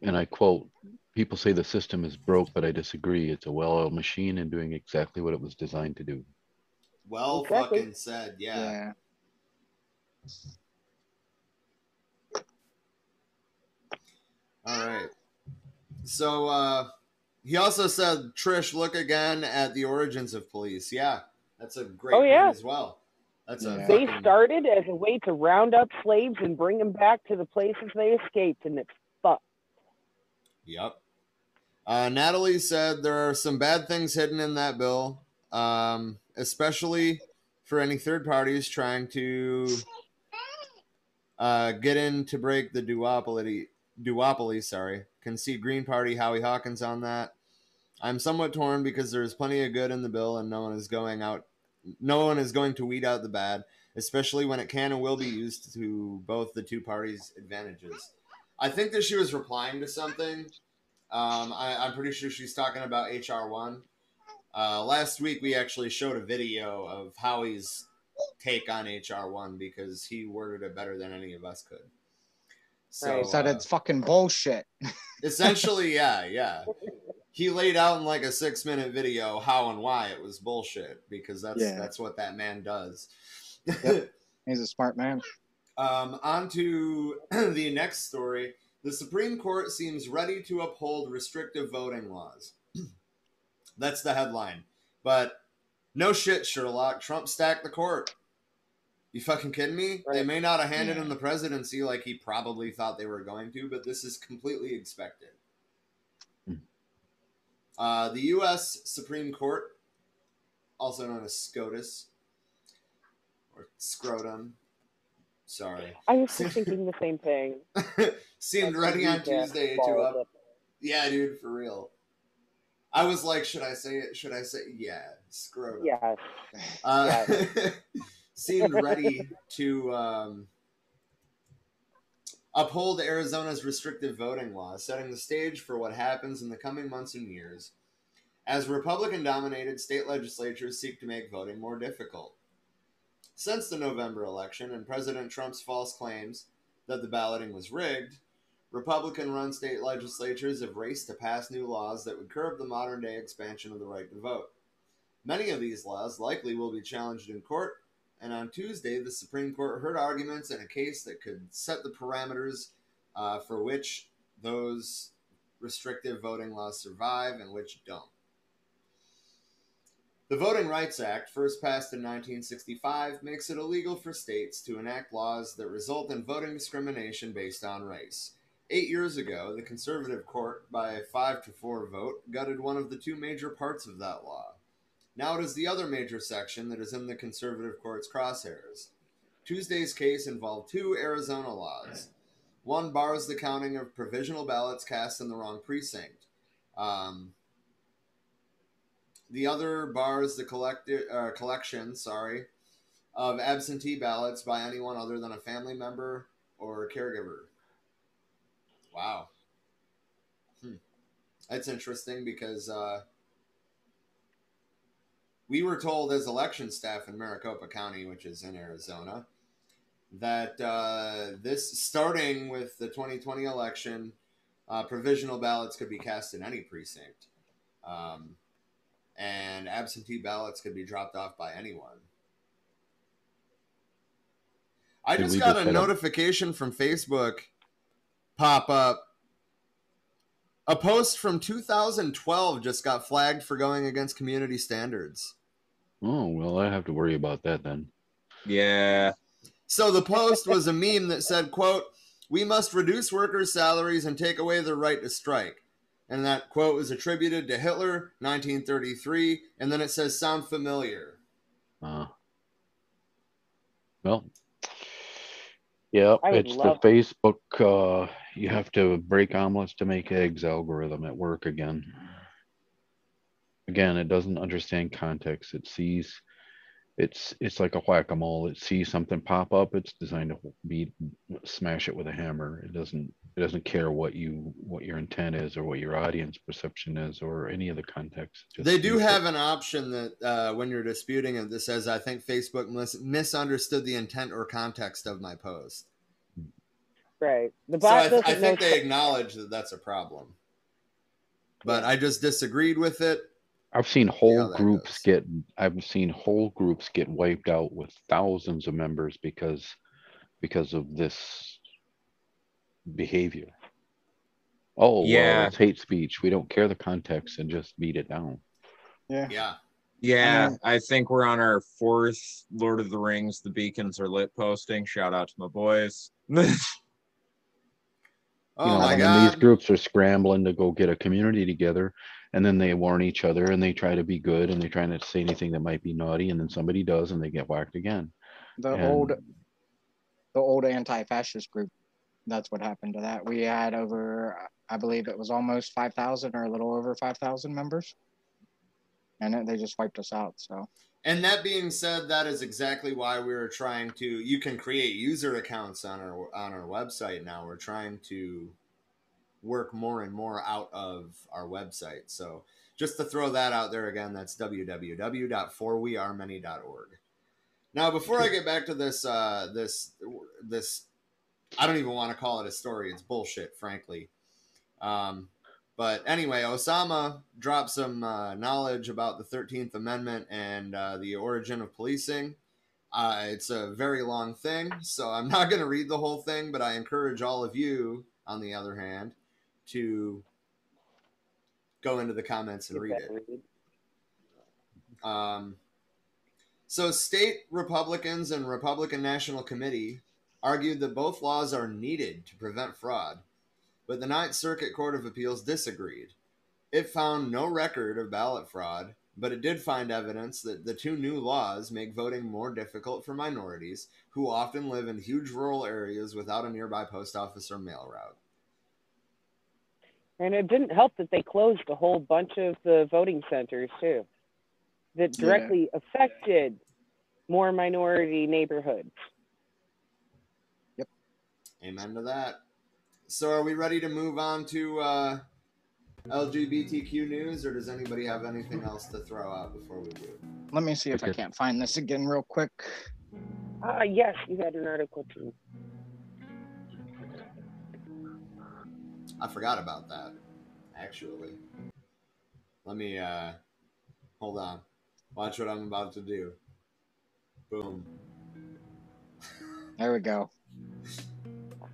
and I quote, people say the system is broke, but I disagree. It's a well oiled machine and doing exactly what it was designed to do. Well Exactly. fucking said, yeah. Yeah. All right. So uh he also said, Trish, look again at the origins of police. Yeah, that's a great Oh, point yeah. as well. That's a Yeah. They fucking- started as a way to round up slaves and bring them back to the places they escaped, and it's fucked. Yep. Uh, Natalie said there are some bad things hidden in that bill, um, especially for any third parties trying to uh, get in to break the duopoly. Duopoly, sorry. Can see Green Party Howie Hawkins on that. I'm somewhat torn because there's plenty of good in the bill, and no one is going out. No one is going to weed out the bad, especially when it can and will be used to both the two parties' advantages. I think that she was replying to something. Um, I, I'm pretty sure she's talking about HR one. Uh, last week we actually showed a video of Howie's take on HR one because he worded it better than any of us could. So Right. Said uh, it's fucking bullshit. *laughs* essentially, yeah, yeah. He laid out in like a six minute video how and why it was bullshit because that's Yeah. that's what that man does. Yep. *laughs* He's a smart man. Um, on to *clears throat* the next story. The Supreme Court seems ready to uphold restrictive voting laws. *clears throat* That's the headline. But no shit, Sherlock. Trump stacked the court. You fucking kidding me? They may not have handed Yeah. him the presidency like he probably thought they were going to, but this is completely expected. Hmm. Uh, the U.S. Supreme Court, also known as SCOTUS, or scrotum, sorry, *laughs* I was thinking the same thing. *laughs* seemed ready on Tuesday to up. Yeah, dude, for real. I was like, should I say it? Should I say yeah? Scrotum. Yes. Uh, *laughs* seemed *laughs* ready to um, uphold Arizona's restrictive voting laws, setting the stage for what happens in the coming months and years as Republican dominated state legislatures seek to make voting more difficult. Since the November election and President Trump's false claims that the balloting was rigged, Republican run state legislatures have raced to pass new laws that would curb the modern day expansion of the right to vote. Many of these laws likely will be challenged in court, and on Tuesday, the Supreme Court heard arguments in a case that could set the parameters uh, for which those restrictive voting laws survive and which don't. The Voting Rights Act, first passed in 1965, makes it illegal for states to enact laws that result in voting discrimination based on race. Eight years ago, the conservative court, by a 5 to 4 vote, gutted one of the two major parts of that law. Now it is the other major section that is in the conservative court's crosshairs. Tuesday's case involved two Arizona laws. One bars the counting of provisional ballots cast in the wrong precinct. Um, the other bars the uh, collection, sorry, of absentee ballots by anyone other than a family member or a caregiver. Wow. Hmm. That's interesting because uh, we were told as election staff in Maricopa County, which is in Arizona, that uh, this starting with the 2020 election, uh, provisional ballots could be cast in any precinct. Um, and absentee ballots could be dropped off by anyone. I Did just got just a notification from Facebook pop up. A post from 2012 just got flagged for going against community standards. Oh well, I have to worry about that then. Yeah. So the post was a meme that said, quote, we must reduce workers' salaries and take away their right to strike. And that quote was attributed to Hitler, 1933, and then it says sound familiar. Uh, well, yeah, it's the Facebook. Uh, you have to break omelets to make eggs algorithm at work again. Again, it doesn't understand context. It sees, it's it's like a whack a mole. It sees something pop up. It's designed to be smash it with a hammer. It doesn't it doesn't care what you what your intent is or what your audience perception is or any of the context. Just They do sees it. have an option that uh, when you're disputing it, that says, I think Facebook mis- misunderstood the intent or context of my post. Right. The So I, th- I think know. they acknowledge that that's a problem. But I just disagreed with it. I've seen whole that groups goes. get I've seen whole groups get wiped out with thousands of members because because of this behavior. Oh, Yeah. well, it's hate speech. We don't care the context and just beat it down. Yeah. Yeah. Yeah, I think we're on our fourth Lord of the Rings. The beacons are lit posting. Shout out to my boys. *laughs* Oh you know, my and then these groups are scrambling to go get a community together and then they warn each other and they try to be good and they try not to say anything that might be naughty and then somebody does and they get whacked again. The And- old the old anti-fascist group. That's what happened to that. We had over, I believe it was almost five thousand or a little over five thousand members, and they just wiped us out. So And that being said, that is exactly why we were trying to. You can create user accounts on our on our website now. We're trying to work more and more out of our website. So just to throw that out there again, that's www.forwearemany.org. Now, before I get back to this, uh, this, this, I don't even want to call it a story. It's bullshit, frankly. Um, but anyway, Osama dropped some uh, knowledge about the 13th Amendment and uh, the origin of policing. Uh, it's a very long thing, so I'm not going to read the whole thing, but I encourage all of you, on the other hand, to go into the comments and read it. Um, so, state Republicans and Republican National Committee argued that both laws are needed to prevent fraud, but the Ninth Circuit Court of Appeals disagreed. It found no record of ballot fraud, but it did find evidence that the two new laws make voting more difficult for minorities who often live in huge rural areas without a nearby post office or mail route. And it didn't help that they closed a whole bunch of the voting centers too, that Yeah. directly affected more minority neighborhoods. Yep. Amen to that. So, are we ready to move on to uh, LGBTQ news, or does anybody have anything else to throw out before we do? let me see if I can't find this again real quick. Ah, yes, you had an article too. I forgot about that. Actually, let me uh, hold on. Watch what I'm about to do. Boom. There we go.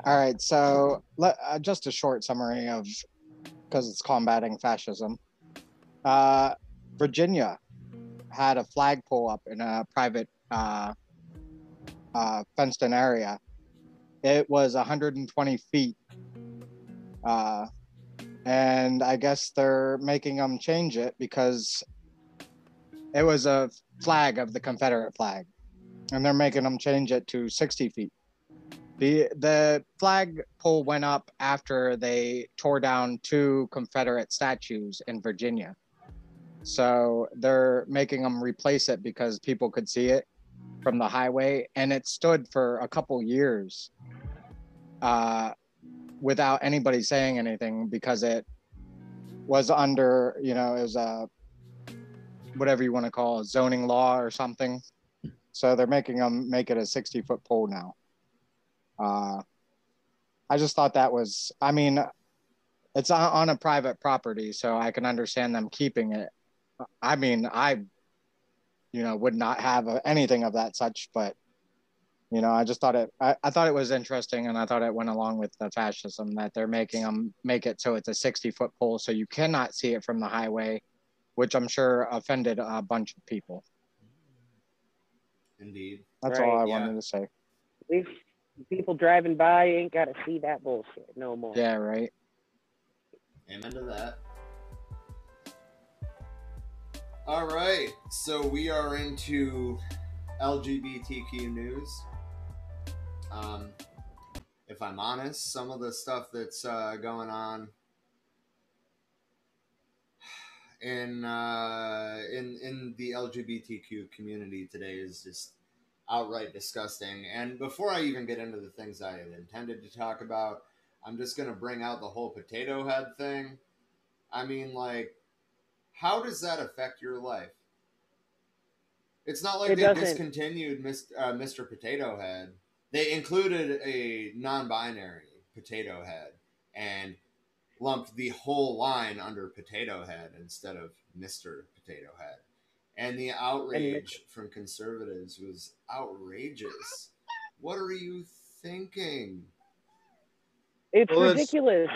All right, so let, uh, just a short summary of because it's combating fascism. Uh, Virginia had a flagpole up in a private uh, uh, fenced-in area. It was 120 feet, uh, and I guess they're making them change it because it was a flag of the Confederate flag, and they're making them change it to 60 feet. The the flag pole went up after they tore down two Confederate statues in Virginia. So they're making them replace it because people could see it from the highway, and it stood for a couple years uh, without anybody saying anything because it was under, you know, it was a whatever you want to call a zoning law or something. So they're making them make it a 60 foot pole now. Uh, I just thought that was, I mean, it's on, a private property, so I can understand them keeping it. I mean, I, you know, would not have anything of that such, but, you know, I just thought it, I, I thought it was interesting and I thought it went along with the fascism that they're making them make it so it's a 60 foot pole so you cannot see it from the highway, which I'm sure offended a bunch of people. Indeed. That's Right, all I yeah. wanted to say. At least people driving by ain't got to see that bullshit no more. Yeah, right. Amen to that. All right, so we are into LGBTQ news. Um, if I'm honest, some of the stuff that's uh, going on in uh, in in the LGBTQ community today is just outright disgusting. And before I even get into the things I had intended to talk about, I'm just gonna bring out the whole potato head thing. I mean, like, how does that affect your life? It's not like It they doesn't. discontinued Mr. Uh, Mr. Potato Head. They included a non-binary Potato Head and lumped the whole line under Potato Head instead of Mr. Potato Head. And the outrage from conservatives was outrageous. What are you thinking? It's Well, it's- ridiculous.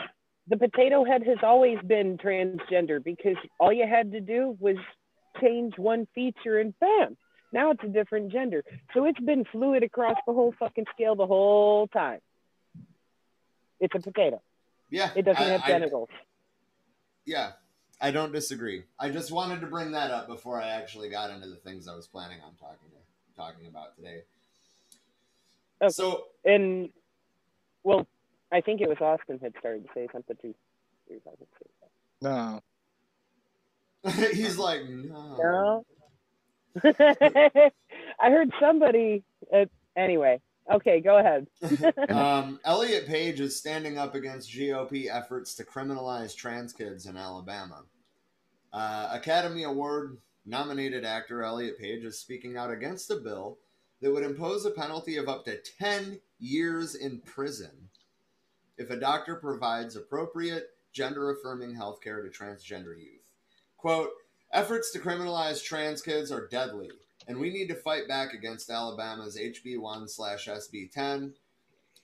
The potato head has always been transgender because all you had to do was change one feature and bam, now it's a different gender. So it's been fluid across the whole fucking scale the whole time. It's a potato. Yeah, It doesn't I- have I- genitals. Yeah, I don't disagree. I just wanted to bring that up before I actually got into the things I was planning on talking talking about today. Okay. So and well, I think it was Austin had started to say something too. He was about to say No. *laughs* he's like, no. No. *laughs* I heard somebody. Uh, anyway, okay, go ahead. *laughs* *laughs* um, Elliot Page is standing up against GOP efforts to criminalize trans kids in Alabama. Uh, Academy Award nominated actor Elliot Page is speaking out against a bill that would impose a penalty of up to 10 years in prison if a doctor provides appropriate gender affirming health care to transgender youth. Quote, efforts to criminalize trans kids are deadly, and we need to fight back against Alabama's HB1 slash SB10.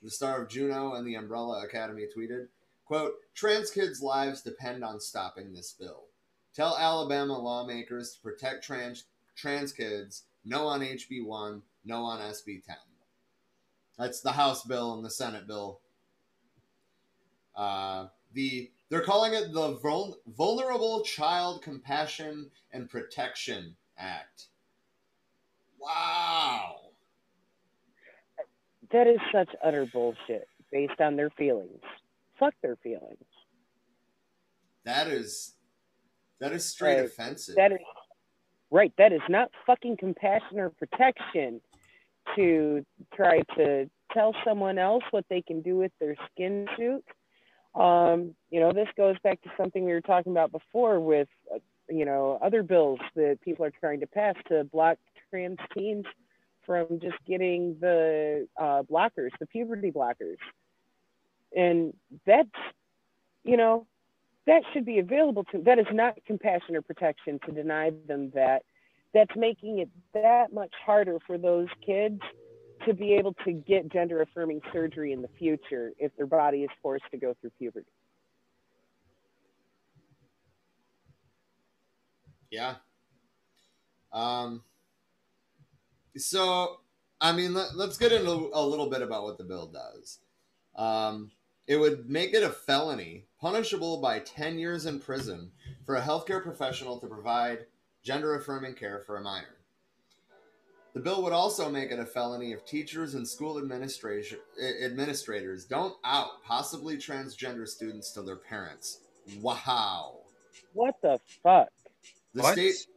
The star of Juno and the Umbrella Academy tweeted, quote, trans kids' lives depend on stopping this bill. Tell Alabama lawmakers to protect trans, trans kids, no on HB1, no on SB10. That's the House bill and the Senate bill. Uh, the they're calling it the Vul- Vulnerable Child Compassion and Protection Act. Wow. That is such utter bullshit based on their feelings. Fuck their feelings. That is that is straight Right. offensive. That is right. That is not fucking compassion or protection to try to tell someone else what they can do with their skin suit. Um, you know, this goes back to something we were talking about before with, uh, you know, other bills that people are trying to pass to block trans teens from just getting the uh, blockers, the puberty blockers. And that's you know, that should be available to that is not compassion or protection to deny them that that's making it that much harder for those kids to be able to get gender affirming surgery in the future if their body is forced to go through puberty Yeah. Um. So, I mean, let, us get into a little bit about what the bill does. Um, it would make it a felony, punishable by 10 years in prison, for a healthcare professional to provide gender affirming care for a minor. The bill would also make it a felony if teachers and school administration administrators don't out possibly transgender students to their parents. Wow. What the fuck? The What? state.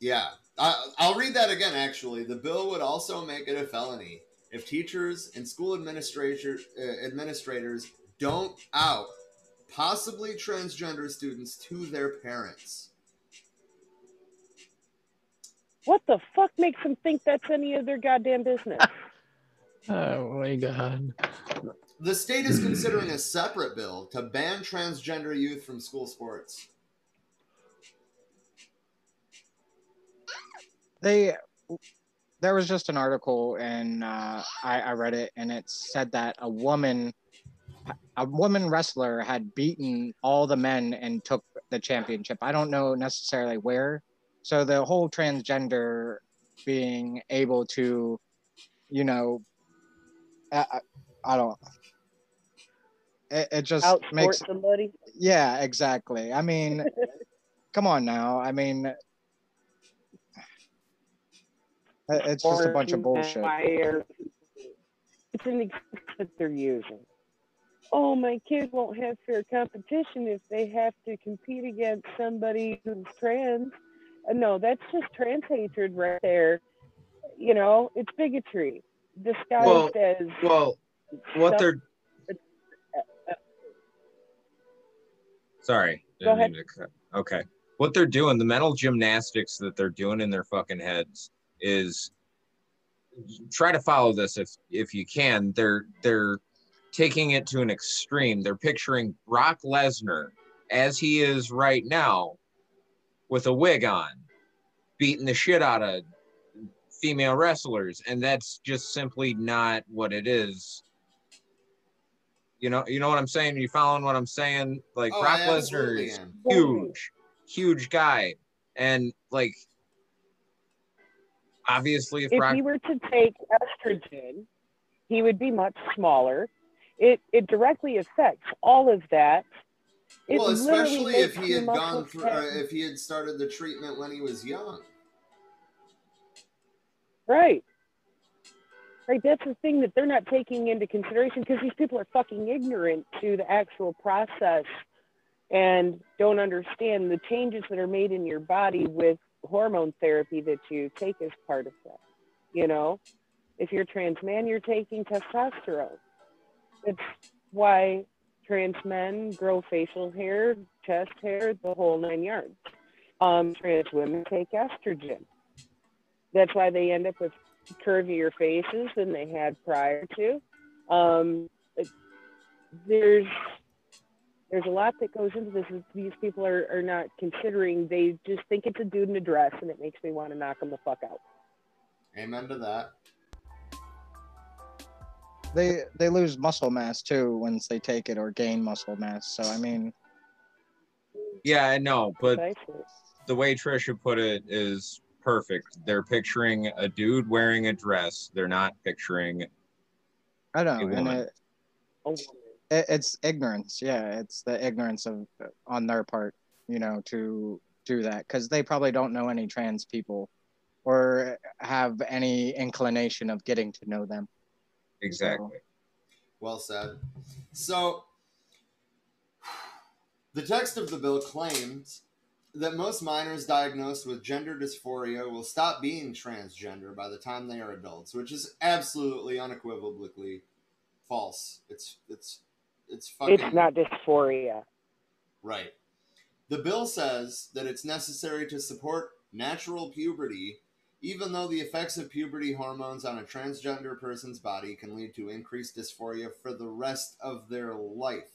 Yeah, I, I'll read that again. Actually, the bill would also make it a felony if teachers and school administrator uh, administrators don't out possibly transgender students to their parents. What the fuck makes them think that's any of their goddamn business? *laughs* Oh my god. The state is considering a separate bill to ban transgender youth from school sports. they there was just an article and uh, I, I read it and it said that a woman a woman wrestler had beaten all the men and took the championship i don't know necessarily where so the whole transgender being able to you know i, I- I don't it, it just Outsport makes somebody? yeah exactly i mean *laughs* come on now i mean it- it's just a bunch of bullshit Fire. It's an excuse that they're using. Oh, my kid won't have fair competition if they have to compete against somebody who's trans. No, that's just trans hatred right there. You know, it's bigotry disguised Well, as well, what self- they're sorry. Go ahead. mean to cut- Okay. What they're doing, the mental gymnastics that they're doing in their fucking heads is try to follow this if if you can. They're they're taking it to an extreme. They're picturing Brock Lesnar as he is right now with a wig on, beating the shit out of female wrestlers, and that's just simply not what it is. You know, you know what I'm saying? You following what I'm saying? Like Oh, Brock Lesnar is huge, huge guy, and like obviously if, if Brock he were to take estrogen, he would be much smaller. It it directly affects all of that. It well, especially if he had gone through, uh, if he had started the treatment when he was young. Right. Right. That's the thing that they're not taking into consideration because these people are fucking ignorant to the actual process and don't understand the changes that are made in your body with hormone therapy that you take as part of that. You know, if you're a trans man, you're taking testosterone. It's why trans men grow facial hair, chest hair, the whole nine yards. Um, trans women take estrogen. That's why they end up with curvier faces than they had prior to. Um, there's there's a lot that goes into this. These people are, are not considering. They just think it's a dude in a dress, and it makes me want to knock them the fuck out. Amen to that. They they lose muscle mass too once they take it or gain muscle mass. So i mean Yeah, I know, but the way Trisha put it is perfect. They're picturing a dude wearing a dress. They're not picturing i know A and it, it, it's ignorance. Yeah it's the ignorance of on their part you know to do that because they probably don't know any trans people or have any inclination of getting to know them exactly. Well said. So, the text of the bill claims that most minors diagnosed with gender dysphoria will stop being transgender by the time they are adults, which is absolutely unequivocally false. It's it's it's fucking it's not dysphoria. Right. The bill says that it's necessary to support natural puberty, even though the effects of puberty hormones on a transgender person's body can lead to increased dysphoria for the rest of their life.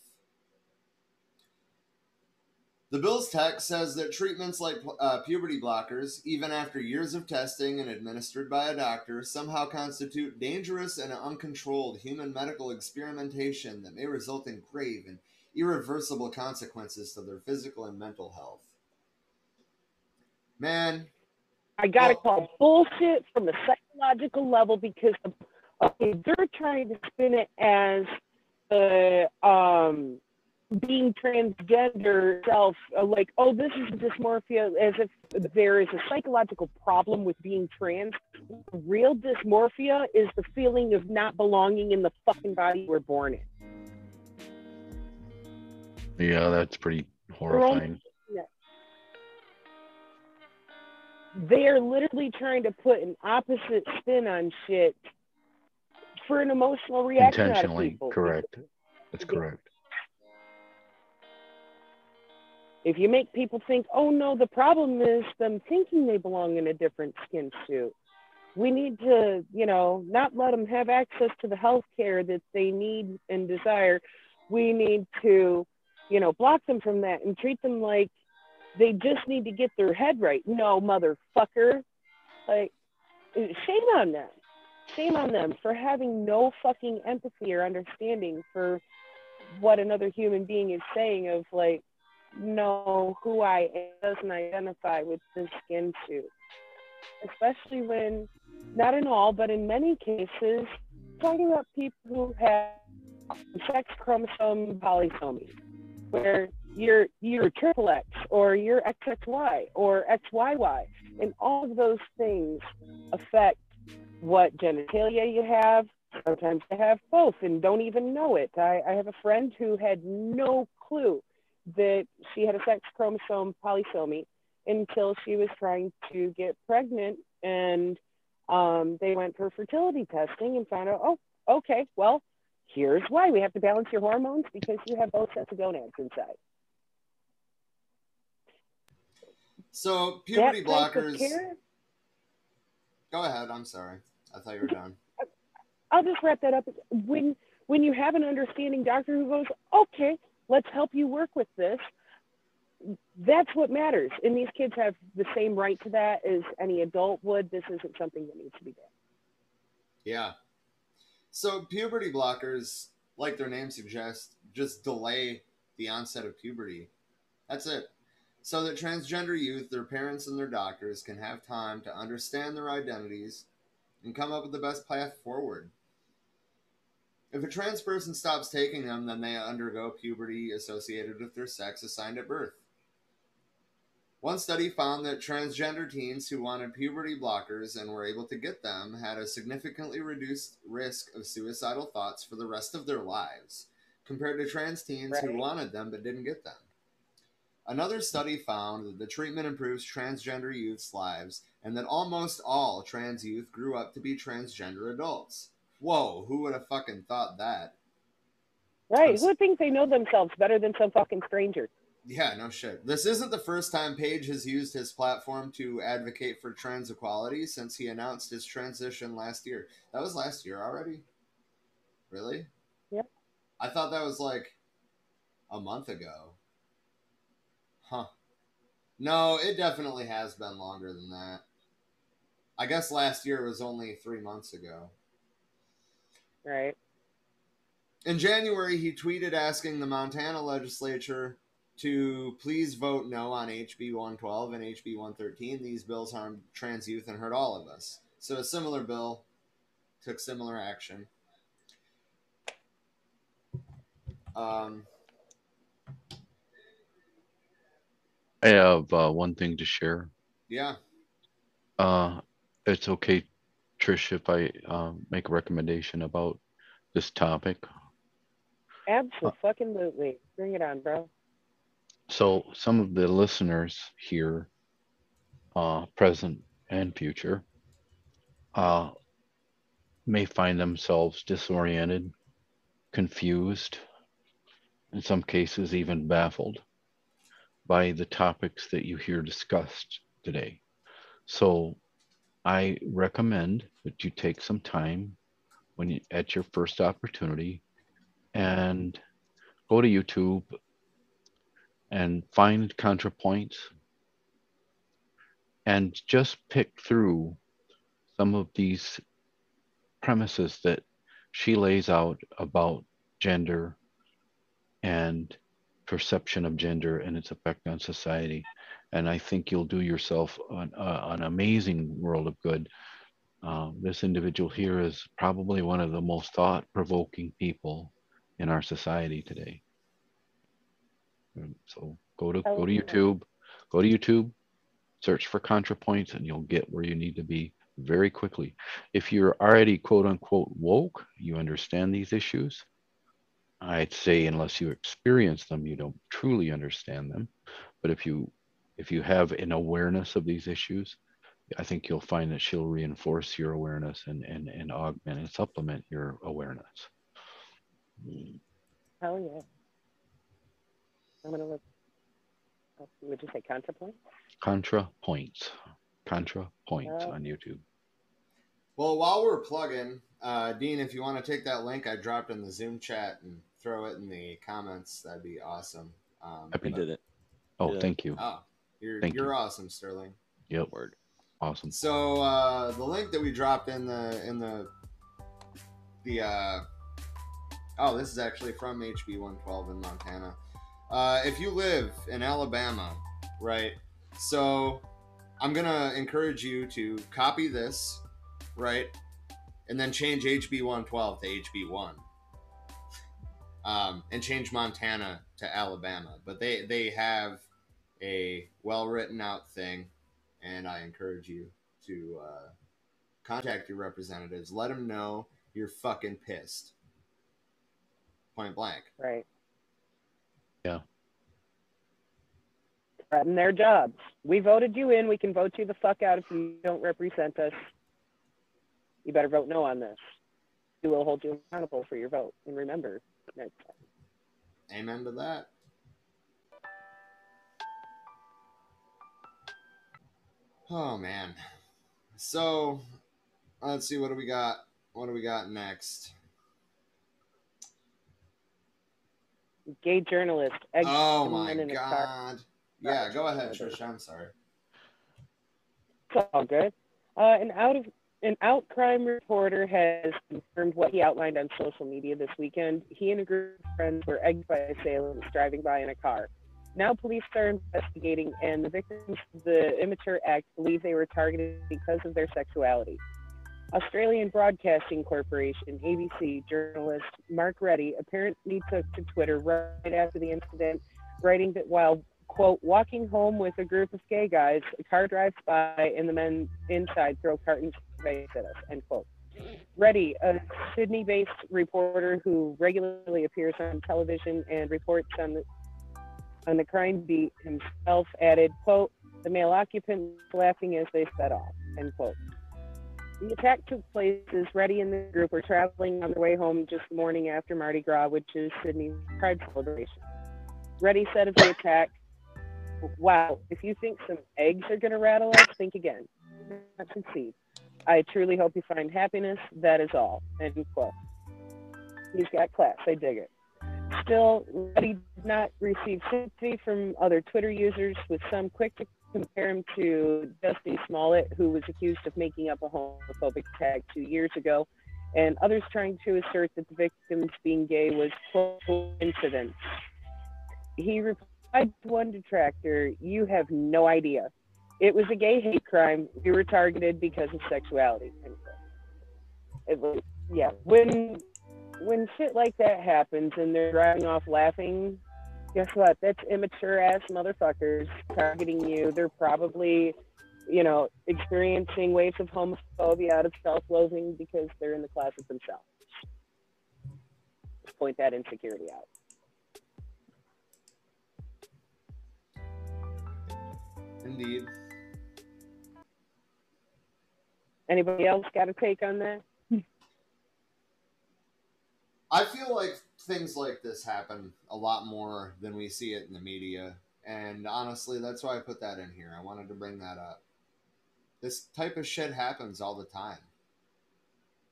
The bill's text says that treatments like uh, puberty blockers, even after years of testing and administered by a doctor, somehow constitute dangerous and uncontrolled human medical experimentation that may result in grave and irreversible consequences to their physical and mental health. Man, I gotta call bullshit from the psychological level because okay, they're trying to spin it as um being transgender self uh, like oh this is dysmorphia as if there is a psychological problem with being trans. Real dysmorphia is the feeling of not belonging in the fucking body we're born in. Yeah, that's pretty horrifying. They are literally trying to put an opposite spin on shit for an emotional reaction Intentionally correct. That's correct. If you make people think, oh no, the problem is them thinking they belong in a different skin suit. We need to, you know, not let them have access to the health care that they need and desire. We need to, you know, block them from that and treat them like they just need to get their head right. No, motherfucker. Like, shame on them. Shame on them for having no fucking empathy or understanding for what another human being is saying of like, know who I am doesn't identify with this skin suit. Especially when, not in all, but in many cases, talking about people who have sex chromosome polysomy, where you're you're triple X or you're XXY or XYY, and all of those things affect what genitalia you have. Sometimes they have both and don't even know it. I, I have a friend who had no clue that she had a sex chromosome polysomy until she was trying to get pregnant and um, they went for fertility testing and found out, oh, okay, well, here's why we have to balance your hormones because you have both sets of gonads inside. So puberty blockers. Go ahead. I'm sorry. I thought you were done. I'll just wrap that up. When when you have an understanding doctor who goes, okay, let's help you work with this. That's what matters. And these kids have the same right to that as any adult would. This isn't something that needs to be done. Yeah. So puberty blockers, like their name suggests, just delay the onset of puberty. That's it. So that transgender youth, their parents, and their doctors can have time to understand their identities and come up with the best path forward. If a trans person stops taking them, then they undergo puberty associated with their sex assigned at birth. One study found that transgender teens who wanted puberty blockers and were able to get them had a significantly reduced risk of suicidal thoughts for the rest of their lives compared to trans teens who wanted them but didn't get them. Another study found that the treatment improves transgender youth's lives and that almost all trans youth grew up to be transgender adults. Whoa, who would have fucking thought that? Right. Who thinks they know themselves better than some fucking stranger? Yeah, no shit. This isn't the first time Page has used his platform to advocate for trans equality since he announced his transition last year. That was last year already? Really? Yep. I thought that was like a month ago. Huh. No, it definitely has been longer than that. I guess last year was only three months ago. Right. In January, he tweeted asking the Montana legislature to please vote no on HB 112 and HB 113. These bills harm trans youth and hurt all of us. So, a similar bill took similar action. Um, I have uh, one thing to share. yeah, Uh, it's okay, Trish, if I uh, make a recommendation about this topic. Absolutely. Bring it on, bro. So, some of the listeners here, uh, present and future, uh, may find themselves disoriented, confused, in some cases, even baffled by the topics that you hear discussed today. So, I recommend that you take some time when you, at your first opportunity and go to YouTube, and find contrapoints and just pick through some of these premises that she lays out about gender and perception of gender and its effect on society. And I think you'll do yourself an, uh, an amazing world of good. Um, this individual here is probably one of the most thought provoking people in our society today. So go to go to YouTube, go to YouTube, search for ContraPoints, and you'll get where you need to be very quickly. If you're already quote unquote woke, you understand these issues. I'd say unless you experience them, you don't truly understand them. But if you if you have an awareness of these issues, I think you'll find that she'll reinforce your awareness and and, and augment and supplement your awareness. Hell yeah. I'm gonna look. oh, Would you say contra ContraPoint? Contra points. Contra points Oh. on YouTube. Well, while we're plugging, uh, Dean, if you want to take that link I dropped in the Zoom chat and throw it in the comments, that'd be awesome. Um, Happy but- did it. Oh, Yeah. thank you. Oh, you're Thank you're you. awesome, Sterling. Yep. Word. Awesome. So uh, the link that we dropped in the in the the uh, oh, this is actually from HB 112 in Montana. Uh, if you live in Alabama, right? So I'm gonna encourage you to copy this, right, and then change HB 112 to HB 1, um, and change Montana to Alabama. But they they have a well written out thing and I encourage you to uh, contact your representatives. Let them know you're fucking pissed. Point blank. Right. Yeah. Threaten their jobs. We voted you in. We can vote you the fuck out if you don't represent us. You better vote no on this. We will hold you accountable for your vote. And remember, next time. Amen to that. Oh man. So let's see what do we got? What do we got next? gay journalist. eggs Oh my in a car. god. Yeah, go ahead, Trisha. I'm sorry. It's all good. Uh, an out of an out crime reporter has confirmed what he outlined on social media this weekend. He and a group of friends were egged by assailants driving by in a car. Now police are investigating, and the victims of the immature act believe they were targeted because of their sexuality. Australian Broadcasting Corporation, ABC journalist Mark Reddy apparently took to Twitter right after the incident, writing that while quote, walking home with a group of gay guys, a car drives by and the men inside throw cartons at us, end quote. Reddy, a Sydney based reporter who regularly appears on television and reports on the on the crime beat himself added, quote, the male occupants laughing as they set off, end quote. The attack took place as Reddy and the group were traveling on their way home just the morning after Mardi Gras, which is Sydney's Pride celebration. Reddy said of the attack, Wow, if you think some eggs are going to rattle us, think again. Not. I truly hope you find happiness. That is all. End quote. He's got class. I dig it. Still, Reddy did not receive sympathy from other Twitter users, with some quick to compare him to Jussie Smollett, who was accused of making up a homophobic tag two years ago, and others trying to assert that the victims being gay was coincidence. He replied to one detractor, "You have no idea. It was a gay hate crime. We were targeted because of sexuality." It was, yeah. When when shit like that happens and they're driving off laughing, guess what? That's immature ass motherfuckers targeting you. They're probably, you know, experiencing waves of homophobia out of self-loathing because they're in the closet themselves. Point that insecurity out. Indeed. Anybody else got a take on that? I feel like things like this happen a lot more than we see it in the media. And honestly, that's why I put that in here. I wanted to bring that up. This type of shit happens all the time.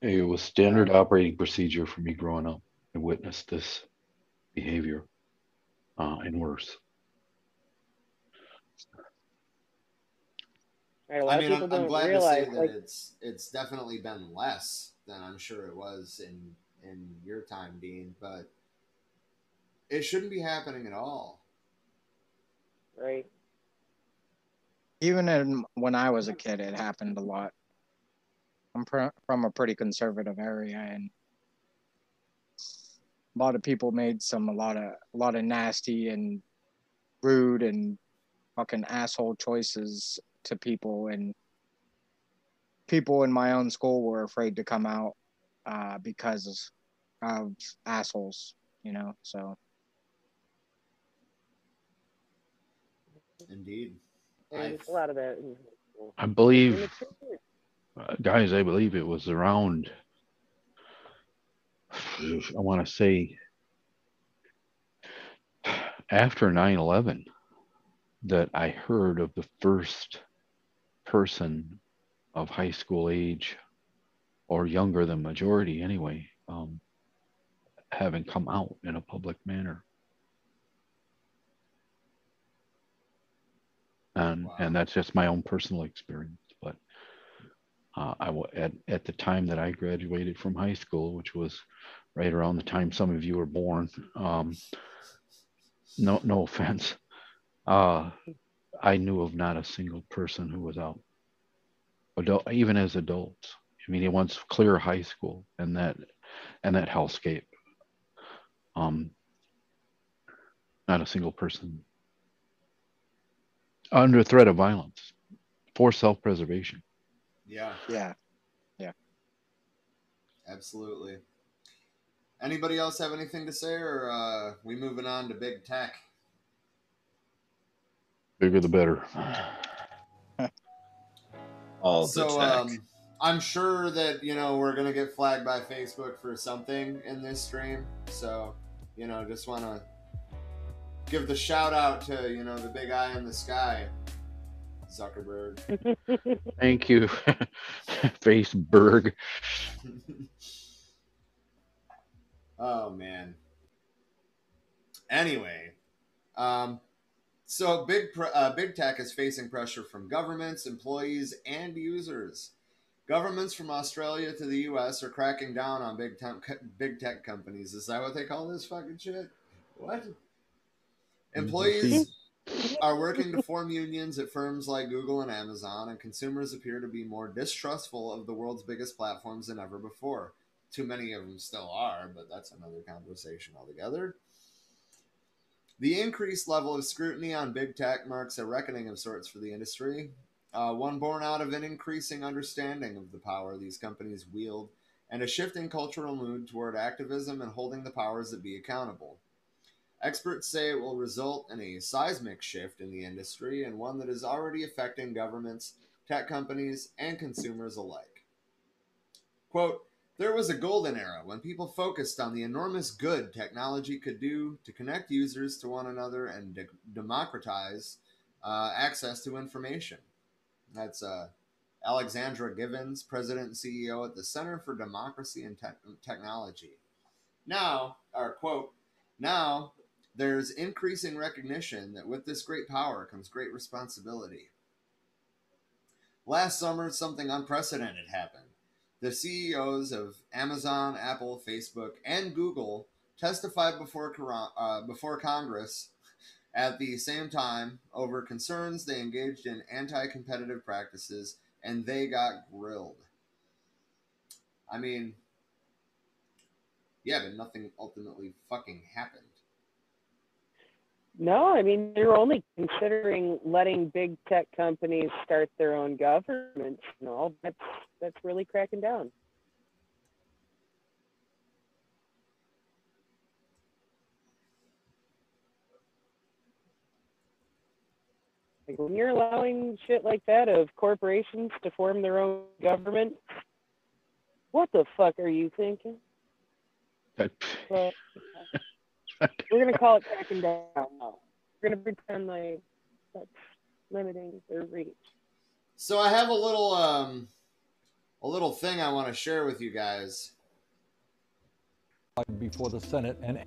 It was standard operating procedure for me growing up. I witnessed this behavior uh, and worse. Right, a lot I mean, of people I'm, I'm don't glad to say that like it's it's definitely been less than I'm sure it was in in your time, Dean. But it shouldn't be happening at all. right. Even in, when I was a kid, it happened a lot. I'm pr- from a pretty conservative area, and a lot of people made some a lot of a lot of nasty and rude and fucking asshole choices to people, and people in my own school were afraid to come out uh, because of assholes, you know. So Indeed. And a lot of that. I believe, uh, guys, I believe it was around, I want to say, after 9 11 that I heard of the first person of high school age or younger than majority anyway, um, having come out in a public manner. And and that's just my own personal experience. But uh, I wa- at at the time that I graduated from high school, which was right around the time some of you were born. Um, no no offense. Uh, I knew of not a single person who was out. Adult, even as adults. I mean, it wants clear high school and that and that hellscape. Um, not a single person under threat of violence for self-preservation. Yeah, yeah, yeah. absolutely. Anybody else have anything to say, or uh, we moving on to big tech? Bigger the better. *sighs* All the so tech. um, I'm sure that you know we're gonna get flagged by Facebook for something in this stream. So you know, just want to give the shout out to you know the big eye in the sky, Zuckerberg. *laughs* Thank you, *laughs* Faceberg. *laughs* oh man. Anyway, um, so big uh, big tech is facing pressure from governments, employees, and users. Governments from Australia to the U.S. are cracking down on big tech big tech companies. Is that what they call this fucking shit? What? Employees are working to form unions at firms like Google and Amazon, and consumers appear to be more distrustful of the world's biggest platforms than ever before. Too many of them still are, but that's another conversation altogether. The increased level of scrutiny on big tech marks a reckoning of sorts for the industry, uh, one born out of an increasing understanding of the power these companies wield and a shifting cultural mood toward activism and holding the powers that be accountable. Experts say it will result in a seismic shift in the industry and one that is already affecting governments, tech companies, and consumers alike. Quote, there was a golden era when people focused on the enormous good technology could do to connect users to one another and de- democratize uh, access to information. That's uh, Alexandra Givens, President and CEO at the Center for Democracy and Tech Technology. Now, our quote, now there's increasing recognition that with this great power comes great responsibility. Last summer, something unprecedented happened. The CEOs of Amazon, Apple, Facebook, and Google testified before, uh, before Congress at the same time over concerns they engaged in anti competitive practices and they got grilled. I mean, yeah, but nothing ultimately fucking happened. No, I mean they're only considering letting big tech companies start their own governments. and all. that's that's really cracking down. Like when you're allowing shit like that of corporations to form their own government, what the fuck are you thinking? Well, *laughs* *laughs* we're gonna call it cracking down now. We're gonna pretend like that's limiting their reach. So I have a little um a little thing I want to share with you guys. before the Senate and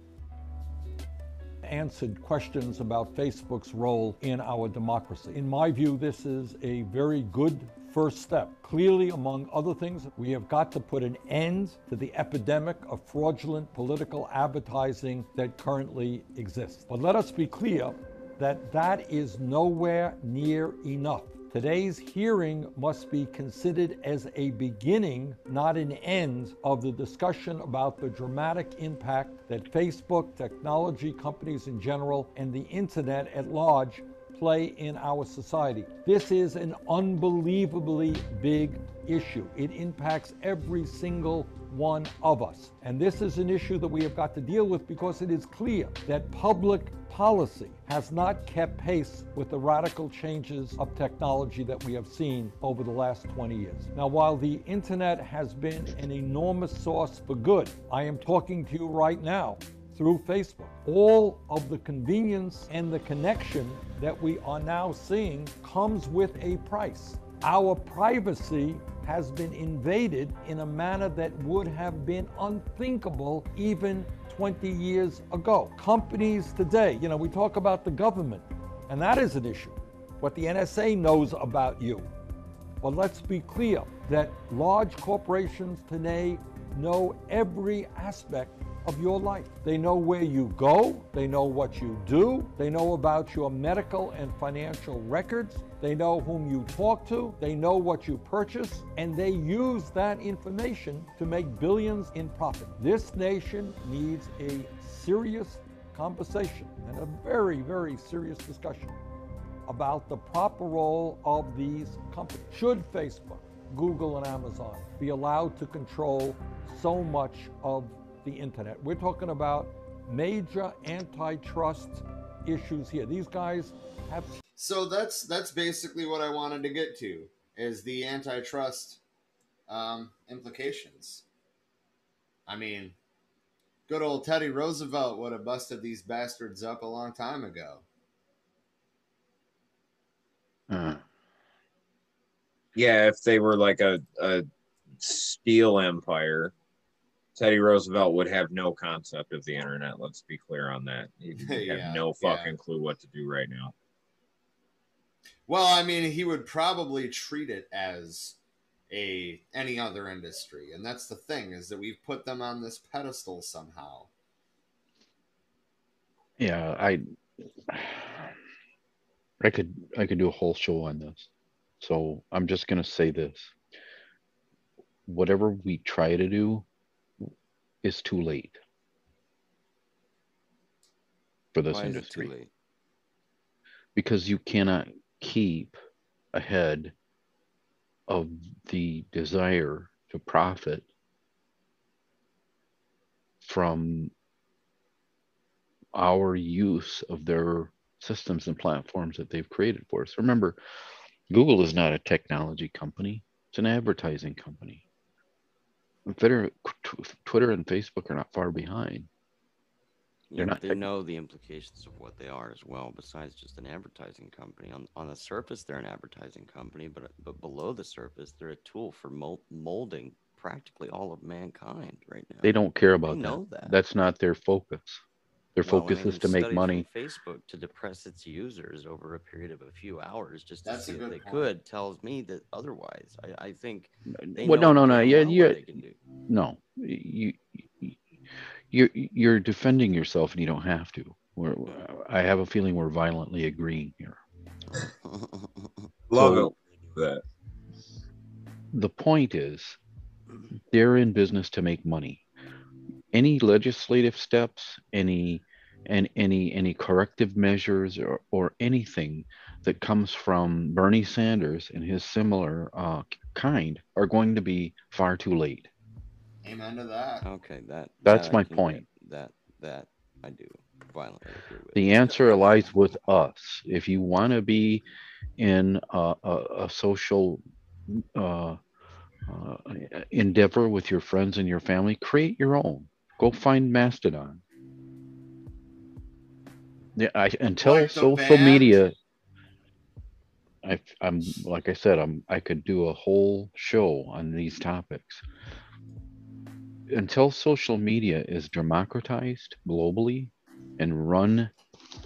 answered questions about Facebook's role in our democracy. In my view, this is a very good first step. Clearly, among other things, we have got to put an end to the epidemic of fraudulent political advertising that currently exists. But let us be clear that that is nowhere near enough. Today's hearing must be considered as a beginning, not an end, of the discussion about the dramatic impact that Facebook, technology companies in general, and the internet at large play in our society. This is an unbelievably big issue. It impacts every single one of us. And this is an issue that we have got to deal with because it is clear that public policy has not kept pace with the radical changes of technology that we have seen over the last 20 years. Now, while the internet has been an enormous source for good, I am talking to you right now through Facebook. All of the convenience and the connection that we are now seeing comes with a price. Our privacy has been invaded in a manner that would have been unthinkable even 20 years ago. Companies today, you know, we talk about the government, and that is an issue. What the NSA knows about you. But let's be clear that large corporations today know every aspect of your life. They know where you go, they know what you do, they know about your medical and financial records, they know whom you talk to, they know what you purchase, and they use that information to make billions in profit. This nation needs a serious conversation and a very, very serious discussion about the proper role of these companies. Should Facebook, Google, and Amazon be allowed to control so much of the internet. We're talking about major antitrust issues here. These guys have. So that's that's basically what I wanted to get to is the antitrust um, implications. I mean, good old Teddy Roosevelt would have busted these bastards up a long time ago. Uh, Yeah, if they were like a, a steel empire, Teddy Roosevelt would have no concept of the internet. Let's be clear on that. He'd *laughs* have Yeah, no yeah. fucking clue what to do right now. Well, I mean, he would probably treat it as a any other industry, and that's the thing is that we've put them on this pedestal somehow. yeah, I I could I could do a whole show on this. So I'm just gonna say this. Whatever we try to do is too late for this Why industry. because you cannot keep ahead of the desire to profit from our use of their systems and platforms that they've created for us. Remember, Google is not a technology company, it's an advertising company. Twitter, Twitter and Facebook are not far behind. Yeah, They're but not they know the implications of what they are as well. Besides just an advertising company, on on the surface they're an advertising company, but but below the surface they're a tool for molding practically all of mankind right now. They don't care about know that. that. That's not their focus. Their Well, focus is to make money. Facebook to depress its users over a period of a few hours just to That's a see if they point. could tells me that otherwise. I, I think they Well, no, no, no. Yeah, well yeah. they can do. No, you, you, you're you're defending yourself, and you don't have to. We're, I have a feeling we're violently agreeing here. *laughs* Love So- it. That The point is, they're in business to make money. Any legislative steps, any and any any corrective measures or, or anything that comes from Bernie Sanders and his similar uh, kind are going to be far too late. Amen to that. Okay, that That's that my point. That that I do violently agree with. The answer lies with us. If you want to be in a, a, a social uh, uh, endeavor with your friends and your family, create your own. Go find Mastodon. Yeah, I, until Like social media. I, I'm like I said, I'm I could do a whole show on these topics. Until social media is democratized globally and run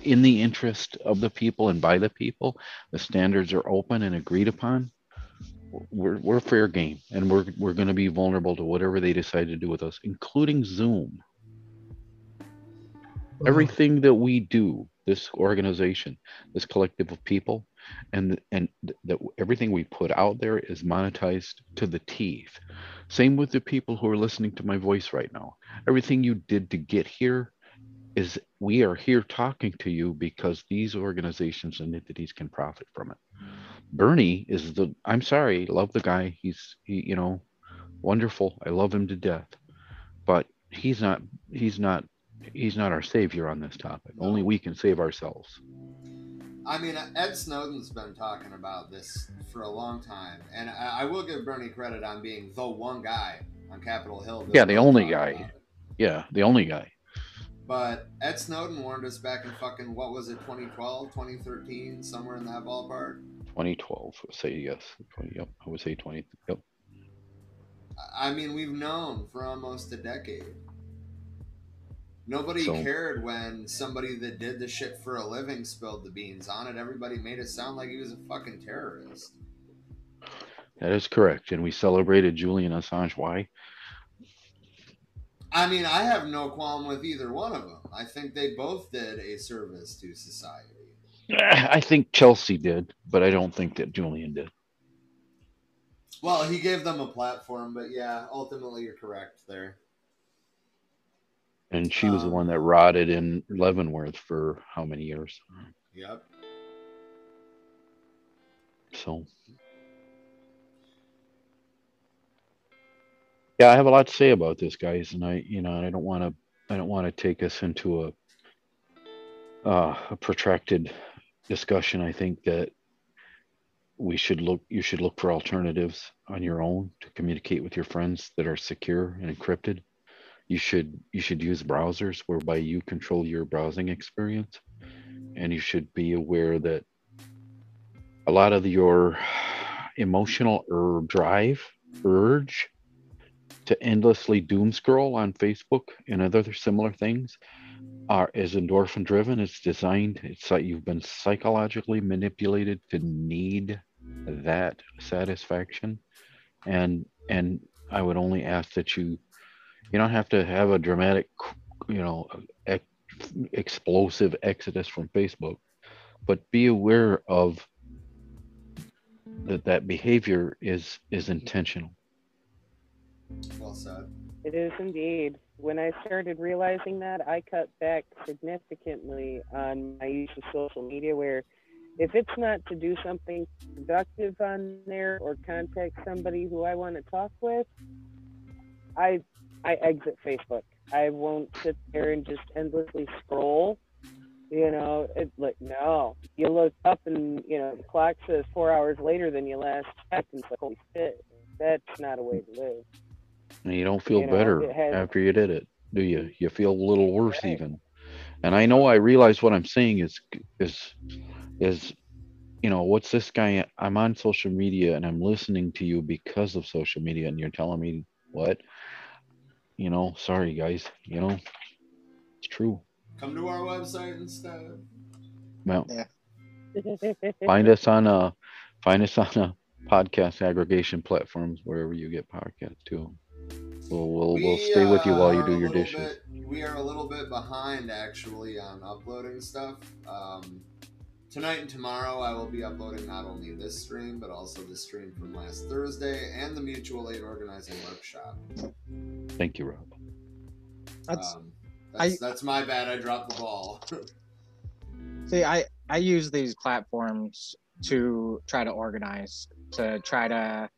in the interest of the people and by the people, the standards are open and agreed upon, we're, we're fair game and we're, we're going to be vulnerable to whatever they decide to do with us, including Zoom. Mm-hmm. Everything that we do, this organization, this collective of people, and and that everything we put out there is monetized to the teeth. Same with the people who are listening to my voice right now. Everything you did to get here is we are here talking to you because these organizations and entities can profit from it. Bernie is the I'm sorry, love the guy. He's he, you know, wonderful. I love him to death. But he's not he's not he's not our savior on this topic. Only we can save ourselves. I mean, Ed Snowden's been talking about this for a long time, and I, I will give Bernie credit on being the one guy on Capitol Hill. Yeah, the only guy. Yeah, the only guy. But Ed Snowden warned us back in fucking what was it, 2012, 2013, somewhere in that ballpark. 2012. Say yes. 20, yep. I would say 20. Yep. I mean, we've known for almost a decade. Nobody So- cared when somebody that did the shit for a living spilled the beans on it. Everybody made it sound like he was a fucking terrorist. That is correct. And we celebrated Julian Assange. Why? I mean, I have no qualm with either one of them. I think they both did a service to society. I think Chelsea did, but I don't think that Julian did. Well, he gave them a platform, but yeah, ultimately you're correct there. And she was the Um, one that rotted in Leavenworth for how many years? Yep. So, yeah, I have a lot to say about this, guys, and I, you know, I don't want to, I don't want to take us into a, uh, a protracted discussion. I think that we should look, you should look for alternatives on your own to communicate with your friends that are secure and encrypted. You should, you should use browsers whereby you control your browsing experience, and you should be aware that a lot of your emotional ur- drive urge to endlessly doom scroll on Facebook and other similar things are is endorphin driven. It's designed. It's like you've been psychologically manipulated to need that satisfaction, and and I would only ask that you you don't have to have a dramatic, you know, ex- explosive exodus from Facebook, but be aware of that that behavior is is intentional. Well said. It is indeed. When I started realizing that, I cut back significantly on my use of social media. Where if it's not to do something productive on there or contact somebody who I want to talk with, I I exit Facebook. I won't sit there and just endlessly scroll. You know, it like no. You look up and you know the clock says four hours later than you last checked, and it's like holy shit, that's not a way to live. And you don't feel You know, better has- after you did it, do you? You feel a little worse even. And I know I realize what I'm saying is is is you know, what's this guy I'm on social media and I'm listening to you because of social media and you're telling me what? You know, sorry guys, you know. It's true. Come to our website instead. Well, yeah. *laughs* find us on uh find us on a podcast aggregation platforms wherever you get podcasts too. We'll we'll, we'll We, stay with you uh, while you do your dishes. bit- we are a little bit behind actually on uploading stuff. Um, tonight and tomorrow, I will be uploading not only this stream but also the stream from last Thursday and the mutual aid organizing workshop. Thank you, Rob. That's Um, that's, that's my bad. I dropped the ball. *laughs* see, I I use these platforms to try to organize, to try to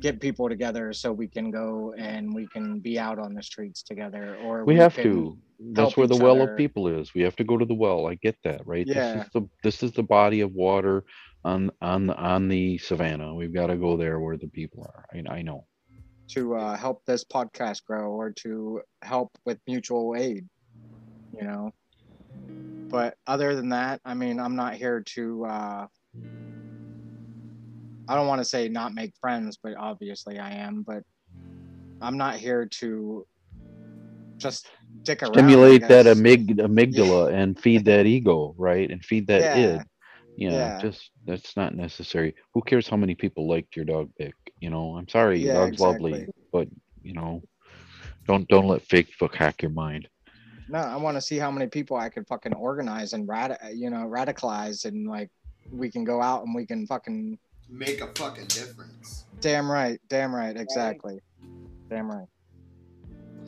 get people together so we can go and we can be out on the streets together or we have to that's where the well other. of people is we have to go to the well i get that right Yeah. this is the this is the body of water on on the on the savannah we've got to go there where the people are i, I know to uh, help this podcast grow or to help with mutual aid, you know. But other than that, I mean, I'm not here to. Uh, I don't want to say not make friends, but obviously I am. But I'm not here to just dick around. Stimulate that amyg- amygdala and feed that ego, right? And feed that Yeah. id. You know, Yeah. just that's not necessary. Who cares how many people liked your dog pic? You know, I'm sorry, your Yeah, dog's lovely, exactly. but you know, don't don't let Facebook hack your mind. No, I want to see how many people I could fucking organize and rad, you know, radicalize, and like we can go out and we can fucking. Make a fucking difference. Damn right, damn right, exactly, damn right.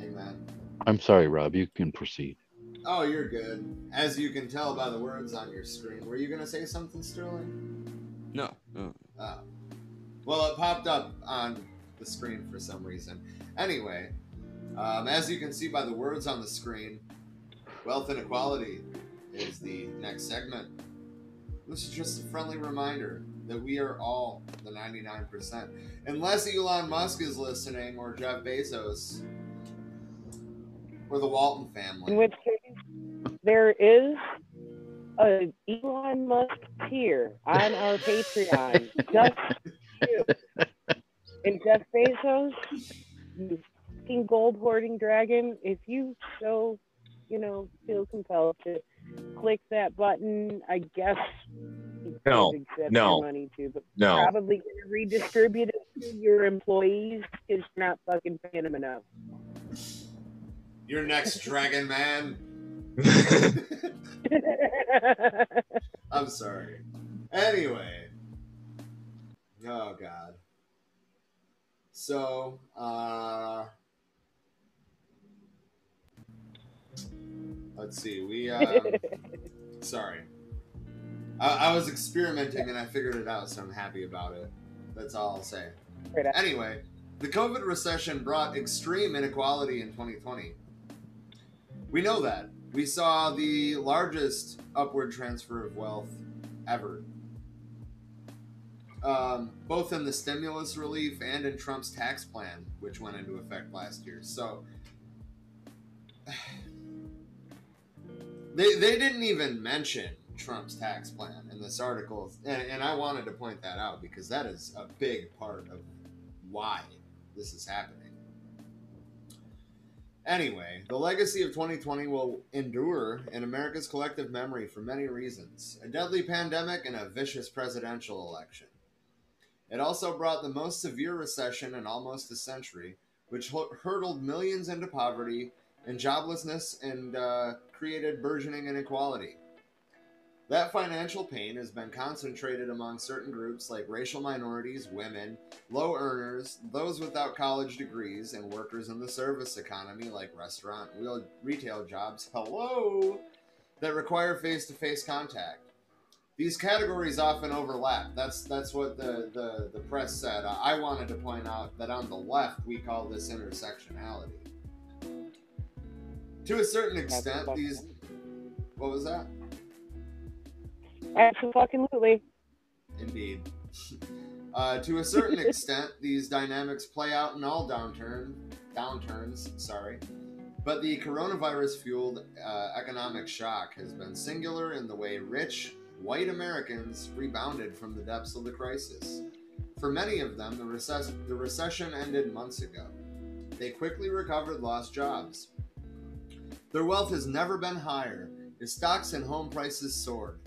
Amen. I'm sorry, Rob. You can proceed. Oh, you're good. As you can tell by the words on your screen, were you gonna say something, Sterling? No, no. Oh. Well, it popped up on the screen for some reason. Anyway, um, as you can see by the words on the screen, wealth inequality is the next segment. This is just a friendly reminder that we are all the 99%. Unless Elon Musk is listening, or Jeff Bezos, or the Walton family. In which case, there is a Elon Musk tier on our Patreon. *laughs* Just you. And Jeff Bezos, you fucking gold hoarding dragon, if you so, you know, feel compelled to click that button, I guess No, accept no, your money too, but no. probably gonna redistribute it to your employees because you're not fucking paying them enough. Your next Dragon Man. *laughs* I'm sorry. Anyway. Oh god. So, uh let's see. We um *laughs* sorry. I, I was experimenting and I figured it out, so I'm happy about it. That's all I'll say. Anyway, the COVID recession brought extreme inequality in 2020. We know that. We saw the largest upward transfer of wealth ever. Um, both in the stimulus relief and in Trump's tax plan, which went into effect last year. So *sighs* they, they didn't even mention Trump's tax plan in this article. And, and I wanted to point that out because that is a big part of why this is happening. Anyway, the legacy of 2020 will endure in America's collective memory for many reasons a deadly pandemic and a vicious presidential election. It also brought the most severe recession in almost a century, which hurtled millions into poverty and joblessness and uh, created burgeoning inequality. That financial pain has been concentrated among certain groups like racial minorities, women, low earners, those without college degrees, and workers in the service economy like restaurant, retail jobs, hello, that require face to face contact. These categories often overlap. That's that's what the, the, the press said. I wanted to point out that on the left we call this intersectionality. To a certain extent, these what was that? Absolutely. Indeed. *laughs* Uh, to a certain extent, these dynamics play out in all downturn downturns. Sorry, but the coronavirus-fueled uh, economic shock has been singular in the way rich white Americans rebounded from the depths of the crisis. For many of them, the, recess- the recession ended months ago. They quickly recovered lost jobs. Their wealth has never been higher as stocks and home prices soared.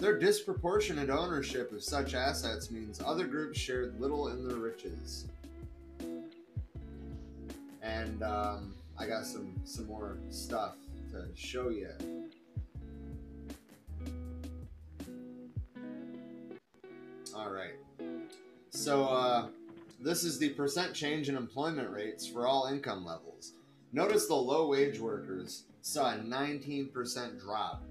Their disproportionate ownership of such assets means other groups shared little in their riches. And um, I got some some more stuff to show you. All right. So uh, this is the percent change in employment rates for all income levels. Notice the low wage workers saw a 19% drop.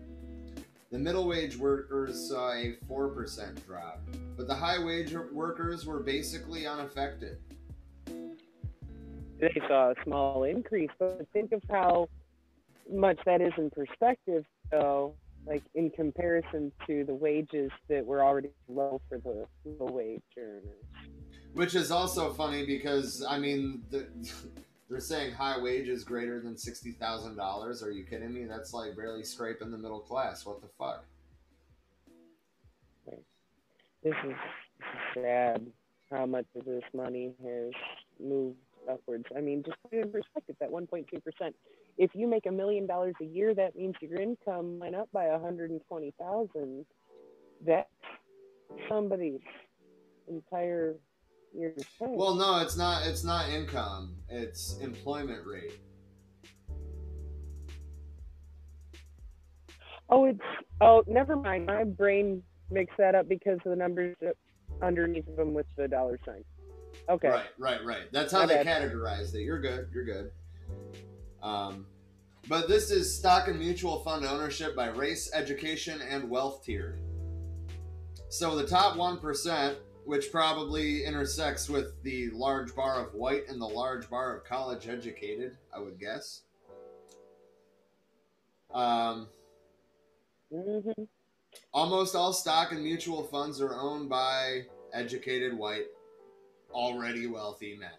The middle wage workers saw a 4% drop, but the high wage workers were basically unaffected. They saw a small increase, but think of how much that is in perspective, though, like in comparison to the wages that were already low for the low wage earners. Which is also funny because, I mean, the, they're saying high wages greater than $60,000. Are you kidding me? That's like barely scraping the middle class. What the fuck? This is, sad how much of this money has moved upwards. I mean, just put it in perspective that 1.2%. If you make a million dollars a year, that means your income went up by 120,000. That's somebody's entire Well, no, it's not. It's not income. It's employment rate. Oh, it's oh, never mind. My brain mixed that up because of the numbers underneath of them with the dollar sign. Okay. Right, right, right. That's how My they bad. categorized it. You're good. You're good. Um, but this is stock and mutual fund ownership by race, education, and wealth tier. So the top one percent, which probably intersects with the large bar of white and the large bar of college educated, I would guess. Um, Mm-hmm. Almost all stock and mutual funds are owned by educated white, already wealthy men.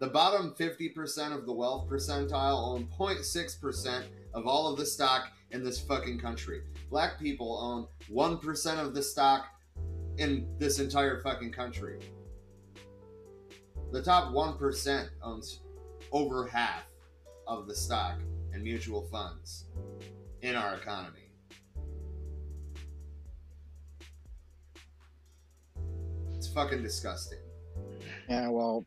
The bottom 50% of the wealth percentile own 0.6% of all of the stock in this fucking country. Black people own 1% of the stock in this entire fucking country. The top 1% owns over half of the stock and mutual funds in our economy. It's fucking disgusting. Yeah, well,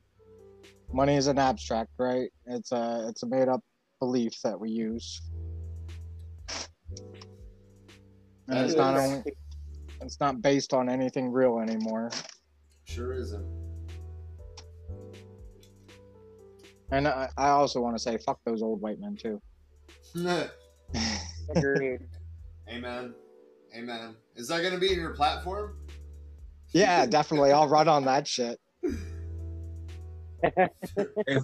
money is an abstract, right? It's a it's a made up belief that we use. And it's not only it's not based on anything real anymore. Sure isn't. And I, I also want to say fuck those old white men too. *laughs* Agreed. Amen. Amen. Is that going to be in your platform? Yeah, definitely. I'll run on that shit. *laughs* If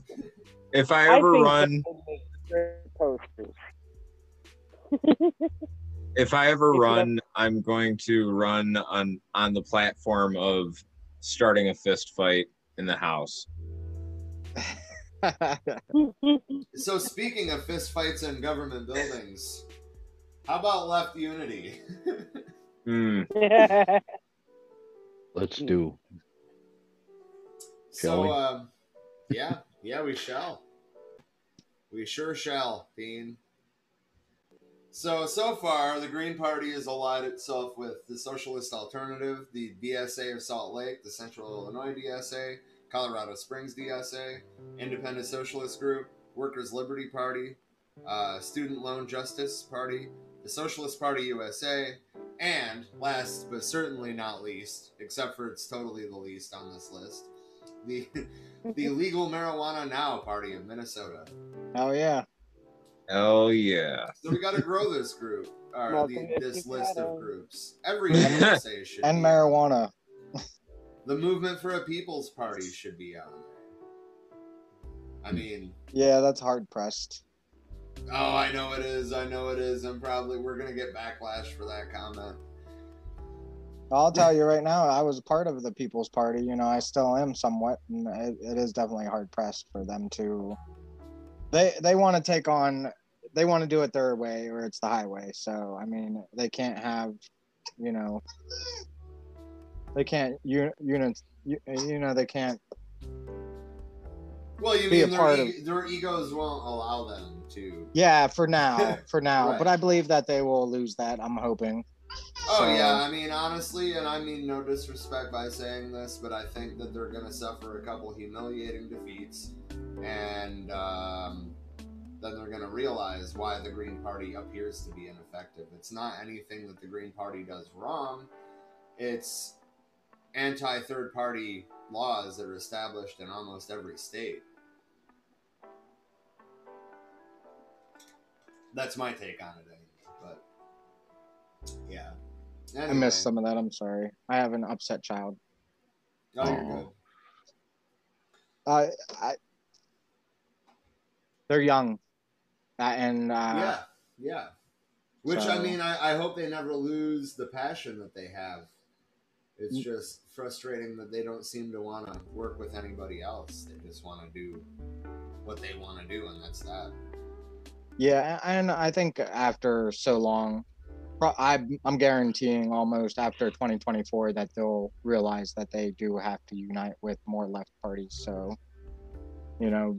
if I ever think run, that would make great posters. *laughs* if I ever If you have- run, I'm going to run on on the platform of starting a fist fight in the house. *laughs* So, speaking of fist fights in government buildings, how about left unity? *laughs* Hmm. *laughs* Let's do. Shall so, we? um, yeah, yeah, we shall. We sure shall, Dean. So, so far, the Green Party has allied itself with the Socialist Alternative, the DSA of Salt Lake, the Central Illinois DSA, Colorado Springs DSA, Independent Socialist Group, Workers' Liberty Party, uh, Student Loan Justice Party, the Socialist Party USA, and last but certainly not least, except for it's totally the least on this list, the *laughs* the *laughs* Legal Marijuana Now Party of Minnesota. Oh yeah. Oh yeah. So we got to grow this group, or Welcome the, this list of um, groups. Every USA *laughs* should And marijuana. The Movement for a People's Party should be on there. I hmm. mean, Yeah, that's hard pressed. oh, I know it is. I know it is. I'm probably we're gonna get backlash for that comment. I'll tell you right now, I was part of the People's Party. You know, I still am somewhat, and it, it is definitely hard pressed for them to. They they want to take on, they want to do it their way, or it's the highway. So I mean, they can't have, you know, they can't you unit, you, you know, they can't. Well, you Be a mean part their, of- their egos won't allow them to. Yeah, for now, *laughs* for now. Right. But I believe that they will lose that. I'm hoping. Oh So- yeah, I mean honestly, and I mean no disrespect by saying this, but I think that they're gonna suffer a couple humiliating defeats, and um, then they're gonna realize why the Green Party appears to be ineffective. It's not anything that the Green Party does wrong; it's anti-third party laws that are established in almost every state. That's my take on it, yeah. I missed some of that. I'm sorry. I have an upset child. Oh, you're good. Uh, I, they're young, uh, and uh, yeah, yeah. Which I mean, I, I hope they never lose the passion that they have. It's Mm. just frustrating that they don't seem to want to work with anybody else. They just want to do what they want to do, and that's that. yeah, and I think after so long, I'm guaranteeing almost after 2024 that they'll realize that they do have to unite with more left parties. So, you know,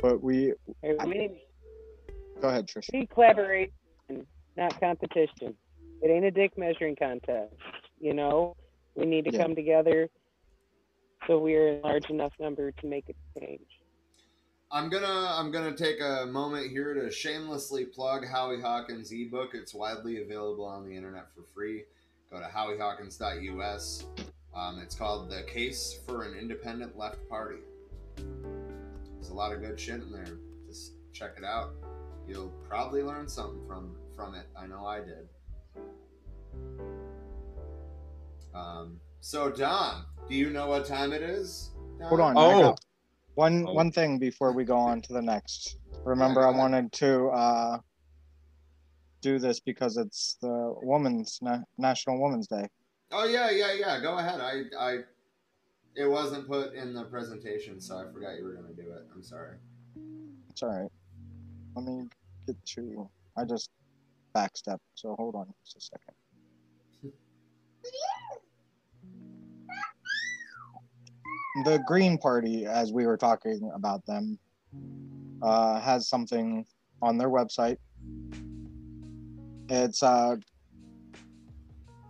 but we I mean, go ahead, Trish. we collaborate, not competition. It ain't a dick measuring contest. You know, we need to Yeah. come together so we're in large enough number to make a change. I'm gonna I'm gonna take a moment here to shamelessly plug Howie Hawkins' ebook. It's widely available on the internet for free. Go to howiehawkins.us. Um, it's called "The Case for an Independent Left Party." There's a lot of good shit in there. Just check it out. You'll probably learn something from from it. I know I did. Um, so Don, do you know what time it is? Don? Hold on. I Oh. One Oh. one thing before we go on to the next. Remember, I wanted to uh, do this because it's the Women's Na- National Women's Day. Oh yeah, yeah, yeah. Go ahead. I, I, it wasn't put in the presentation, so I forgot you were gonna do it. I'm sorry. It's all right. Let me get to. I just backstep. So hold on just a second. The Green Party, as we were talking about them, uh, has something on their website. It's uh,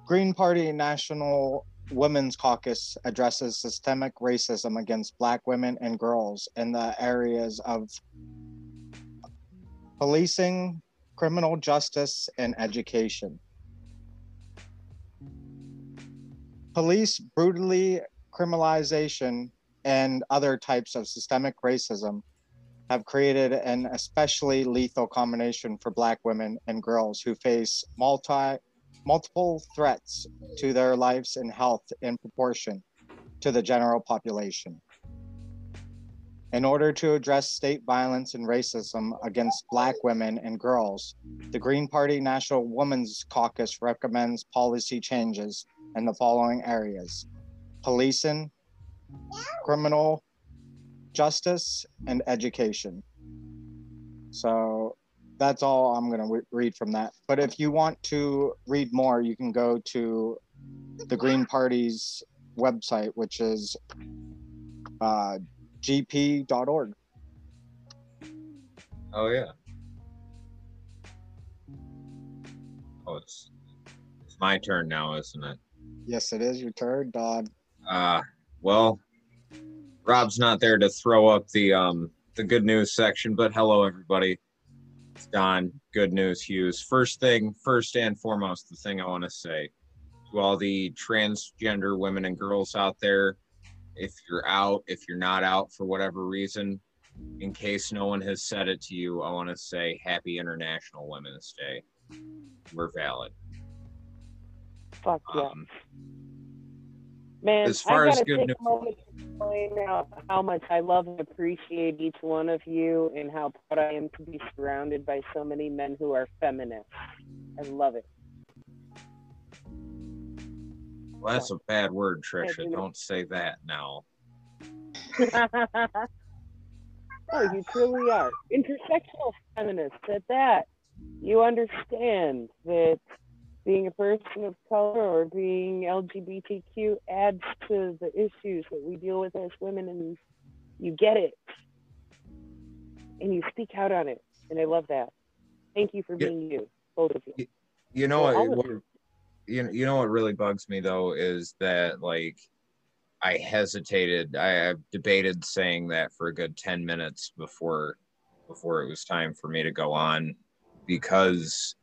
Green Party National Women's Caucus addresses systemic racism against Black women and girls in the areas of policing, criminal justice, and education. Police brutally criminalization and other types of systemic racism have created an especially lethal combination for black women and girls who face multi multiple threats to their lives and health in proportion to the general population. In order to address state violence and racism against Black women and girls, the Green Party National Women's Caucus recommends policy changes in the following areas policing, criminal justice, and education. So that's all I'm going to read from that. But if you want to read more, you can go to the Green Party's website, which is uh, gp.org. Oh yeah. Oh, it's it's my turn now, isn't it? Yes, it is your turn, Don. Uh well, Rob's not there to throw up the um the good news section, but hello everybody. It's Don, good news Hughes. First thing, first and foremost, the thing I want to say to all the transgender women and girls out there, if you're out, if you're not out for whatever reason, in case no one has said it to you, I want to say happy International Women's Day. We're valid. Fuck yeah. Um, Man, as far I as good news- a moment to explain out how much I love and appreciate each one of you and how proud I am to be surrounded by so many men who are feminists. I love it. well, that's a bad word, Trisha. Don't say that now. *laughs* oh, you truly are. Intersectional feminists at that. You understand that being a person of color or being LGBTQ adds to the issues that we deal with as women, and you get it. And you speak out on it. And I love that. Thank you for being you, both of you. You know what, what you know, you know what really bugs me though is that like I hesitated. I, I've debated saying that for a good 10 minutes before before it was time for me to go on because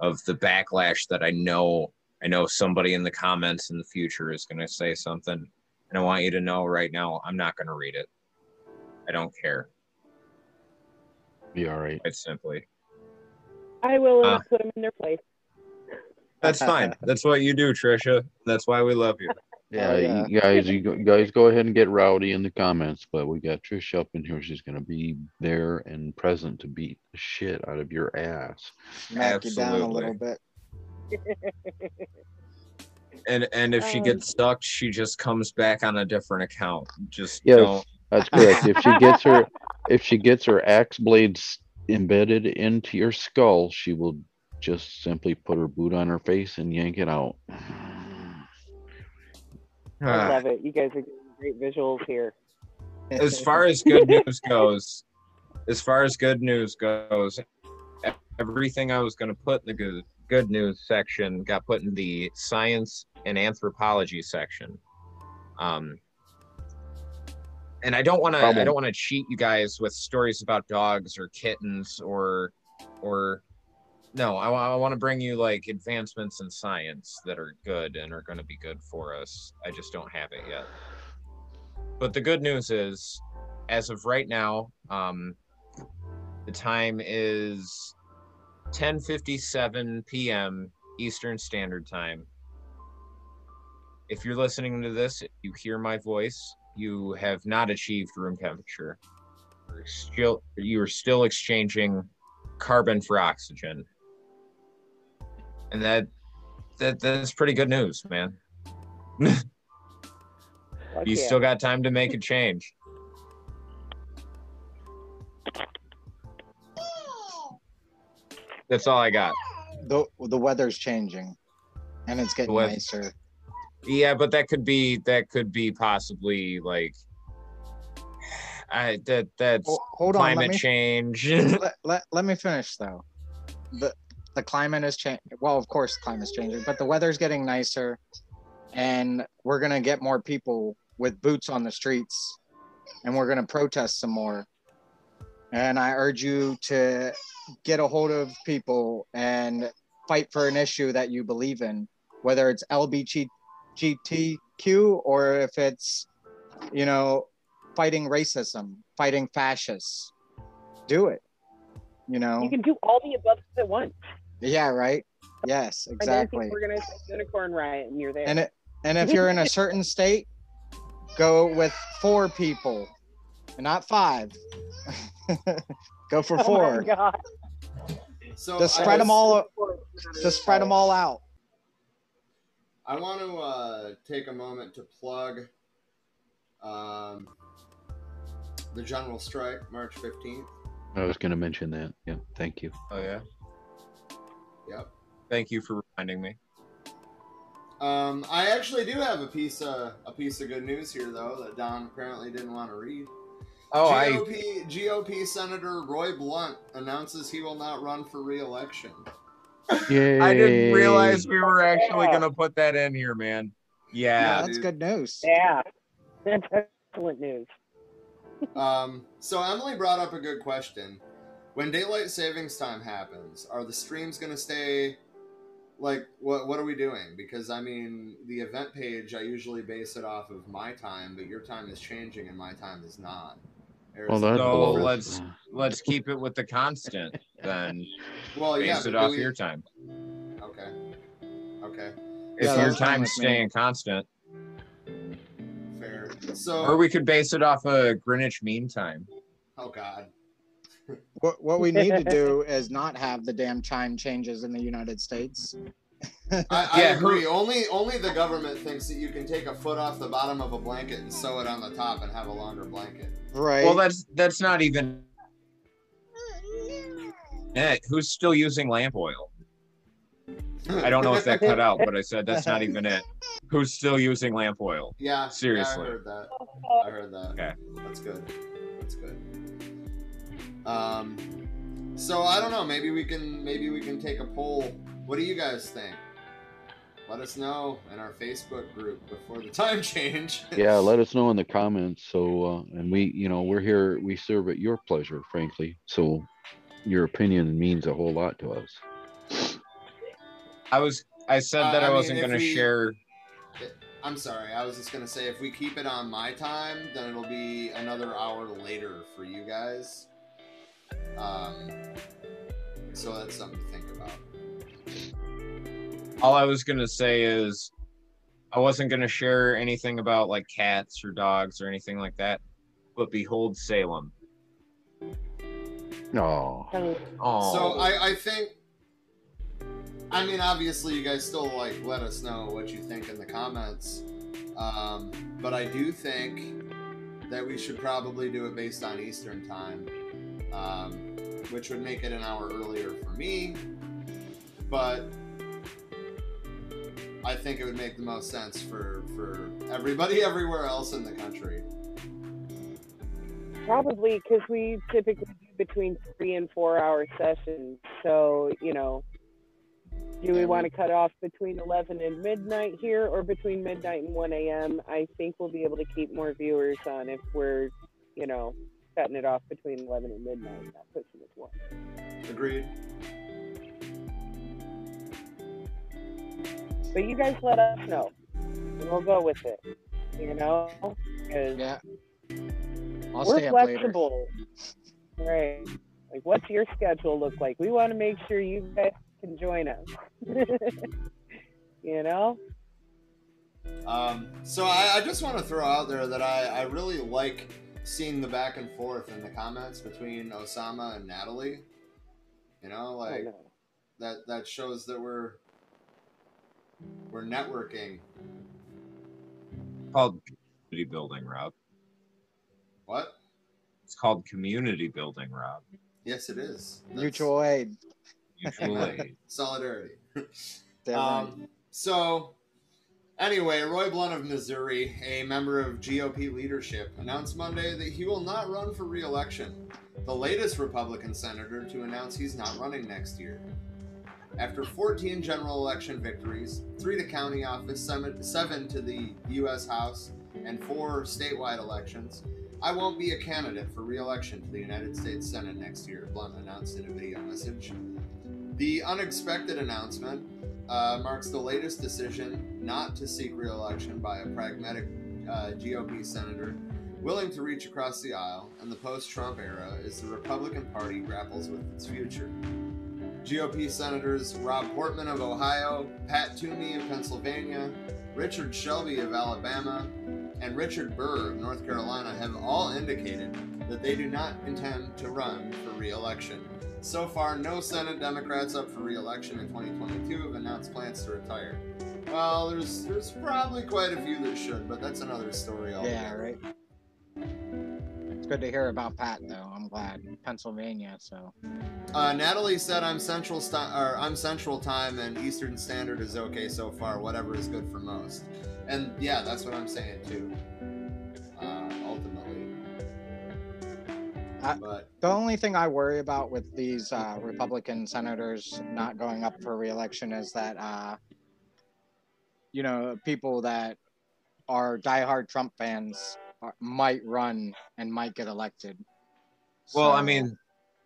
of the backlash that I know I know somebody in the comments in the future is going to say something and I want you to know right now I'm not going to read it. I don't care. Be all right. Quite simply. I will uh, Uh. put them in their place. That's fine. *laughs* That's what you do, Trisha. That's why we love you. Yeah, Oh, yeah. you guys, you guys go ahead and get rowdy in the comments, but we got Trish up in here. She's gonna be there and present to beat the shit out of your ass. Smack you down a Absolutely. little bit. *laughs* And and if she Um, gets stuck, she just comes back on a different account. Just Yes, don't. that's correct. If she gets her, *laughs* if she gets her axe blades embedded into your skull, she will just simply put her boot on her face and yank it out. I Ah, love it. You guys are getting great visuals here. as far as good news goes, as far as good news goes, everything I was going to put in the good good news section got put in the science and anthropology section. Um, and I don't want to I don't want to cheat you guys with stories about dogs or kittens or or no, I, I want to bring you like advancements in science that are good and are going to be good for us. I just don't have it yet. But the good news is, as of right now, um, the time is 10:57 p.m. Eastern Standard Time. If you're listening to this, you hear my voice. You have not achieved room temperature. You're still you are still exchanging carbon for oxygen, and that that that's pretty good news, man. You yeah. still got time to make a change. That's all I got. The the weather's changing, and it's getting weather- nicer. Yeah, but that could be that could be possibly like I that that's Ho- hold on, let climate me- change. *laughs* let, let, let me finish though. The the climate is changing. Well, of course, the climate's changing, but the weather's getting nicer, and we're gonna get more people with boots on the streets, and we're gonna protest some more. And I urge you to get a hold of people and fight for an issue that you believe in, whether it's LBGTQ or if it's, you know, fighting racism, fighting fascists. Do it. You know. You can do all the above at once. Yeah, right. Yes, I exactly. think we're gonna unicorn riot, and you're there. And it, and if you're in a *laughs* certain state, go with four people, and not five. *laughs* go for Oh my four. God. So Just spread them all. Just spread them all out. I want to uh, take a moment to plug um, the general strike, March 15th. I was going to mention that. Yeah, thank you. Oh yeah. Yep. Thank you for reminding me. Um, I actually do have a piece of a piece of good news here, though, that Don apparently didn't want to read. Oh, I GOP, GOP Senator Roy Blunt announces he will not run for re-election. Yay. I didn't realize we were actually gonna put that in here, man. Yeah, Yeah. that's dude. good news. Yeah, *laughs* that's excellent news. Um, so Emily brought up a good question. When daylight savings time happens, are the streams going to stay? Like, what what are we doing? Because I mean, the event page, I usually base it off of my time, but your time is changing and my time is not. Well, that So blows. let's let's keep it with the constant then. well, yeah, Base it off we- your time. Okay. Okay. If Yeah, your that's fine time's with me. staying constant, Fair. So. or we could base it off of Greenwich Mean Time. oh God. What what we need to do *laughs* is not have the damn chime changes in the United States. I, I Yeah, who- agree. Only only the government thinks that you can take a foot off the bottom of a blanket and sew it on the top and have a longer blanket. Right. Well, that's that's not even. Yeah, who's still using lamp oil? I don't know if that cut out, but I said that's not even it. Who's still using lamp oil? Yeah, Seriously. Yeah, I heard that. I heard that. Okay. That's good. That's good. Um, so I don't know. Maybe we can maybe we can take a poll. What do you guys think? Let us know in our Facebook group before the *laughs* time change. Yeah, *laughs* let us know in the comments. So, uh, and we, you know, we're here, we serve at your pleasure, frankly. So your opinion means a whole lot to us. I was. I said Uh, that I, I wasn't if going to share. I'm sorry. I was just gonna say if we keep it on my time, then it'll be another hour later for you guys. Um, so that's something to think about. All I was going to say is, I wasn't going to share anything about like cats or dogs or anything like that. But behold, Salem. No. Oh. So I, I think I mean obviously you guys still like let us know what you think in the comments. Um, but I do think that we should probably do it based on Eastern time. Um, which would make it an hour earlier for me. But I think it would make the most sense for, for everybody *laughs* everywhere else in the country. Probably because we typically do between three and four hour sessions. So, you know, do we want to cut off between 11 and midnight here or between midnight and 1 a.m.? I think we'll be able to keep more viewers on if we're, you know, cutting it off between 11 and midnight, not pushing it to 1. Agreed. But you guys let us know, and we'll go with it. You know, because yeah, I'll we're stay up later. flexible. Right. Like, what's your schedule look like? We want to make sure you guys can join us. *laughs* you know? Um, so I, I just want to throw out there that I, I really like seeing the back and forth in the comments between Osama and Natalie. You know, like no. that that shows that we're we're networking. Called community building, Rob. What? It's called community building, Rob. Yes, it is. That's Mutual aid. Mutual aid. *laughs* solidarity. Um, so, anyway, Roy Blunt of Missouri, a member of GOP leadership, announced Monday that he will not run for re election, the latest Republican senator to announce he's not running next year. After 14 general election victories, three to county office, seven, to the U.S. House, and four statewide elections, I won't be a candidate for re election to the United States Senate next year, Blunt announced in a video message. The unexpected announcement uh, marks the latest decision not to seek re election by a pragmatic uh, GOP senator willing to reach across the aisle in the post Trump era as the Republican Party grapples with its future. GOP Senators Rob Portman of Ohio, Pat Toomey of Pennsylvania, Richard Shelby of Alabama, and Richard Burr of North Carolina have all indicated that they do not intend to run for re election. So far, no Senate Democrats up for re election in 2022 have announced plans to retire. Well, there's there's probably quite a few that should, but that's another story Yeah, altogether. right. It's good to hear about Pat, though. I'm glad Pennsylvania. So Uh, Natalie said I'm central sti- or I'm central time and Eastern Standard is okay so far. Whatever is good for most. And yeah, that's what I'm saying too. Uh, ultimately, I, but the only thing I worry about with these uh, Republican senators not going up for reelection is that, uh, you know, people that are diehard Trump fans are, might run and might get elected. Well, I mean,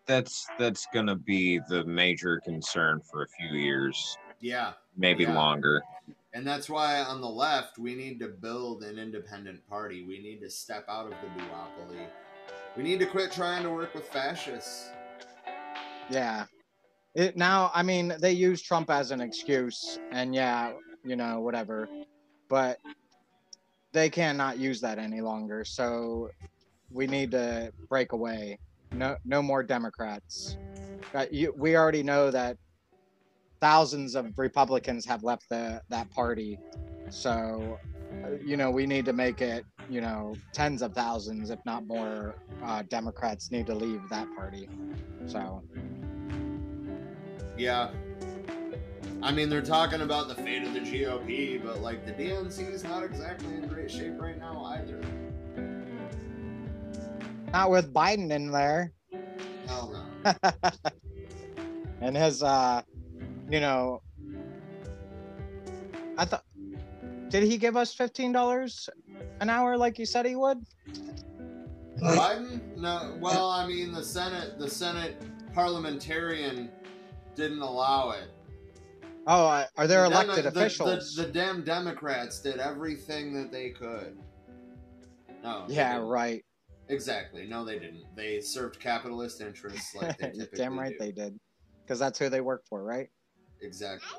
that's that's gonna be the major concern for a few years, yeah, maybe Yeah. longer. and that's why on the left we need to build an independent party. We need to step out of the duopoly. We need to quit trying to work with fascists. Yeah. It now, I mean, they use Trump as an excuse, and yeah, you know, whatever. But they cannot use that any longer. So we need to break away. No, no more Democrats. Uh, you, we already know that thousands of Republicans have left the that party. So, uh, you know, we need to make it. You know, tens of thousands, if not more, uh, Democrats need to leave that party. So. Yeah. I mean, they're talking about the fate of the GOP, but like the DNC is not exactly in great shape right now either. Not with Biden in there Hell no. *laughs* and his uh you know I thought did he give us fifteen dollars an hour like you said he would? Biden? No. Well, I mean, the Senate, the Senate parliamentarian didn't allow it. Oh, uh, are there The elected the- officials? The, the, damn Democrats did everything that they could. No. yeah, right. Exactly. No, they didn't. They served capitalist interests like they *laughs* You're typically damn right do. they did. Because that's who they work for, right? Exactly.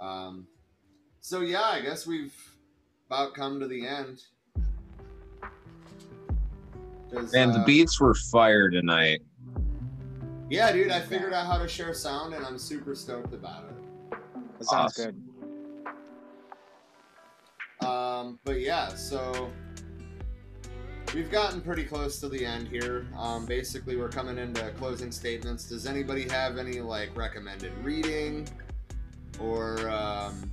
Um, so yeah, I guess we've about come to the end. Does, And the uh, beats were fire tonight. Yeah, dude, I figured out how to share sound, and I'm super stoked about it. That sounds Awesome. good. Um, but yeah, so we've gotten pretty close to the end here. Um, basically, we're coming into closing statements. Does anybody have any like recommended reading or um,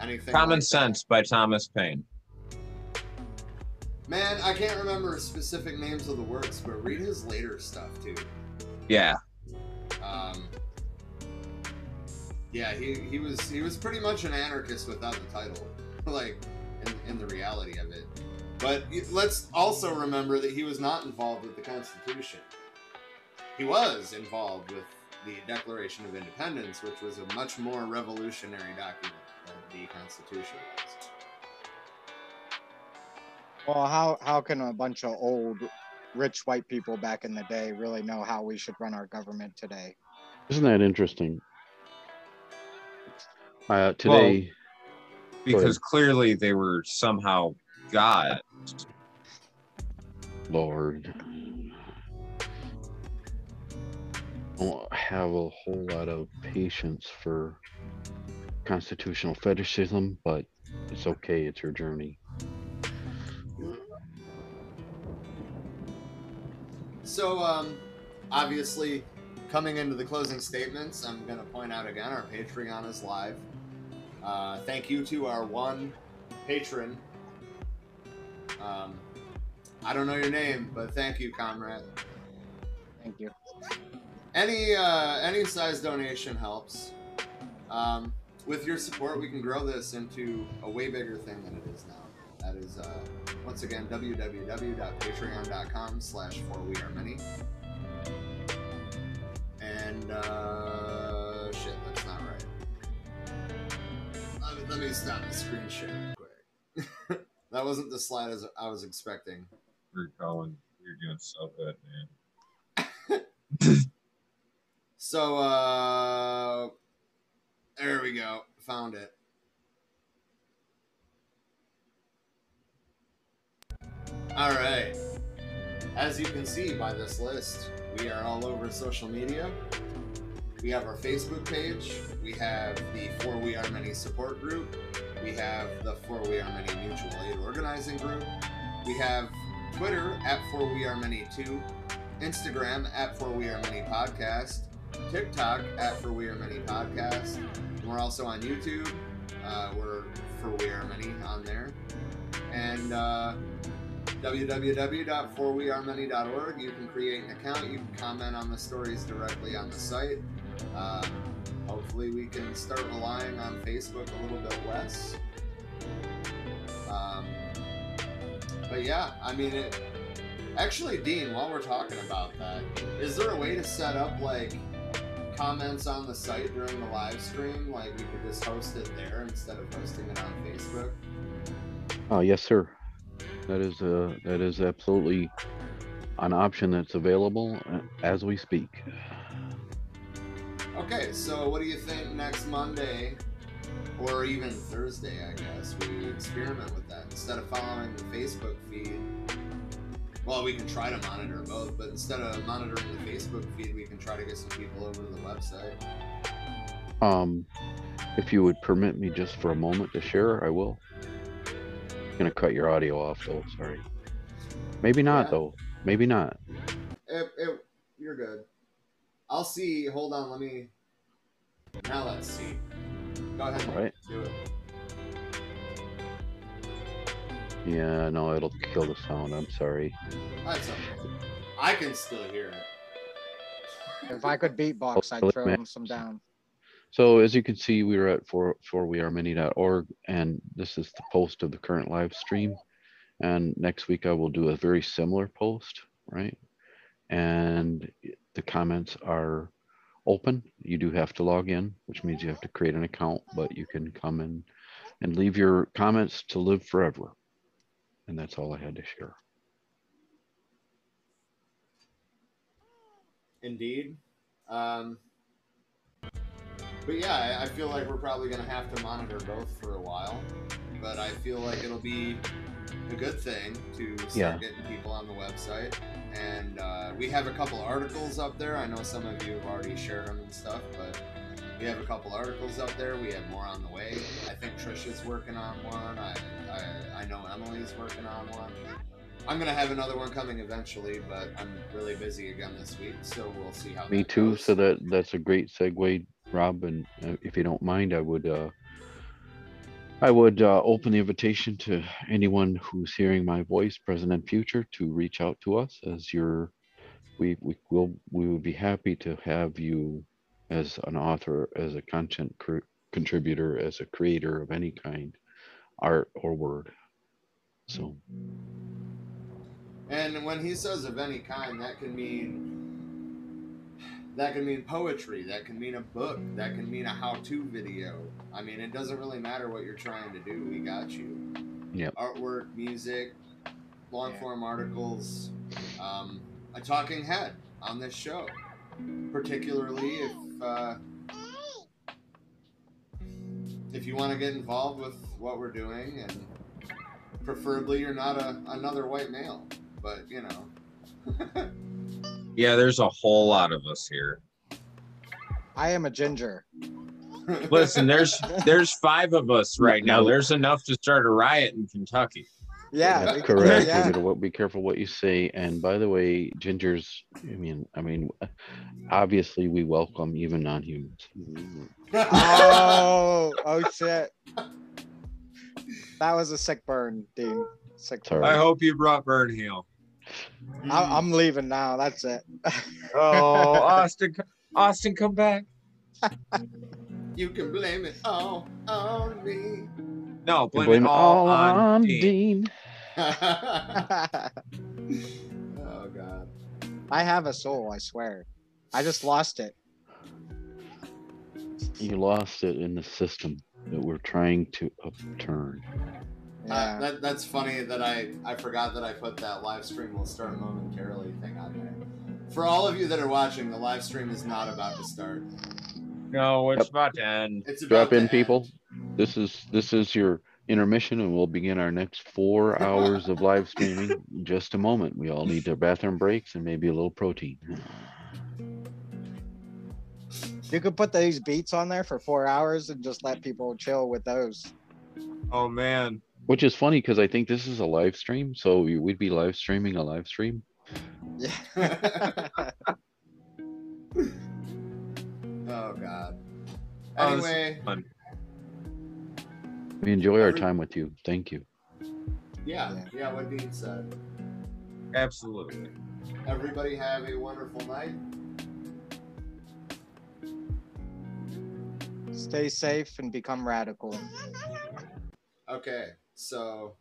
anything? Common like that? Sense by Thomas Paine. Man, I can't remember specific names of the works, but read his later stuff too. Yeah. Um, yeah, he, he was he was pretty much an anarchist without the title, *laughs* like in, in the reality of it. But let's also remember that he was not involved with the Constitution. He was involved with the Declaration of Independence, which was a much more revolutionary document than the Constitution was. Well, how how can a bunch of old, rich white people back in the day really know how we should run our government today? Isn't that interesting? Uh, today, well, because clearly they were somehow God. Lord, I don't have a whole lot of patience for constitutional fetishism, but it's okay. It's your journey. So, um, obviously, coming into the closing statements, I'm going to point out again our Patreon is live. Uh, thank you to our one patron. Um, I don't know your name, but thank you, comrade. Thank you. Any uh, any size donation helps. Um, with your support, we can grow this into a way bigger thing than it is now. That is, uh, once again, www.patreon.com slash for we are many. And, uh, shit, that's not right. Let me, let me stop the screen share real quick. *laughs* that wasn't the slide as I was expecting. You're Colin, you're doing so good, man. *laughs* so, uh, there we go. Found it. All right. As you can see by this list, we are all over social media. We have our Facebook page. We have the For We Are Many support group. We have the For We Are Many mutual aid organizing group. We have Twitter at For We Are Many 2, Instagram at For We Are Many Podcast, TikTok at For We Are Many Podcast. We're also on YouTube. Uh, we're For We Are Many on there. And uh, www.forwearemany.org. You can create an account. You can comment on the stories directly on the site. Um, hopefully, we can start relying on Facebook a little bit less. Um, but yeah, I mean, it, actually, Dean, while we're talking about that, is there a way to set up like comments on the site during the live stream? Like we could just host it there instead of hosting it on Facebook? Oh, yes, sir. That is uh, that is absolutely an option that's available uh, as we speak. Okay, so what do you think next Monday or even Thursday, I guess, we experiment with that. Instead of following the Facebook feed, well, we can try to monitor both, but instead of monitoring the Facebook feed, we can try to get some people over to the website. Um, if you would permit me just for a moment to share, I will gonna cut your audio off though. Sorry. Maybe not yeah. though. Maybe not. It, it, you're good. I'll see. Hold on. Let me. Now let's see. Go ahead. All right. Do it. Yeah, no, it'll kill the sound. I'm sorry. That's okay. I can still hear it. If I could beatbox, I'd throw him some down. So as you can see, we are at for for wearemany.org, and this is the post of the current live stream. And next week I will do a very similar post, right? And the comments are open. You do have to log in, which means you have to create an account, but you can come in and leave your comments to live forever. And that's all I had to share. Indeed. Um, but yeah, I, I feel like we're probably going to have to monitor both for a while. But I feel like it'll be a good thing to start yeah. getting people on the website. And uh, we have a couple articles up there. I know some of you have already shared them and stuff, but we have a couple articles up there. We have more on the way. I think Trisha's working on one. I, I, I know Emily's working on one. I'm gonna have another one coming eventually, but I'm really busy again this week, so we'll see how. Me too. Goes. So that that's a great segue Rob, and uh, if you don't mind, I would uh, I would uh, open the invitation to anyone who's hearing my voice, present and future, to reach out to us as your. We we will we would be happy to have you as an author, as a content cr- contributor, as a creator of any kind, art or word. So And when he says of any kind, that can mean that can mean poetry, that can mean a book, that can mean a how-to video. I mean, it doesn't really matter what you're trying to do. We got you. Yep. Artwork, music, long-form articles, um, a talking head on this show, particularly if uh, if you want to get involved with what we're doing, and preferably you're not a another white male, but you know. *laughs* Yeah, there's a whole lot of us here. I am a ginger. Listen, there's *laughs* there's five of us right now. There's enough to start a riot in Kentucky. Yeah, That's we- correct. yeah. You gotta be careful what you say. And by the way, gingers. I mean, I mean, obviously we welcome even non-humans. Oh, oh shit. That was a sick burn, Dean. Sick. Sorry. burn. I hope you brought Burn Heel. I- mm. I'm leaving now. That's it. Oh, *laughs* Austin, Austin, come back. You can blame it all on me. No, blame, blame it all on, on Dean. *laughs* Dean. oh God. I have a soul, I swear. I just lost it. You lost it in the system that we're trying to upturn. Uh, that, that's funny that I, I forgot that I put that live stream will start momentarily thing on there. For all of you that are watching, the live stream is not about to start. No, it's Yep. about to end. It's about Drop to in, end. people. This is this is your intermission, and we'll begin our next four *laughs* hours of live streaming in just a moment. We all need our bathroom breaks and maybe a little protein. *laughs* You could put these beats on there for four hours and just let people chill with those. Oh man, Which is funny because I think this is a live stream, so we- we'd be live streaming a live stream. Yeah. *laughs* Oh God. Oh, this is Anyway, fun. We enjoy our Every- time with you. Thank you. yeah, yeah, what Dean said. absolutely. Everybody have a wonderful night. Stay safe and become radical. Okay, so